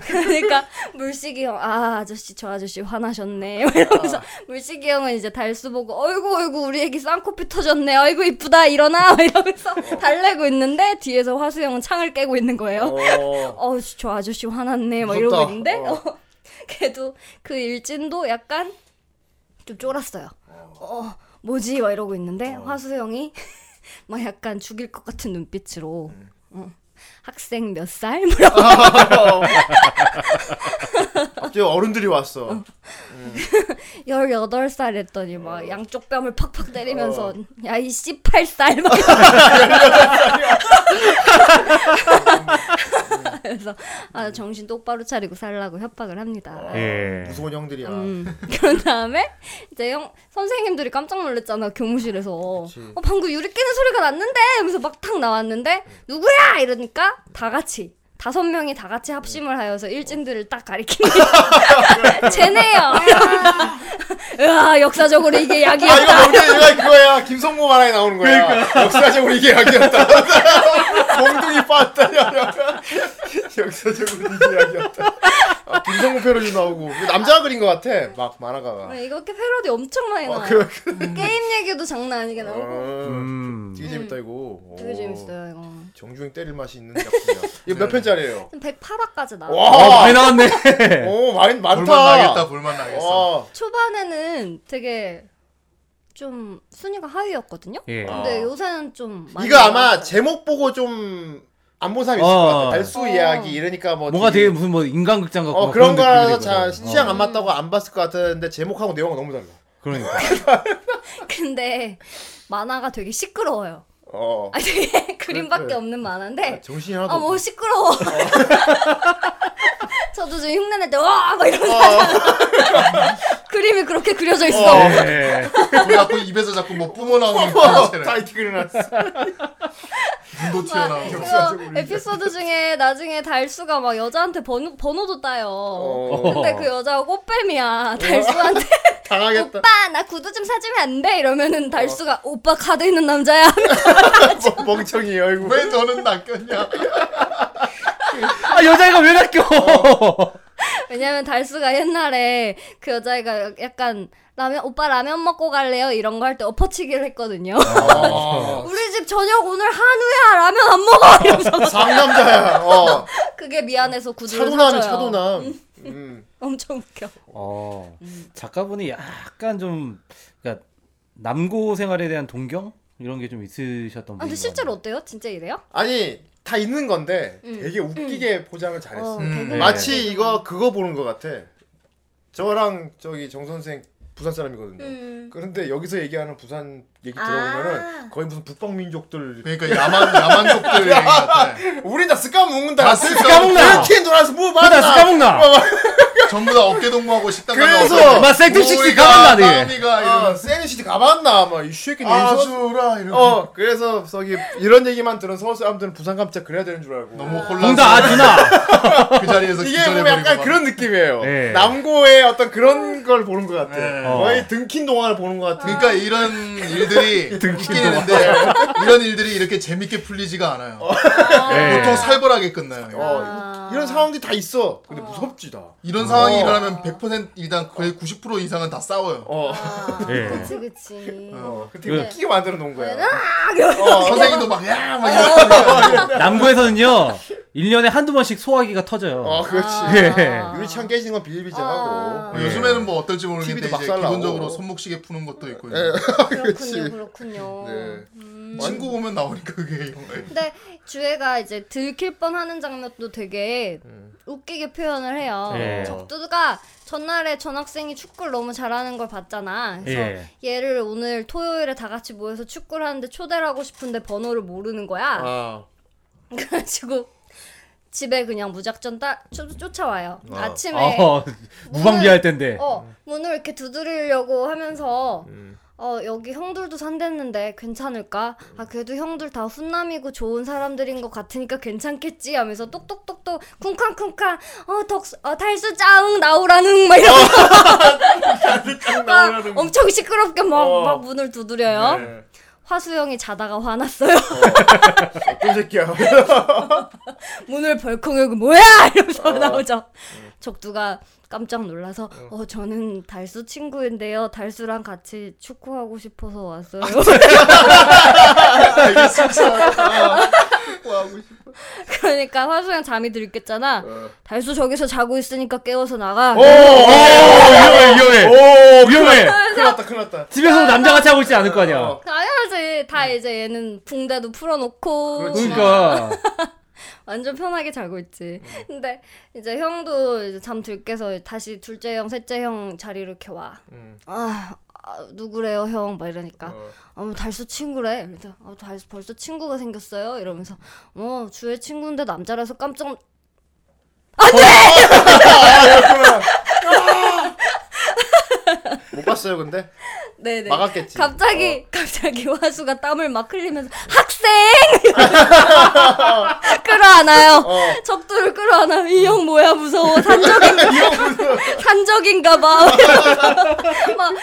그러니까 물식이 형, 아 아저씨 저 아저씨 화나셨네. 막 이러면서 물식이 형은 이제 달수 보고 어이구 어이구 우리 애기 쌍코피 터졌네. 어이구 이쁘다. 일어나. 막 이러면서 달래고 있는데 뒤에서 화수 형은 창을 깨고 있는 거예요. 어. 어, 저 아저씨 화났네. 막. 이러고 있는데 어. 어. 걔도 그 일진도 약간 좀 쫄았어요. 어, 뭐지? 막 이러고 있는데 화수 형이 막 약간 죽일 것 같은 눈빛으로. 어, 학생 몇 살? 뭐라고 갑자기 어른들이 왔어. 18살 했더니 어. 막 양쪽 뺨을 팍팍 때리면서 야이 18살 막 그래서 아, 정신 똑바로 차리고 살라고 협박을 합니다. 예. 무서운 형들이야. 음. 그런 다음에 이제 형 선생님들이 깜짝 놀랐잖아 교무실에서 어, 방금 유리 깨는 소리가 났는데 하면서 막 탁 나왔는데 누구야 이러니까 다 같이 다섯 명이 다 같이 합심을 하여서 일진들을 딱 가리킵니다. 쟤네요. 으아 역사적으로 이게 아, 이거 약이었다. 뭔데? 이거 그거야. 김성모 만화에 나오는 거야. 그러니까. 역사적으로 이게 약이었다. 몽둥이 빠졌다. 역사적으로 이게 약이었다. 아, 김성모 패러디 나오고. 이거 남자가 그린 것 같아. 막 만화가가. 네, 이거 패러디 엄청 많이 어, 나와요. 그, 게임 얘기도 장난 아니게 나오고. 어, 음. 되게 재밌다 이거. 되게 오. 재밌어요 이거. 정주행 때릴 맛이 있는 작품이야. 이거 몇 편짜리예요? 108화까지 나와. 와, 아, 많이 나왔네. 오, 많이 많다. 볼만 나겠다 볼만 나겠어. 와, 초반에는 되게 좀 순위가 하위였거든요. 예. 근데 아. 요새는 좀 많이 이거 아마 올라왔어요. 제목 보고 좀 안 본 사람이 있을 어. 것 같아. 달수 어. 이야기 이러니까 뭐 뭔가 되게- 되게 무슨 뭐 인간극장 같고 어막 그런 거라서 느낌이거든. 자 취향 어. 안 맞다고 안 봤을 것 같은데 제목하고 내용은 너무 달라. 그러니까. 근데 만화가 되게 시끄러워요. 어. 아 되게 그림밖에 그래. 없는 만화인데 정신이 하나도 아뭐 없어. 시끄러워. 저도 지금 흉내 낼 때 와 막 이러면서 어. 그림이 그렇게 그려져 있어. 예. 자꾸 입에서 자꾸 뭐 뿜어 나오는 어, 그런 타이트 그려놨어. 눈도 막 튀어나오고. 그거 에피소드 중에 나중에 달수가 막 여자한테 번호, 번호도 따요. 어. 근데 그 여자가 꽃뱀이야. 달수한테 당하겠다. 오빠 나 구두 좀 사주면 안 돼? 이러면은 달수가 오빠 카드 있는 남자야. 뭐, 멍청이 얼굴. 왜 너는 낚였냐? 아 여자애가 왜 낚여? 왜냐면 달수가 옛날에 그 여자애가 약간 라면 오빠 라면 먹고 갈래요 이런 거 할 때 엎어치기를 했거든요. 아. 우리 집 저녁 오늘 한우야 라면 안 먹어 이러면서 상남자야. 어. 그게 미안해서 구두를 사줘요. 차도남. 음. 엄청 웃겨. 어 작가분이 약간 좀 그러니까 남고 생활에 대한 동경 이런 게 좀 있으셨던 아, 분인 근데 것 실제로. 어때요? 진짜 이래요? 아니 다 있는 건데 음. 되게 웃기게 포장을 잘했어. 어, 음. 개그맨 마치 개그맨. 이거 그거 보는 것 같아. 저랑 저기 정 선생 부산 사람이거든요. 음. 그런데 여기서 얘기하는 부산 얘기 아. 들어보면은 거의 무슨 북방 민족들. 그러니까 야만 야만족들 얘기 같아. 우린 다 스카 먹는다. 다 스카 먹나? 이렇게 놀아서 뭐 그다 많아. 스카먹나? 전부 다 어깨 동무하고 식당 그래서 막 생뚱식식 가봤나 네. 어, 이러면 세니시티 가봤나? 막 이 새끼 내 인서. 아주라 이러면 어 그래서 저기 이런 얘기만 들은 서울 사람들은 부산 감자 그래야 되는 줄 알고. 너무 동다 혼란스러워. 아주나. 그 자리에서 이게 뭐 약간 막. 그런 느낌이에요. 네. 남고의 어떤 그런 걸 보는 것 같아. 네. 거의 등킨 동화를 보는 것 같아. 그러니까 이런 일들이 웃기는데 이런 일들이 이렇게 재밌게 풀리지가 않아요. 예. 보통 살벌하게 끝나요. 어, 아. 이런 상황들이 다 있어. 근데 무섭지 다. 이런 상황이 어. 일어나면 100% 일단 거의 90% 이상은 다 싸워요. 어. 아, 예. 그치 그치. 어. 그 되게 웃기게 만들어 놓은 거야. 아, 선생님도 막 야 막 이러고 남고에서는요 1년에 한두 번씩 소화기가 터져요. 어, 그렇지. 예. 유리창 깨지는 건 비일비재하고. 아. 뭐 요즘에는 뭐 어떨지 모르겠는데 이제. 기본적으로 손목시계 푸는 것도 있고 예. 그렇군요, 그렇군요. 네. 음. 친구 보면 나오니까 그게. 근데 주애가 이제 들킬 뻔하는 장면도 되게 웃기게 표현을 해요. 예. 적두가 전날에 전학생이 축구를 너무 잘하는 걸 봤잖아. 그래서 예. 얘를 오늘 토요일에 다 같이 모여서 축구를 하는데 초대를 하고 싶은데 번호를 모르는 거야. 아. 그래가지고 집에 그냥 무작정 따, 쫓, 쫓아와요. 어. 아침에 어, 무방비할 텐데. 어 문을 이렇게 두드리려고 하면서 음. 어 여기 형들도 산댔는데 괜찮을까? 아 그래도 형들 다 훈남이고 좋은 사람들인 것 같으니까 괜찮겠지 하면서 똑똑똑똑 쿵쾅쿵쾅 어 덕, 어 달수 짱 나오라는 막 이러면서 막 엄청 시끄럽게 막, 어. 막 문을 두드려요. 네. 화수영이 자다가 화났어요. 어떤 새끼야. 문을 벌컥 열고 뭐야 이러면서 나오죠. 적두가 깜짝 놀라서 어 저는 달수 친구인데요. 달수랑 같이 축구하고 싶어서 왔어요. 그러니까 화수영 잠이 들겠잖아. 달수 저기서 자고 있으니까 깨워서 나가. 오! 위험해 위험해. 오! 위험해. 큰일 났다, 큰일 났다. 집에서 남자같이 하고 있지 않을 거 아니야. 어. 당연하지. 다 이제 얘는 붕대도 풀어놓고 그렇지. 그러니까 완전 편하게 자고 있지. 근데 이제 형도 이제 잠 들깨서 다시 둘째 형, 셋째 형 자리로 이렇게 와. 음. 아, 아, 누구래요 형? 막 이러니까 어. 아, 뭐 달수 친구래. 그래서 아, 달수 벌써 친구가 생겼어요. 이러면서 어 주의 친구인데 남자라서 깜짝 못 봤어요, 근데? 네네. 막았겠지. 갑자기 갑자기 화수가 땀을 막 흘리면서 학생 끌어안아요. 어. 적두를 끌어안아. 이형 뭐야 무서워. 산적인가 산적인가 봐. 막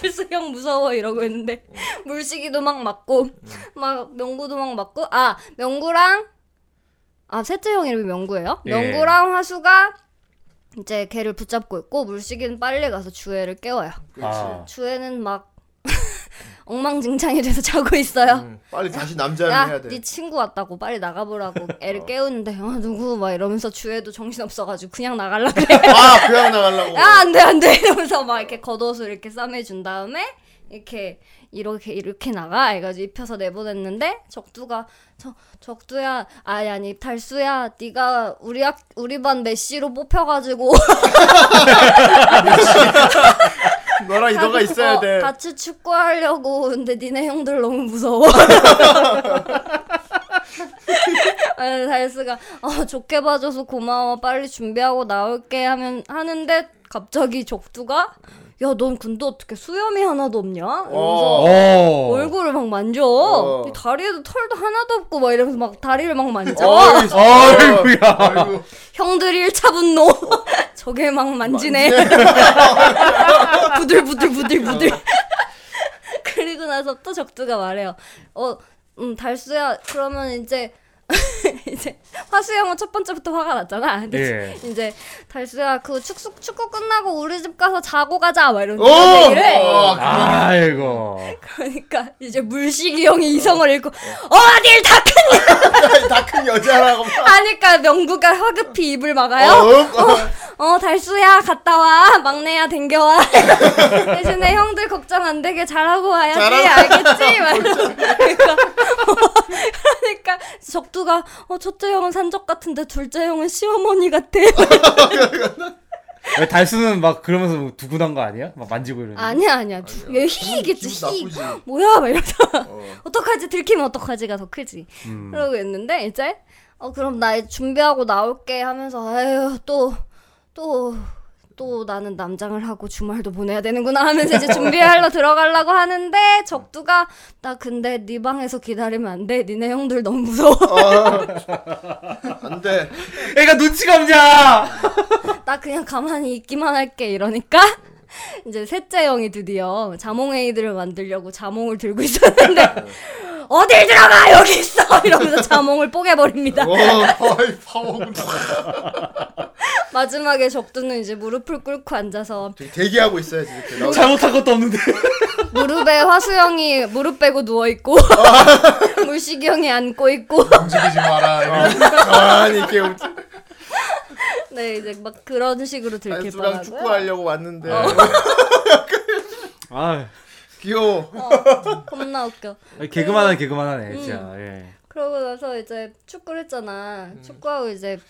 달수 형 무서워 이러고 있는데 물시기도 막 맞고 막 명구도 막 맞고 아 명구랑 아 셋째 형 이름이 명구예요. 예. 명구랑 화수가 이제 걔를 붙잡고 있고 물시기는 빨리 가서 주애를 깨워요. 아. 주애는 막 엉망진창이 돼서 자고 있어요. 음, 빨리 다시 남자를 야, 해야 돼. 네 친구 왔다고 빨리 나가보라고 애를 깨우는데 어 누구 막 이러면서 주애도 정신 없어가지고 그냥 나갈라 그래. 아, 그냥 나가려고. 야 안돼 안돼 이러면서 막 이렇게 겉옷을 이렇게 싸매준 다음에 이렇게 이렇게 이렇게 나가 해가지고 입혀서 내보냈는데 적두가 저 적두야 아니 아니 달수야 네가 우리 학 우리 반 메시로 뽑혀가지고 너랑 이도가 있어야 어, 돼. 같이 축구하려고 근데 니네 형들 너무 무서워. 아니, 달스가 어, 좋게 봐줘서 고마워 빨리 준비하고 나올게 하면 하는데 갑자기 적두가 야 넌 근데 어떻게 수염이 하나도 없냐? 이러면서 어. 얼굴을 막 만져. 어. 이 다리에도 털도 하나도 없고 막 이러면서 막 다리를 막 만져. 어이. 아이고. 형들이 1차 분노. 저게 막 만지네. 부들부들 부들부들. 그리고 나서 또 적두가 말해요. 어, 음, 달수야, 그러면 이제, 이제, 화수 형은 첫 번째부터 화가 났잖아. 근데 예. 이제, 달수야, 그 축구, 축구 끝나고 우리 집 가서 자고 가자. 막 이런 오! 얘기를 해. 아이고. 그러니까 이제 물식이 형이 이성을 잃고, 어딜 다 큰, 다큰 여자라고. 막. 하니까 명구가 화급히 입을 막아요. 어, 어. 어 달수야 갔다 와 막내야 댕겨와 대신에 형들 걱정 안 되게 잘하고 와야지 잘하고 알겠지 막 이러면서 그러니까, 그러니까 적두가 어 첫째 형은 산적 같은데 둘째 형은 시어머니 같아 왜 달수는 막 그러면서 뭐 두근한 거 아니야? 막 만지고 이러는. 아니야 아니야 두- 얘 희겠지 기분 희. 뭐야 막 이러면서 어. 어떡하지 들키면 어떡하지가 더 크지 음. 그러고 있는데 이제 어 그럼 나 준비하고 나올게 하면서 아유 또또 또 나는 남장을 하고 주말도 보내야 되는구나 하면서 이제 준비하러 들어가려고 하는데 적두가 나 근데 네 방에서 기다리면 안 돼. 니네 형들 너무 무서워. 안 돼. 애가 눈치가 없냐? 나 그냥 가만히 있기만 할게 이러니까 이제 셋째 형이 드디어 자몽 에이드를 만들려고 자몽을 들고 있었는데 어딜 들어가 여기 있어 이러면서 자몽을 뽀개버립니다. 마지막에 적두는 이제 무릎을 꿇고 앉아서 되게 대기하고 있어야지 이렇게. 잘못한 것도 없는데. 무릎에 화수형이 무릎 빼고 누워 있고 물식이 형이 앉고 있고 움직이지 마라. 가만히 이렇게 네 이제 막 그런 식으로 들킬 뻔하고요. 축구 하려고 왔는데 아, 귀여워. 어, 겁나 웃겨. 개그만한 개그만하네, 진짜. 예. 그러고 나서 이제 축구를 했잖아. 축구하고 이제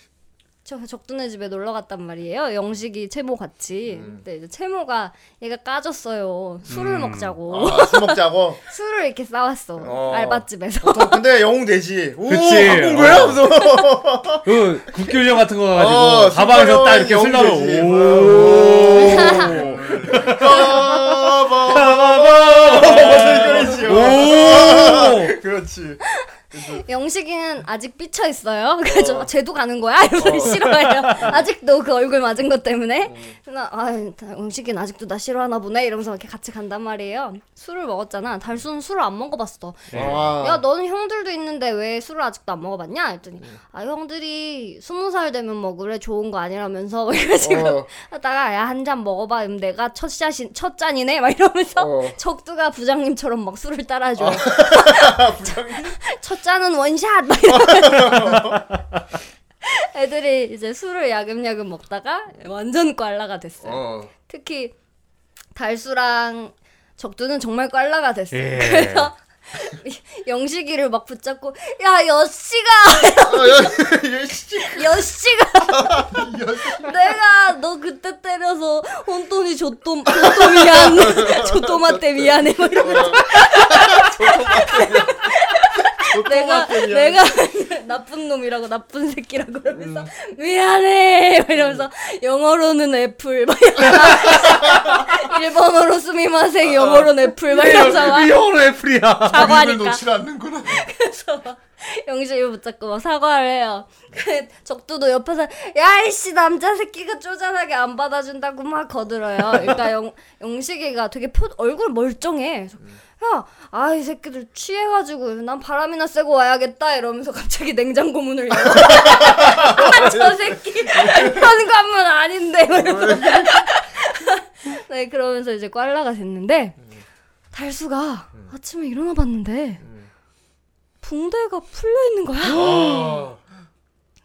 저 적두네 집에 놀러 갔단 말이에요. 영식이 채모 같이. 근데 이제 채모가 얘가 까졌어요. 술을 먹자고. 아, 술 먹자고. 술을 이렇게 싸왔어. 어. 알바집에서. 보통 근데 영웅 되지. 오, 그치. 온 거야? 어. 그 국교령 같은 거 가지고 어, 가방에서 딱 이렇게 술술 나로 되지. 오. 그렇지. 영식이는 아직 삐쳐 있어요. 그래서 쟤도 가는 거야? 이러면서 싫어해요. 아직도 그 얼굴 맞은 것 때문에. 그래서 아, 영식이는 아직도 나 싫어하나 보네. 이러면서 이렇게 같이 간단 말이에요. 술을 먹었잖아. 달수는 술을 안 먹어봤어. 아. 야, 너는 형들도 있는데 왜 술을 아직도 안 먹어봤냐? 했더니 아 형들이 스무 살 되면 먹으래 좋은 거 아니라면서 막 이러시고 어. 하다가 야 한 잔 먹어봐. 그럼 내가 첫 샷이 첫 잔이네. 막 이러면서 어. 적두가 부장님처럼 막 술을 따라줘. 첫 잔은 원샷 막 애들이 이제 술을 야금야금 먹다가 완전 꽐라가 됐어요. 어. 특히 달수랑 적두는 정말 꽐라가 됐어요. 예. 그래서 영식이를 막 붙잡고 야 여씨가 여씨가 내가 너 그때 때려서 혼돈이 조또 조또 미안 ちょっと待って 미안해 막 이러면서 내가 내가 나쁜 놈이라고 나쁜 새끼라고 그러면서 미안해 막 이러면서 영어로는 애플 막 일본어로 すみません 영어로는 애플 막 이러면서 막 이형으로 apple이야. 본인을 사과하니까 놓지 않는구나. 그래서 막 영식을 붙잡고 막 사과를 해요. 그 적두도 옆에서 야 이씨 남자 새끼가 쪼잔하게 안 받아준다고 막 거들어요. 그러니까 영 영식이가 되게 표, 얼굴 멀쩡해. 그래서 야, 아 이 새끼들 취해가지고 난 바람이나 쐬고 와야겠다 이러면서 갑자기 냉장고 문을 열어. 아, 저 새끼 현관문 아닌데. 막 이러면서. 네 그러면서 이제 꽐라가 됐는데 달수가 아침에 일어나 봤는데 붕대가 풀려 있는 거야.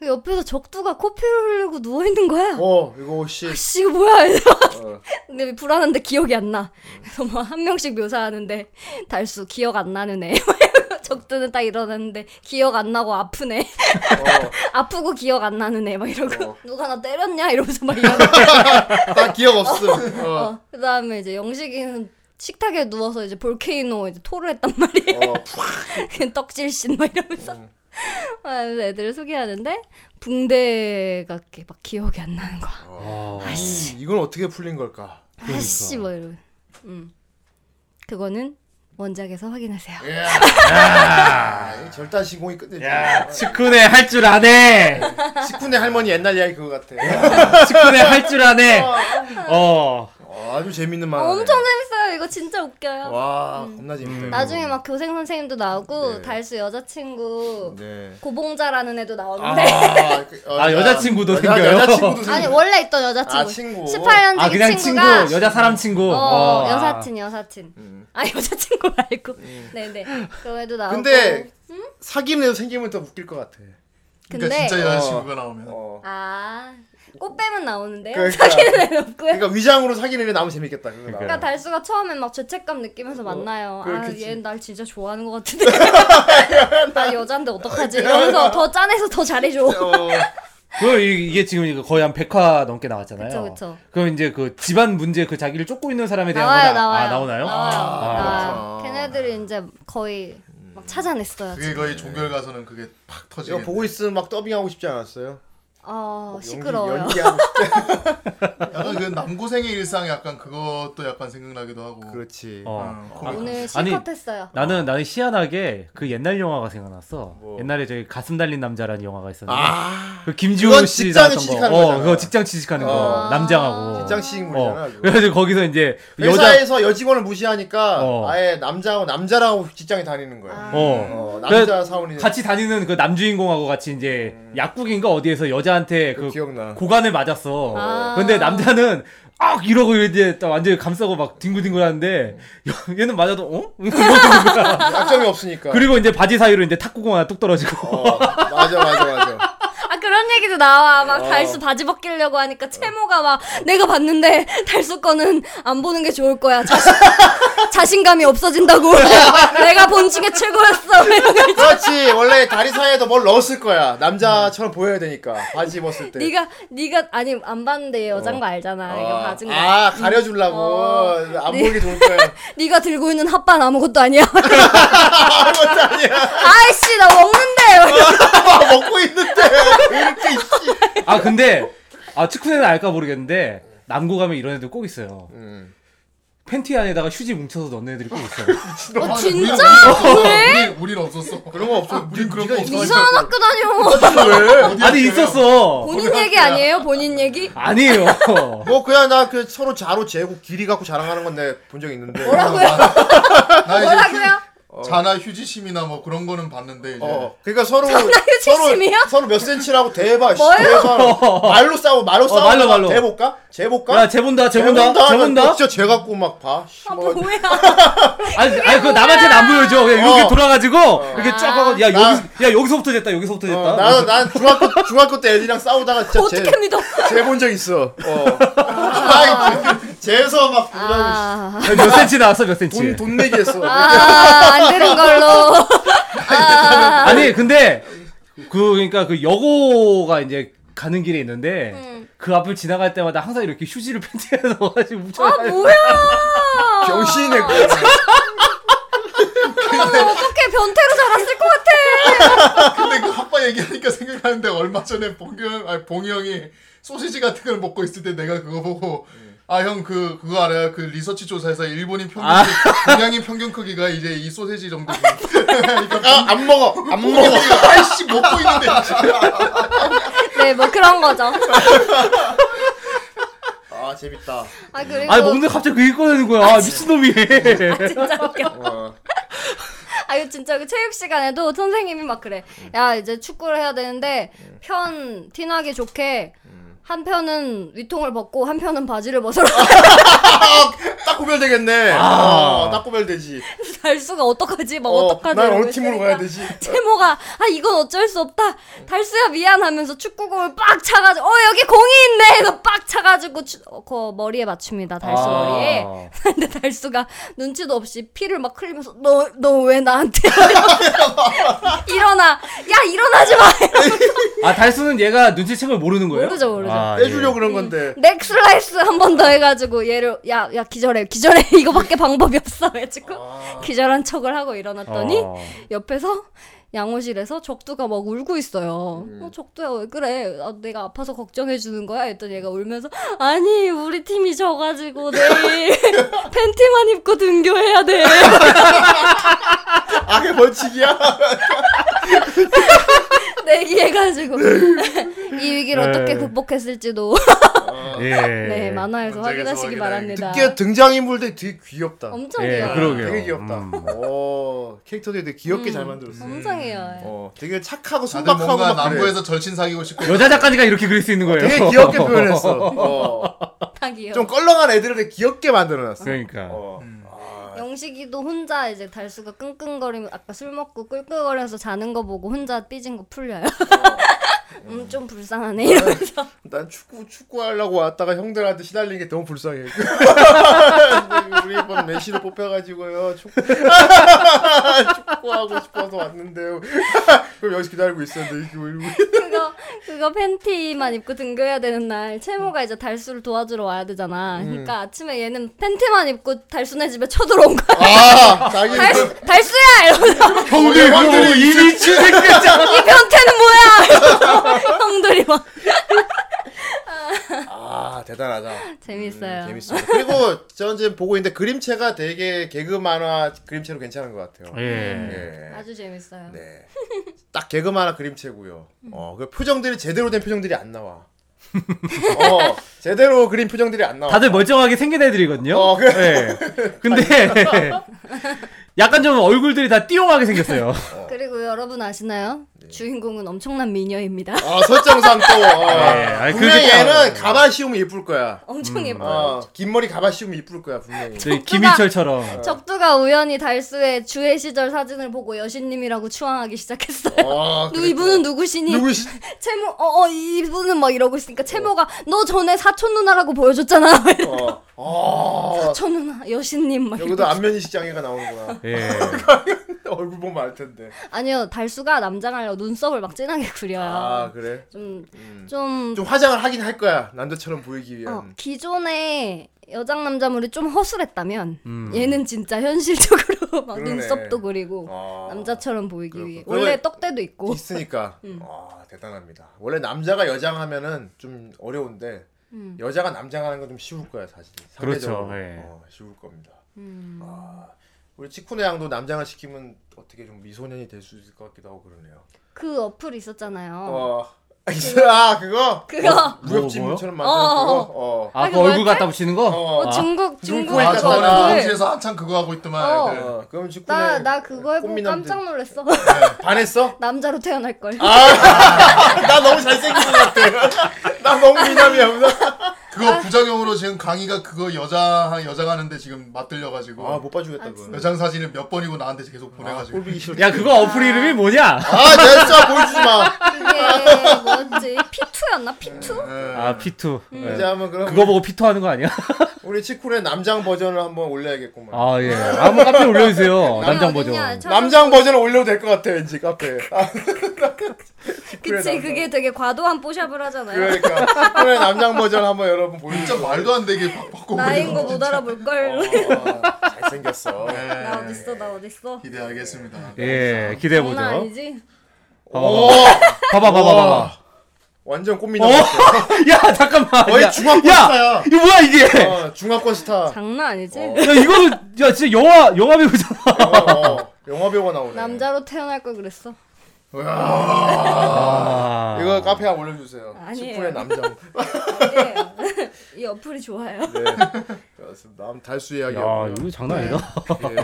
옆에서 적두가 코피를 흘리고 누워 있는 거야. 어 이거 씨. 씨 이거 뭐야? 이래서 어. 근데 불안한데 기억이 안 나. 그래서 뭐한 명씩 묘사하는데 달수 기억 안 나는 애. 적두는 딱 일어났는데 기억 안 나고 아프네. 어. 아프고 기억 안 나는 애 막 이러고 어. 누가 나 때렸냐 이러면서 막 이러고. 나 기억 없음. 어. 어. 그다음에 이제 영식이는 식탁에 누워서 이제 볼케이노 이제 토를 했단 말이에요. 어. 떡질신 막 이러면서. 이러면서 애들을 소개하는데 붕대가 이렇게 막 기억이 안 나는 거야. 음, 이건 어떻게 풀린 걸까? 아씨 뭐 이러고. 음. 그거는 원작에서 확인하세요. 아, 이 절단 시공이 끝내줘. 치쿠네 할 줄 아네. 식군의 할머니 옛날 이야기 그거 같아. 치쿠네 할 줄 아네. 어. 어, 아주 재밌는 만화. 엄청 재밌어요. 이거 진짜 웃겨요. 와 겁나 재밌다. 나중에 막 교생 선생님도 나오고 네. 달수 여자친구 네. 고봉자라는 애도 나오는데 아, 그, 어, 아, 자, 여자친구도 여자- 생겨요? 여자친구도. 아니 원래 있던 여자친구. 아, 친구. 18년 아 그냥 친구 친구가 여자 사람 친구. 어, 어, 아. 여사친 여사친. 음. 아 여자친구 말고. 네네. 그 애도 나오고. 근데 사귀는 애도 생기면 더 웃길 것 같아. 그러니까 근데 진짜 어. 여자친구가 나오면 어. 아 꽃뱀은 나오는데 그러니까. 사귀는 애는 없고요. 그러니까 위장으로 사귀는 애 나오면 재밌겠다. 그거 나오면. 그러니까 달수가 처음엔 막 죄책감 느끼면서 만나요. 아, 그렇겠지. 얘날 진짜 좋아하는 것 같은데. 나 여잔데 어떡하지? 이러면서 더 짠해서 더 잘해줘. 어, 그 이- 이게 지금 거의 한 100화 넘게 나왔잖아요. 그쵸, 그쵸. 럼 이제 그 집안 문제 그 자기를 쫓고 있는 사람에 대한 나와요, 거 나 나와요. 아, 나오나요? 나와요. 아, 아, 걔네들이 이제 거의 막 찾아냈어요. 그게 거의 종결 가서는 그게 팍 터지게. 보고 있으면 막 더빙하고 싶지 않았어요? 어, 연기- 시끄러워요. 싶지. 약간 그 남고생의 일상 약간 그것도 약간 생각나기도 하고. 그렇지. 어. 어, 거기- 오늘 아니, 실컷 했어요. 나는 나는 희한하게 그 옛날 영화가 생각났어. 뭐. 옛날에 저기 가슴 달린 남자라는 영화가 있었는데 아, 그 김지호 그건 씨 직장에 나왔던 거. 취직하는 어, 거잖아. 그거 직장 취직하는 거. 어. 남장하고. 직장 취직물이잖아, 어. 그래가지고 거기서 이제 여자 회사에서 여직원을 무시하니까 어. 아예 남자하고 남자랑 직장에 다니는 거야. 아. 어. 어, 남자 사원이 같이 다니는 그 남주인공하고 같이 이제 약국인가 어디에서 여자 한테 그그 기억나. 고관을 맞았어. 아. 근데 남자는 악 이러고 이제 딱 완전히 감싸고 막 뒹굴뒹굴 하는데 여- 얘는 맞아도 어? 이러는 거야. 약점이 없으니까. 그리고 이제 바지 사이로 이제 탁구공 하나 뚝 떨어지고. 어, 맞아 맞아 맞아. 아 그런 얘기도 나와. 막 어. 달수 바지 벗기려고 하니까 채모가 막 내가 봤는데 달수 거는 안 보는 게 좋을 거야. 자신, 자신감이 없어진다고. 내가 본 중에 최고였어. 그렇지 원래 다리 사이에도 뭘 넣었을 거야. 남자처럼 보여야 되니까 바지 입었을 때. 네가 네가 아니 안 봤는데 여잔 거 알잖아. 이거 봐준 거. 아 가려주려고 어. 안 네. 보이게 좋을 거야. 네가 들고 있는 핫반 아무것도 아니야. 아무것도 아니야. 아이씨 나 먹는데. 아, 먹고 있는데 왜 이렇게 있지? 아 근데 아 치쿠네는 알까 모르겠는데 남고 가면 이런 애들 꼭 있어요. 음. 팬티 안에다가 휴지 뭉쳐서 넣는 애들이 꼭 있어요. 어, 아, 진짜? 왜? 우린, 우린 없었어. 그런 거 없어. 우린 그런 거 없어. 이상한 학교 다녀. 왜? 아니 학교야? 있었어. 본인 얘기 아니에요? 본인 얘기? 아니에요. 뭐 그냥 나 그 서로 자로 재고 길이 갖고 자랑하는 건데 본 적 있는데. 뭐라고요? 나 이제 뭐라고요? 휴, 자나 휴지심이나 뭐 그런 거는 봤는데 이제 어, 그러니까 서로 휴지심이요? 서로 서로 몇 센치라고 대봐. 씨, 뭐요? 대봐. 말로 싸우 말로 싸우. 말로, 말로. 대볼까? 재볼까? 야 재본다 재본다 재본다. 진짜 재 갖고 막 봐. 씨, 아 뭐. 뭐야? 아니 아니 그 남한테는 안 보여줘. 그냥 이렇게 어. 돌아가지고 이렇게 쫙 하고 야 나- 여기 야 여기서부터 됐다 여기서부터 됐다. 어, 나는 난 중학교 중학교 때 애들이랑 싸우다가 진짜 어떻게 믿어? 재본 적 있어. 어. 아, 재서 막 보라고. 아, 몇 센치 나왔어 몇 센치. 돈, 돈 내기 했어. 아, 안 되는 걸로. 아, 아니 근데 그 그러니까 그 여고가 이제 가는 길에 있는데 음. 그 앞을 지나갈 때마다 항상 이렇게 휴지를 팬티에 넣어가지고 뭉쳐. 아 뭐야? 병신이네. 그. 어, 어떻게 변태로 자랐을 것 같아. 근데 그 핫바 얘기하니까 생각나는데 얼마 전에 봉이 형, 아니 봉이 형이 소시지 같은 걸 먹고 있을 때 내가 그거 보고 아 형 그 그거 알아요? 그 리서치 조사에서 일본인 평균 아. 동양인 평균 크기가 이제 이 소세지 정도. 그러니까 아, 안 먹어. 안 먹어. 아이씨 먹고 있는데 네, 뭐 그런 거죠. 아, 재밌다. 아 그리고 아니 먹는데 갑자기 그게 꺼내는 거야. 아, 미친놈이. 진짜 웃겨. 어. 아 이거 진짜 그 체육 시간에도 선생님이 막 그래. 야 이제 축구를 해야 되는데 편 티나기 좋게 한 편은 위통을 벗고 한 편은 바지를 벗어라. 딱 딱구별 되겠네. 아. 어, 딱 구별 되지. 달수가 어떡하지? 막 어, 어, 떡하지 난 어느 팀으로 가야 되지? 채모가 아 이건 어쩔 수 없다. 달수야 미안하면서 축구공을 빡 차가지고 어 여기 공이 있네. 해서 빡 차가지고 추, 어, 그 머리에 맞춥니다. 달수 아. 머리에. 근데 달수가 눈치도 없이 피를 막 흘리면서 너 너 왜 나한테 일어나 야 일어나지 마. 아 달수는 얘가 눈치챈 걸 모르는 거예요? 모르죠, 모르죠. 아, 빼주려고 그런 건데. 넥슬라이스 한 번 더 해가지고 얘를 야 야 기절 해 기절해 이거밖에 방법이 없어 해가지고 기절한 척을 하고 일어났더니 어. 옆에서 양호실에서 적두가 막 울고 있어요. 어, 적두야 왜 그래? 아, 내가 아파서 걱정해 주는 거야? 했더니 얘가 울면서 아니 우리 팀이 져가지고 내일 팬티만 입고 등교해야 돼. 아, 그게 벌칙이야? 내기 해가지고 이 위기를 네. 어떻게 극복했을지도 예. 네 만화에서 확인하시기 바랍니다. 특히 등장인물들이 되게 귀엽다. 엄청 예, 귀여워. 그러게요. 되게 귀엽다. 음. 오, 캐릭터들이 되게 귀엽게 음. 잘 만들었어. 엄청 귀여워. 어, 되게 착하고 순박하고 막. 남부에서 절친 사귀고 싶고 여자 작가니까 이렇게 그릴 수 있는 거예요. 되게 귀엽게 표현했어. 어. 다 귀여워. 좀 껄렁한 애들을 되게 귀엽게 만들어놨어. 그러니까. 어. 영식이도 혼자 이제 달수가 끙끙거리면 아까 술 먹고 끙끙거려서 자는 거 보고 혼자 삐진 거 풀려요. 음, 좀 불쌍하네 이러면서. 난 축구 축구 하려고 왔다가 형들한테 시달리는 게 너무 불쌍해. 우리 이번 메시로 뽑혀가지고요. 축구 축구하고 싶어서 왔는데요. 그럼 여기서 기다리고 있었는데 이거 이러고. 그거 그거 팬티만 입고 등교해야 되는 날 채모가 이제 달수를 도와주러 와야 되잖아. 그러니까 아침에 얘는 팬티만 입고 달수네 집에 쳐들어온 거야. 아 자기 달수, 달수야 이러면서 형들 형들이 이미 생겼잖아. 이 변태는 뭐야? 형들이 막 아 대단하다. 재밌어요. 음, 재밌습니다. 그리고 저 지금 보고 있는데 그림체가 되게 개그 만화 그림체로 괜찮은 것 같아요. 예. 예. 아주 재밌어요. 네. 딱 개그 만화 그림체고요. 어, 그 표정들이 제대로 된 표정들이 안 나와. 어, 제대로 그린 표정들이 안 나와. 다들 멀쩡하게 생긴 애들이거든요. 어, 그래. 예. 근데 약간 좀 얼굴들이 다 띠용하게 생겼어요. 그리고 여러분 아시나요? 주인공은 엄청난 미녀입니다. 어, 설정상 또. 어. 네, 아니, 그렇게 얘는 가발 씌우면 이쁠 거야. 엄청 예뻐요. 어, 긴 머리 가발 씌우면 이쁠 거야, 분명히. 저희 김희철처럼. 적두가 우연히 달수의 주애 시절 사진을 보고 여신님이라고 추앙하기 시작했어요. 어, 누 이분은 누구시니? 누구시? 채모 어 어 이분은 막 이러고 있으니까 채모가 너 전에 사촌 누나라고 보여줬잖아. 어. 어. 사촌 누나 여신님 막 여기도 이러고. 안면이식 장애가 나오는구나. 예. 얼굴 보면 알 텐데. 아니요 달수가 남장하려고 눈썹을 막 진하게 그려요. 아, 그래? 좀 음. 좀 좀 화장을 하긴 할 거야. 남자처럼 보이기 위한. 어, 기존의 여장 남자물이 좀 허술했다면 음. 얘는 진짜 현실적으로 막 그러네. 눈썹도 그리고 아. 남자처럼 보이기 그렇군. 위해 원래 떡대도 있고 있으니까. 음. 아, 대단합니다. 원래 남자가 여장하면은 좀 어려운데 음. 여자가 남장하는 건 좀 쉬울 거야, 사실. 상대적으로. 그렇죠, 예. 어, 쉬울 겁니다. 음. 아, 우리 치쿠네 양도 남장을 시키면 어떻게 좀 미소년이 될 수 있을 것 같기도 하고 그러네요. 그 어플 있었잖아요. 어. 아, 그거? 그거 무협지물처럼 만드는 어. 그거? 어. 아, 아니, 그 얼굴? 갖다 붙이는 거? 어. 어, 중국 중국 중국에 아, 저는 저는. 어플. 화장실에서 한참 그거 하고 있더만 어. 그 어, 그럼 치쿠네 나, 나 그거 해보고 꽃미남들. 깜짝 놀랐어. 반했어? 남자로 태어날 걸. 나 너무 잘생긴 것 같아. 나 너무 미남이야. 그거 부작용으로 지금 강희가 그거 여자 여장 하는데 지금 맞들려가지고 아, 못 봐주겠다, 아, 그거. 진짜? 여장 사진을 몇 번이고 나한테 계속 보내가지고 꼴보기 싫어. 야, 그거 어플 이름이 뭐냐? 아, 됐어. 보여주지 마. 그게 뭐였지? P2였나? P2? 예. 아, P2. 예. 이제 한번 그럼 그거 보고 P2 하는 거 아니야? 우리 치쿠의 남장 버전을 한번 올려야겠구만. 아, 예. 한번 카페에 올려주세요. 남장 버전. 남장 버전을 올려도 될 것 같아, 왠지 카페에. 아, 그치 그게 되게 과도한 뽀샵을 하잖아요. 그러니까 치쿠의 남장 버전 한번 여러분 보여주죠. 진짜 말도 안 되게 막 바꿔 나인 거 못 알아볼 걸. 어, 잘생겼어. 나 어딨어? 나 어딨어? 기대하겠습니다. 예, 기대해 보죠. 장난 아니지? 봐봐, 봐봐, 봐봐, 봐봐. 완전 꽃미남 어? 야, 잠깐만. 거의 야, 중학권 야, 스타야. 이거 뭐야, 이게? 어, 중학권 스타. 장난 아니지? 어. 야, 이거는, 야, 진짜 영화, 영화 배우잖아. 어, 어. 영화 배우가 나오네. 남자로 태어날 걸 그랬어. 아. 이거 카페에 올려주세요. 아니에요. 치쿠의 남장. 아니에요. 이 어플이 좋아요. 네. 그렇습니다. 남 달수 이야기. 야, 이거 장난 아니다. 예.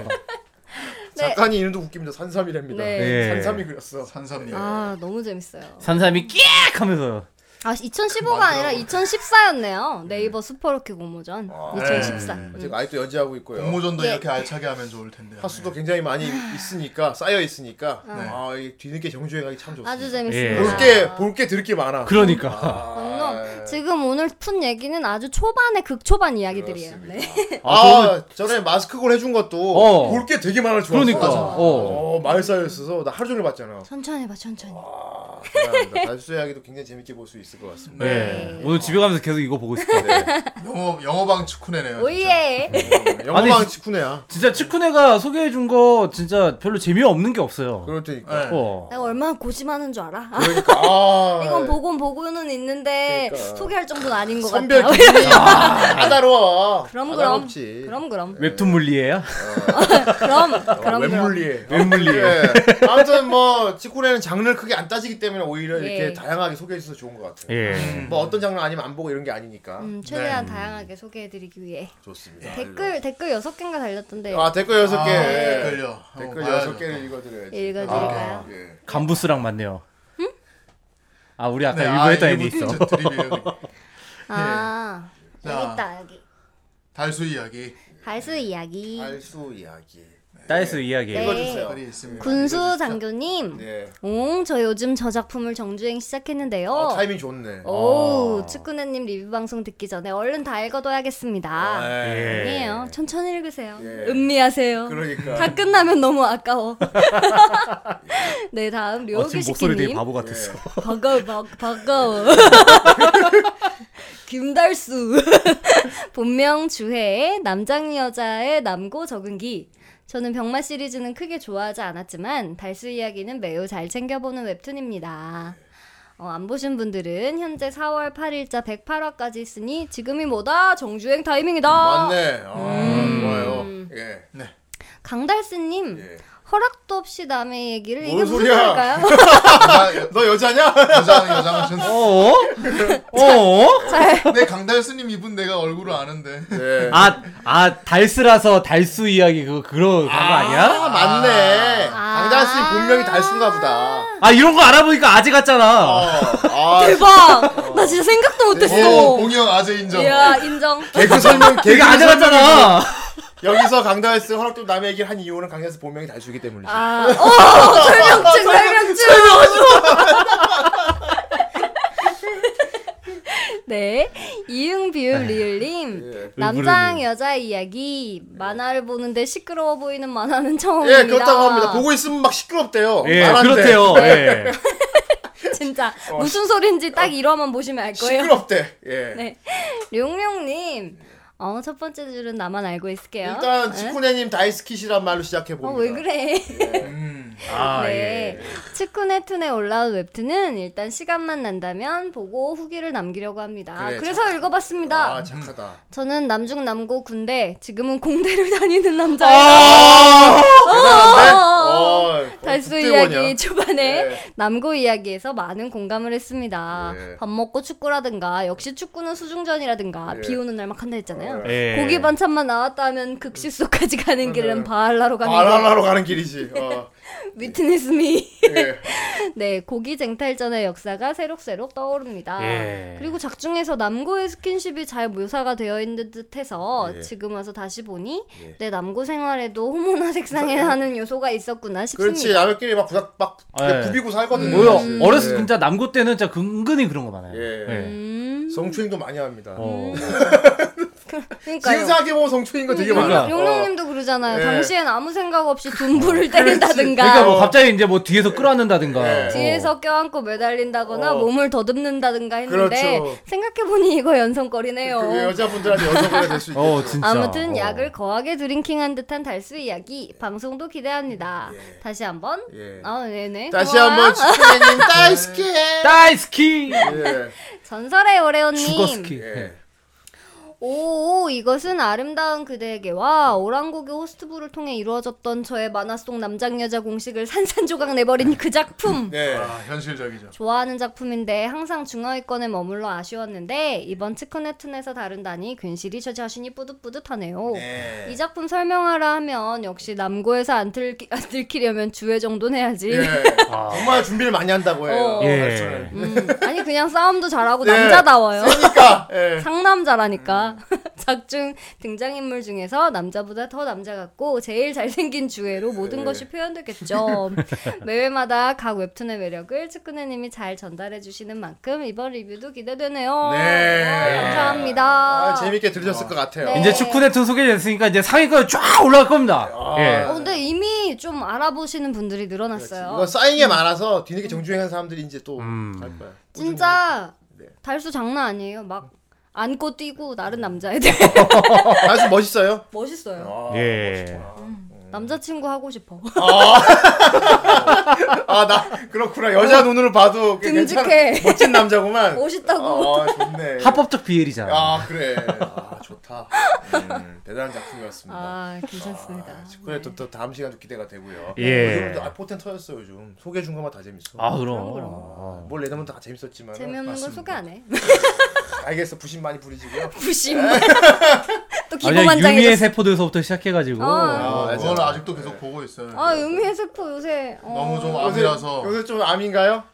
작가님 이름도 웃깁니다. 산삼이랍니다. 네. 예. 산삼이 그렸어. 산삼님. 아 너무 재밌어요. 산삼이 끼악 하면서. 아 2015가 아니라 2014였네요. 네이버 슈퍼로키 공모전 아, 2014. 지금 아직도 연재하고 있고요. 공모전도 예. 이렇게 알차게 하면 좋을 텐데. 화수도 굉장히 많이 있으니까 쌓여 있으니까 네. 아, 이 뒤늦게 정주행하기 참 좋습니다. 아주 예. 재밌습니다. 볼게 볼게 들을 게 많아. 그러니까. 물 론 지금 오늘 푼 얘기는 아주 초반의 극초반 이야기들이에요. 네. 아, 전에 마스크걸 해준 것도 어. 볼게 되게 많아 좋았어. 그러니까. 맞아. 어. 어, 많이 쌓여 있어서 나 하루 종일 봤잖아. 천천히 봐, 천천히. 아. 달수 이야기도 굉장히 재밌게 볼 수 있을 것 같습니다. 네. 오늘 집에 가면서 계속 이거 보고 싶어. 영어 영어방 축구네네요. 오예. 영어방 아니, 치쿠네야. 진짜 치쿠네가 소개해 준 거 진짜 별로 재미없는 게 없어요. 그럴 테니까. 네. 어. 내가 얼마나 고심하는 줄 알아? 그러니까 아, 이건 보곤 보고는 있는데 그러니까. 소개할 정도는 아닌 것 선별 같아요. 기준이 까다로워. 그럼 그럼 까다롭지. 그럼 그럼 웹툰 물리예요? 그럼 어, 그럼 그럼 웹물리에. 웹물리에. 예. 아무튼 뭐 치쿠네는 장르를 크게 안 따지기 때문에 오히려 이렇게 예. 다양하게 소개해 주셔서 좋은 것 같아요. 예. 뭐 어떤 장르 아니면 안 보고 이런 게 아니니까 음, 최대한 다양하게 소개해드리기 위해 좋습니다. 댓글 댓글 여섯 개인가 달렸던데 아 댓글 여섯 개. 아, 예. 댓글요. 댓글 한번 여섯. 개를 읽어드려야지. 읽어드릴까요? 아, 예. 간부스랑 맞네요. 아 우리 아까 네, 일부 아, 일부 있어. 아 여기 자. 있다 여기 달수 이야기. 달수 이야기 알수 이야기. 따이스 이야기. 네. 읽어주세요. 글이 있습니다. 군수 장교님 네. 옹, 저 요즘 저 작품을 정주행 시작했는데요. 어, 타이밍 좋네. 오, 축구네님 리뷰 방송 듣기 전에 얼른 다 읽어둬야겠습니다. 예. 아니에요. 천천히 읽으세요. 예. 음미하세요. 그러니까. 다 끝나면 너무 아까워. 네, 다음 어, 지금 목소리 되게 료기시키님. 바보 같았어. 반가워, 바, 반가워. 김달수. 본명 주혜, 남장 여자의 남고 적응기. 저는 병마 시리즈는 크게 좋아하지 않았지만 달수 이야기는 매우 잘 챙겨보는 웹툰입니다. 어, 안 보신 분들은 현재 4월 8일자 108화까지 있으니 지금이 뭐다? 정주행 타이밍이다. 맞네. 아, 음. 좋아요. 예. 강달스님 예. 허락도 없이 남의 얘기를 뭔 이게 무슨 소리야? 소리일까요? 여자, 너 여자냐? 여장 여장하셨. 어? 어? 내 강달수님 이분 내가 얼굴을 아는데. 네. 아, 아 달스라서 달수 이야기 그거 그런 아, 아니야? 맞네. 아. 강다씨 본명이 달순가 보다. 아 이런 거 알아보니까 아재 같잖아. 어. 아, 대박! 나 진짜 생각도 못했어. 오, 봉영 아재 인정. 이야 인정. 개그 설명, 개그 아재. 같잖아. 여기서 강다스 허락도 남의 얘기를 한 이유는 강다스 본명이 달수기 때문이지. 아, 어, 설명증, 설명증. 네, 이응 비읍 리을님 예. 남장 여자 이야기 만화를 보는데 시끄러워 보이는 만화는 처음입니다. 예, 그렇다고 합니다. 보고 있으면 막 시끄럽대요. 예, 말한대. 그렇대요. 예. 진짜 무슨 소린지 딱 이러만 보시면 알 거예요. 시끄럽대. 예. 네, 룡룡님. 어, 첫 번째 줄은 나만 알고 있을게요. 일단 네? 치쿠네님 다이스키시란 말로 시작해 어, 봅니다. 왜 그래? 아 네. 예. 치쿠네툰에 올라온 웹툰은 일단 시간만 난다면 보고 후기를 남기려고 합니다. 그래, 그래 서 읽어봤습니다. 아, 착하다. 저는 남중 남고 군대, 지금은 공대를 다니는 남자예요. 아! 어, 어, 달수. 이야기 초반에 네. 남고 이야기에서 많은 공감을 했습니다. 네. 밥 먹고 축구라든가 역시 축구는 수중전이라든가 네. 비 오는 날 막 한다 했잖아요. 예. 고기 반찬만 나왔다면 극시소까지 가는 길은 바할라로 가는 길. 바랄라로 가는 길이지. 어. 위트니스 미. 예. 네, 고기 쟁탈전의 역사가 새록새록 떠오릅니다. 예. 그리고 작중에서 남고의 스킨십이 잘 묘사가 되어 있는 듯해서 예. 지금 와서 다시 보니 예. 내 남고 생활에도 호모나 색상에 하는 요소가 있었구나 싶습니다. 그렇지. 야매끼리 막 부닥 막 예. 부비고 살거든요. 뭐요? 사실. 어렸을 예. 때 진짜 남고 때는 진짜 은근히 그런 거 많아요. 예. 음, 성추행도 많이 합니다. 어. 지금 생각해보면 성추행인 거 되게 많아. 그러니까. 용용님도 그러잖아요. 예. 당시엔 아무 생각 없이 둔부를 때린다든가 그러니까 뭐 갑자기 이제 뭐 뒤에서 끌어안는다든가. 예. 뒤에서 껴안고 매달린다거나 어. 몸을 더듬는다든가 했는데 그렇죠. 생각해보니 이거 연성거리네요. 그게 여자분들한테 여성거리가 될수 있겠죠. 어, 진짜. 아무튼 어. 약을 거하게 드링킹한 듯한 달수 이야기 방송도 기대합니다. 다시 한번 예. 아 네네 다시. 한번 치쿠네님 다이스키. 다이스키. 예. 전설의 오레오님 죽어스키. 예. 오, 이것은 아름다운 그대에게와 오랑고교 호스트부를 통해 이루어졌던 저의 만화 속 남장 여자 공식을 산산조각 내버린 그 작품. 네. 아, 현실적이죠. 좋아하는 작품인데 항상 중하위권에 머물러 아쉬웠는데 이번 치크네튼에서 다룬다니 괜시리 저 자신이 뿌듯뿌듯하네요. 네. 이 작품 설명하라 하면 역시 남고에서 안, 들키, 안 들키려면 주회 정도는 해야지. 예. 정말 준비를 많이 한다고 해요. 어. 예. 말씀을. 음, 아니 그냥 싸움도 잘하고 네. 남자다워요. 그러니까 예. 상남자라니까. 작중 등장인물 중에서 남자보다 더 남자 같고 제일 잘생긴 주애로 모든 것이 표현되겠죠. 매회마다 각 웹툰의 매력을 측근혜님이 잘 전달해 주시는 만큼 이번 리뷰도 기대되네요. 네. 와, 감사합니다. 아, 재밌게 들으셨을 것 같아요. 네. 이제 축구 네트 소개됐으니까 이제 상위권 쫙 올라갈 겁니다. 예. 어, 근데 이미 좀 알아보시는 분들이 늘어났어요. 이거 쌓인 게 많아서 뒤늦게 정주행하는 사람들이 이제 또할 음. 거야. 진짜 네. 달수 장난 아니에요. 막 안고 뛰고 나른 남자애들 아주 멋있어요. 멋있어요. 예. 남자친구 하고 싶어. 아 나 그렇구나 여자 눈으로 봐도 꽤 듬직해. 괜찮은 멋진 남자구만. 멋있다고. 아 좋네. 합법적 비엘이잖아. 아 그래. 아 좋다. 음, 대단한 작품이었습니다. 아 괜찮습니다. 그래 또, 또 다음 시간도 기대가 되고요. 예. 요즘도 아, 포텐 터졌어 요즘. 소개 준 것만 다 재밌어. 아 그럼. 아, 뭘 내놓으면 다 재밌었지만. 재미없는 건 소개 안 해. 알겠어 부심 많이 부리시고요. 부심. 또 아니야 유미의 기고만장해졌어. 세포들서부터 시작해가지고. 어. 아, 어, 맞아. 그걸 아직도 계속 보고 있어요. 아 유미의 세포 요새 어. 너무 좀 요새, 암이라서. 요새 좀 암인가요?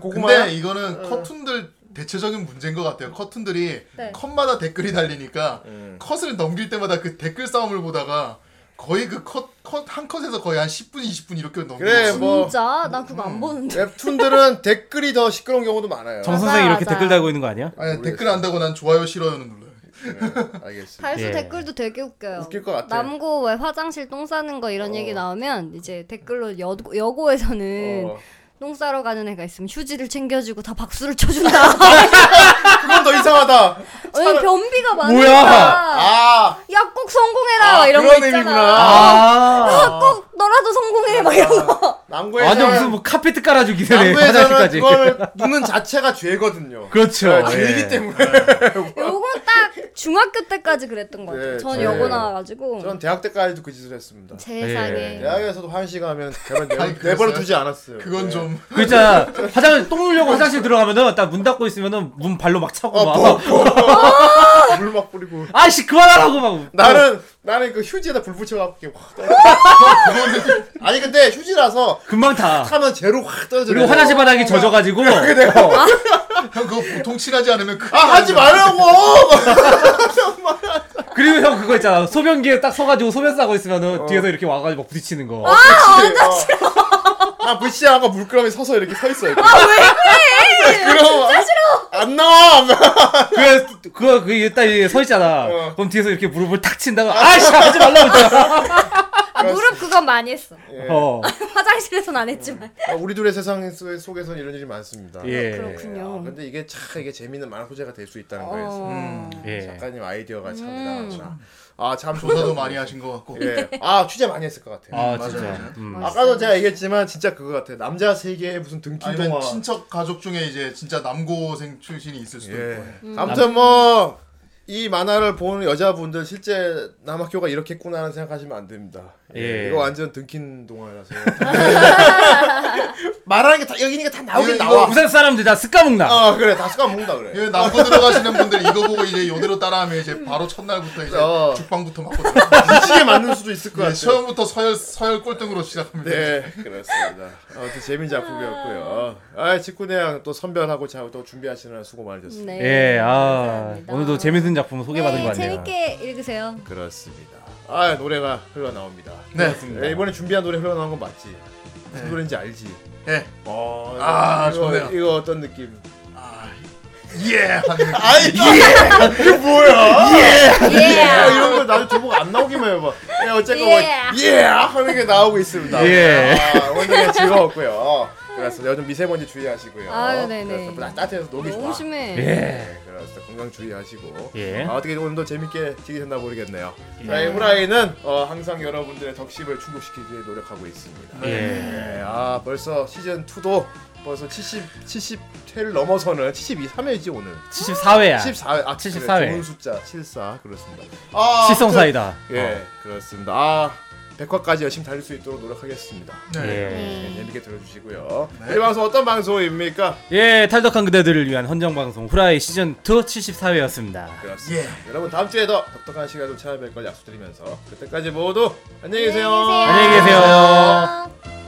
고구마야? 근데 이거는 커튼들 대체적인 문제인 것 같아요. 커튼들이 네. 컷마다 댓글이 달리니까 음. 컷을 넘길 때마다 그 댓글 싸움을 보다가 거의 그 컷 컷 한 컷에서 거의 한 10분 20분 이렇게 넘기고 그래. 뭐. 진짜 나 그거 안 보는데. 웹툰들은 댓글이 더 시끄러운 경우도 많아요. 정 맞아, 선생 이렇게 맞아. 댓글 달고 있는 거 아니야? 아니 댓글 안다고 난 좋아요 싫어요는 눌러요. 네, 알겠습니다. 달수 예. 댓글도 되게 웃겨요. 웃길 것 같아. 남고 왜 화장실 똥 싸는 거 이런 어. 얘기 나오면 이제 댓글로 여, 여고에서는 어. 똥 싸러 가는 애가 있으면 휴지를 챙겨주고 다 박수를 쳐준다. 그건 더 이상하다. 아니 변비가 많으니까. 뭐야? 아, 야꼭 성공해라 아, 이런 거 그런 있잖아. 의미구나. 아. 아, 꼭 너라도 성공해 막 이런 거. 남고에서 완전 무슨 뭐 카페트 깔아주기 전에 화장실까지. 그걸 누는 자체가 죄거든요. 그렇죠. 네, 죄이기 예. 때문에. 중학교 때까지 그랬던 거 같아요. 네, 전 네. 여고 나와가지고 전 대학 때까지도 그 짓을 했습니다. 세상에. 예. 대학에서도 환시가면 결혼 아니, 내버려, 두지 않았어요. 그건 네. 좀그 있잖아 화장실 똥 누려고 화장실 들어가면은 딱 문 닫고 있으면은 문 발로 막 차고 어, 막 뭐, 뭐. 물막 뿌리고. 아씨 그만하라고 막. 나는 나는 그 휴지에다 불 붙여갖고 확 떨어져. 아니 근데 휴지라서 금방 타. 타면 제로 확 떨어져. 그리고 화장실 바닥이 젖어가지고. 형 그거 보통 칠하지 않으면 큰일 아 하지 말라고. 그리고 형 그거 있잖아. 소변기에 딱 서가지고 소변 싸고 있으면은 뒤에서 이렇게 와가지고 막 부딪히는 거. 아, 나 싫어. 아, 불씨하고 물끄러미 서서 이렇게 서 있어요. 아, 왜 그래? 그럼 진짜 싫어. 안 나와. 그래 그거 그게 딱 이렇게 서 있잖아 어. 그럼 뒤에서 이렇게 무릎을 탁 친다가 아씨 하지 말라고 했잖아 아, 무릎 그건 많이 했어. 예. 어. 화장실에선 안 했지만. 아, 우리 둘의 세상 속- 속에서는 이런 일이 많습니다. 예. 아, 그렇군요. 근데 이게 참 이게 재밌는 만화 소재가 될 수 있다는 어. 거였어. 예. 작가님 아이디어가 참 음. 대단하다. 아, 참 조사도 많이 하신 것 같고. 예. 아, 취재 많이 했을 것 같아. 아 맞아요, 진짜 맞아요. 음. 아까도 제가 얘기했지만 진짜 그거 같아. 남자 세계의 무슨 등기 아니면 동화. 친척 가족 중에 이제 진짜 남고생 출신이 있을 수도 예. 있고. 아무튼 뭐. 이 만화를 보는 여자분들 실제 남학교가 이렇게 했구나 는 생각하시면 안 됩니다. 예. 예. 이거 완전 등킨 동화라서. 말하는 게 다 여기니까 다 나오긴 이거- 나와. 부산 사람들 다 습가먹나 아 그래 다 습관 먹는다 그래. 예, 남고 들어가시는 분들 이거 보고 이제 요대로 따라하면 이제 바로 첫날부터 이제 어. 죽방부터 맞고. 미치게 맞는 수도 있을 것 예, 같아요. 처음부터 서열 서열 꼴등으로 시작합니다. 네, 그렇습니다. 아무튼 재밌는 작품이었고요. 아, 직구대양 또 선별하고 자, 또 준비하시느라 수고 많으셨습니다. 네. 예, 아 감사합니다. 오늘도 재밌는 작품 소개받은 네, 것 같네요. 재밌게 읽으세요. 그렇습니다. 아, 노래가 흘러 나옵니다. 네. 예, 이번에 준비한 노래 흘러 나온 건 맞지? 무슨 네. 노래인지 알지? 예. 어, 아, 이거, 좋네요. 이거 어떤 느낌? 예. 아이, 예! 이게 뭐야? 예! 예. 아, 이런 거 나도 저보고 안 나오기만 해봐. 예, 어쨌건 뭐, 예. 예! 하는 게 나오고 있습니다. 예. 아, 오늘 즐거웠고요. 그렇습니다. 요즘 미세먼지 주의하시고요. 아유, 네네. 따뜻해서 너무 좋아. 심해. 예. 네, 그렇습니다. 건강 주의하시고. 예. 아, 어떻게 오늘도 재밌게 즐기셨나 모르겠네요. 저희 후라이는 어, 항상 여러분들의 덕심을 충족시키기 위해 노력하고 있습니다. 예. 네, 아 벌써 시즌 2도 벌써 70 70회를 넘어서는 72 3회지 오늘. 74회야. 74회 아 74회. 그래, 좋은 숫자 74 그렇습니다. 아, 실성사이다. 예 그렇습니다. 아 백화까지 열심히 달릴 수 있도록 노력하겠습니다. 예. 네, 재밌게 들어주시고요. 이 방송 어떤 방송입니까? 예, 탈덕한 그대들을 위한 헌정 방송 후라이 시즌 2 74회였습니다. 그렇습니다. 여러분 다음 주에도 독특한 시간으로 찾아뵐 걸 약속드리면서 그때까지 모두 안녕히 계세요. 안녕히 계세요.